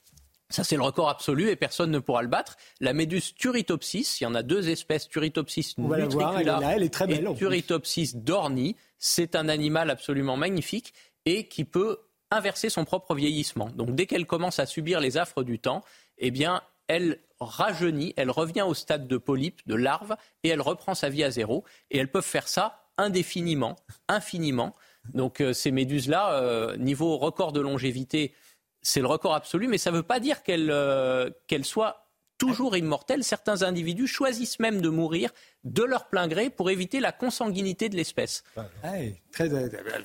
Speaker 11: Ça, c'est le record absolu et personne ne pourra le battre. La méduse Turritopsis, il y en a deux espèces, Turritopsis
Speaker 1: On va la voir, elle est, là, elle est très belle.
Speaker 11: Et Turritopsis dorni, c'est un animal absolument magnifique et qui peut inverser son propre vieillissement. Donc dès qu'elle commence à subir les affres du temps, eh bien, elle rajeunit, elle revient au stade de polype, de larve, et elle reprend sa vie à zéro. Et elles peuvent faire ça indéfiniment, infiniment. Donc ces méduses-là, niveau record de longévité, c'est le record absolu, mais ça ne veut pas dire qu'elles soient toujours immortels. Certains individus choisissent même de mourir de leur plein gré pour éviter la consanguinité de l'espèce.
Speaker 1: très,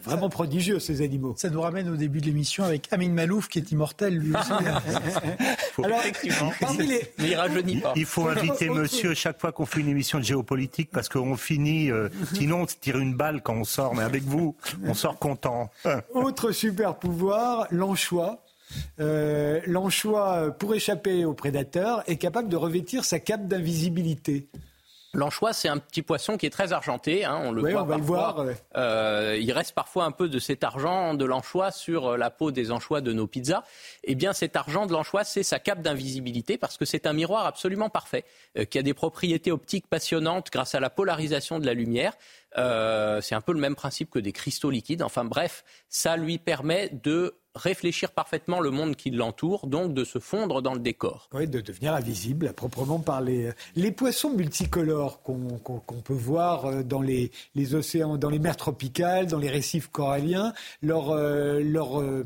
Speaker 1: vraiment prodigieux, ces animaux.
Speaker 4: Ça nous ramène au début de l'émission avec Amin Malouf, qui est immortel, lui aussi.
Speaker 11: Alors, mais il rajeunit pas.
Speaker 6: Il faut inviter monsieur chaque fois qu'on fait une émission de géopolitique, parce qu'on finit, euh, sinon on se tire une balle quand on sort, mais avec vous, on sort content.
Speaker 1: Autre super pouvoir, l'anchois. Euh, l'anchois, pour échapper aux prédateurs, est capable de revêtir sa cape d'invisibilité.
Speaker 11: L'anchois, c'est un petit poisson qui est très argenté. Hein, on le voit on voir. Euh, il reste parfois un peu de cet argent de l'anchois sur la peau des anchois de nos pizzas. Eh bien, cet argent de l'anchois, c'est sa cape d'invisibilité parce que c'est un miroir absolument parfait, euh, qui a des propriétés optiques passionnantes grâce à la polarisation de la lumière. C'est un peu le même principe que des cristaux liquides. Enfin bref, ça lui permet de réfléchir parfaitement le monde qui l'entoure, donc de se fondre dans le décor.
Speaker 1: Oui, de devenir invisible à proprement parler. Les poissons multicolores qu'on peut voir euh, dans les, océans, dans les mers tropicales, dans les récifs coralliens, leur, euh, leur, euh,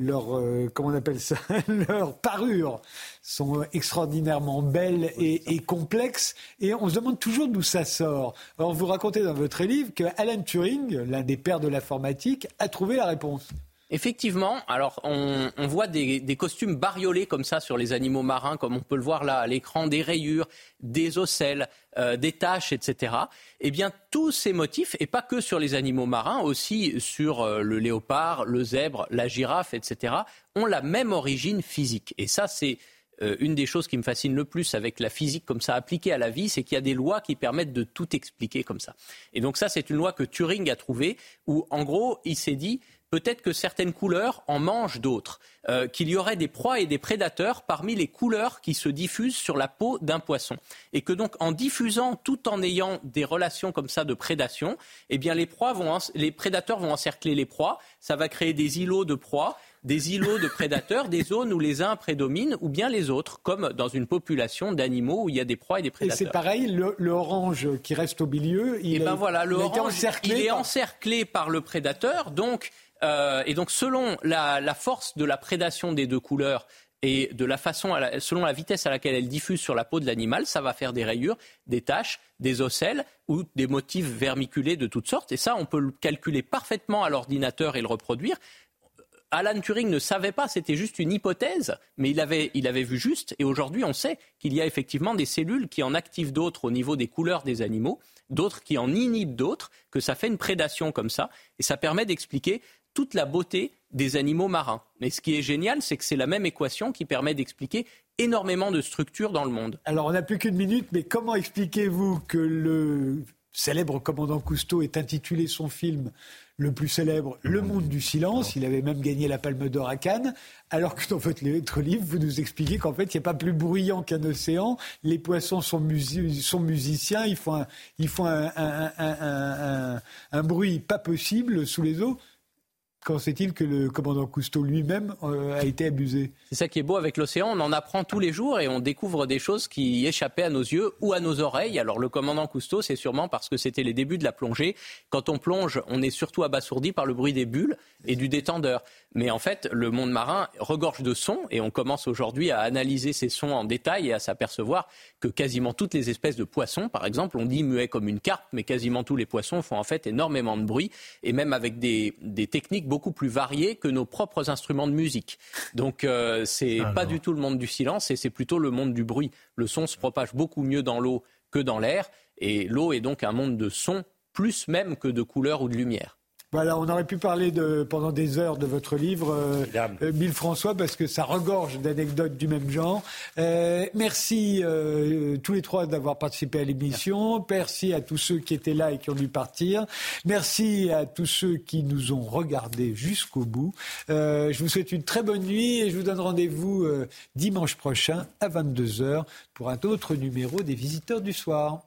Speaker 1: leur comment on appelle ça, leur parure sont extraordinairement belles et, et, complexes. Et on se demande toujours d'où ça sort. Alors, vous racontez dans votre livre que Alan Turing, l'un des pères de l'informatique, a trouvé la réponse.
Speaker 11: Effectivement, alors on, voit des, costumes bariolés comme ça sur les animaux marins, comme on peut le voir là à l'écran, des rayures, des ocelles, euh, des taches, etc. Eh bien, tous ces motifs, et pas que sur les animaux marins, aussi sur euh, le léopard, le zèbre, la girafe, etc., ont la même origine physique. Et ça, c'est euh, une des choses qui me fascine le plus avec la physique comme ça appliquée à la vie, c'est qu'il y a des lois qui permettent de tout expliquer comme ça. Et donc ça, c'est une loi que Turing a trouvée, où en gros, il s'est dit peut-être que certaines couleurs en mangent d'autres, euh, qu'il y aurait des proies et des prédateurs parmi les couleurs qui se diffusent sur la peau d'un poisson. Et que donc en diffusant tout en ayant des relations comme ça de prédation, eh bien les, proies vont, les prédateurs vont encercler les proies, ça va créer des îlots de proies des îlots de prédateurs, des zones où les uns prédominent ou bien les autres, comme dans une population d'animaux où il y a des proies et des prédateurs.
Speaker 1: Et c'est pareil, le, orange qui reste au milieu, il,
Speaker 11: et eh ben voilà, le orange, il est encerclé par le prédateur, donc euh, et donc, selon la, force de la prédation des deux couleurs et de la façon, selon la vitesse à laquelle elle diffuse sur la peau de l'animal, ça va faire des rayures, des taches, des ocelles ou des motifs vermiculés de toutes sortes. Et ça, on peut le calculer parfaitement à l'ordinateur et le reproduire. Alan Turing ne savait pas, c'était juste une hypothèse, mais il avait, il avait vu juste. Et aujourd'hui, on sait qu'il y a effectivement des cellules qui en activent d'autres au niveau des couleurs des animaux, d'autres qui en inhibent d'autres, que ça fait une prédation comme ça. Et ça permet d'expliquer toute la beauté des animaux marins. Mais ce qui est génial, c'est que c'est la même équation qui permet d'expliquer énormément de structures dans le monde.
Speaker 1: Alors, on n'a plus qu'une minute, mais comment expliquez-vous que le célèbre commandant Cousteau ait intitulé son film le plus célèbre, Le Monde du Silence? Il avait même gagné la Palme d'Or à Cannes. Alors que dans votre livre, vous nous expliquez qu'en fait, il n'y a pas plus bruyant qu'un océan. Les poissons sont, musiciens. Ils font, un bruit pas possible sous les eaux. Quand c'est-il que le commandant Cousteau lui-même euh, a été abusé?
Speaker 11: C'est ça qui est beau avec l'océan, on en apprend tous les jours et on découvre des choses qui échappaient à nos yeux ou à nos oreilles. Alors le commandant Cousteau, c'est sûrement parce que c'était les débuts de la plongée. Quand on plonge, on est surtout abasourdi par le bruit des bulles et du détendeur. Mais en fait, le monde marin regorge de sons et on commence aujourd'hui à analyser ces sons en détail et à s'apercevoir que quasiment toutes les espèces de poissons, par exemple, on dit muet comme une carpe, mais quasiment tous les poissons font en fait énormément de bruit et même avec des, des techniques beaucoup plus variées que nos propres instruments de musique. Donc euh, c'est ah pas du tout le monde du silence et c'est plutôt le monde du bruit. Le son se propage beaucoup mieux dans l'eau que dans l'air et l'eau est donc un monde de son plus même que de couleur ou de lumière.
Speaker 1: Voilà, on aurait pu parler de, pendant des heures de votre livre, euh, euh Mille François, parce que ça regorge d'anecdotes du même genre. Euh, merci euh, tous les trois d'avoir participé à l'émission. Merci à tous ceux qui étaient là et qui ont dû partir. Merci à tous ceux qui nous ont regardés jusqu'au bout. je vous souhaite une très bonne nuit et je vous donne rendez-vous dimanche prochain à 22h pour un autre numéro des Visiteurs du Soir.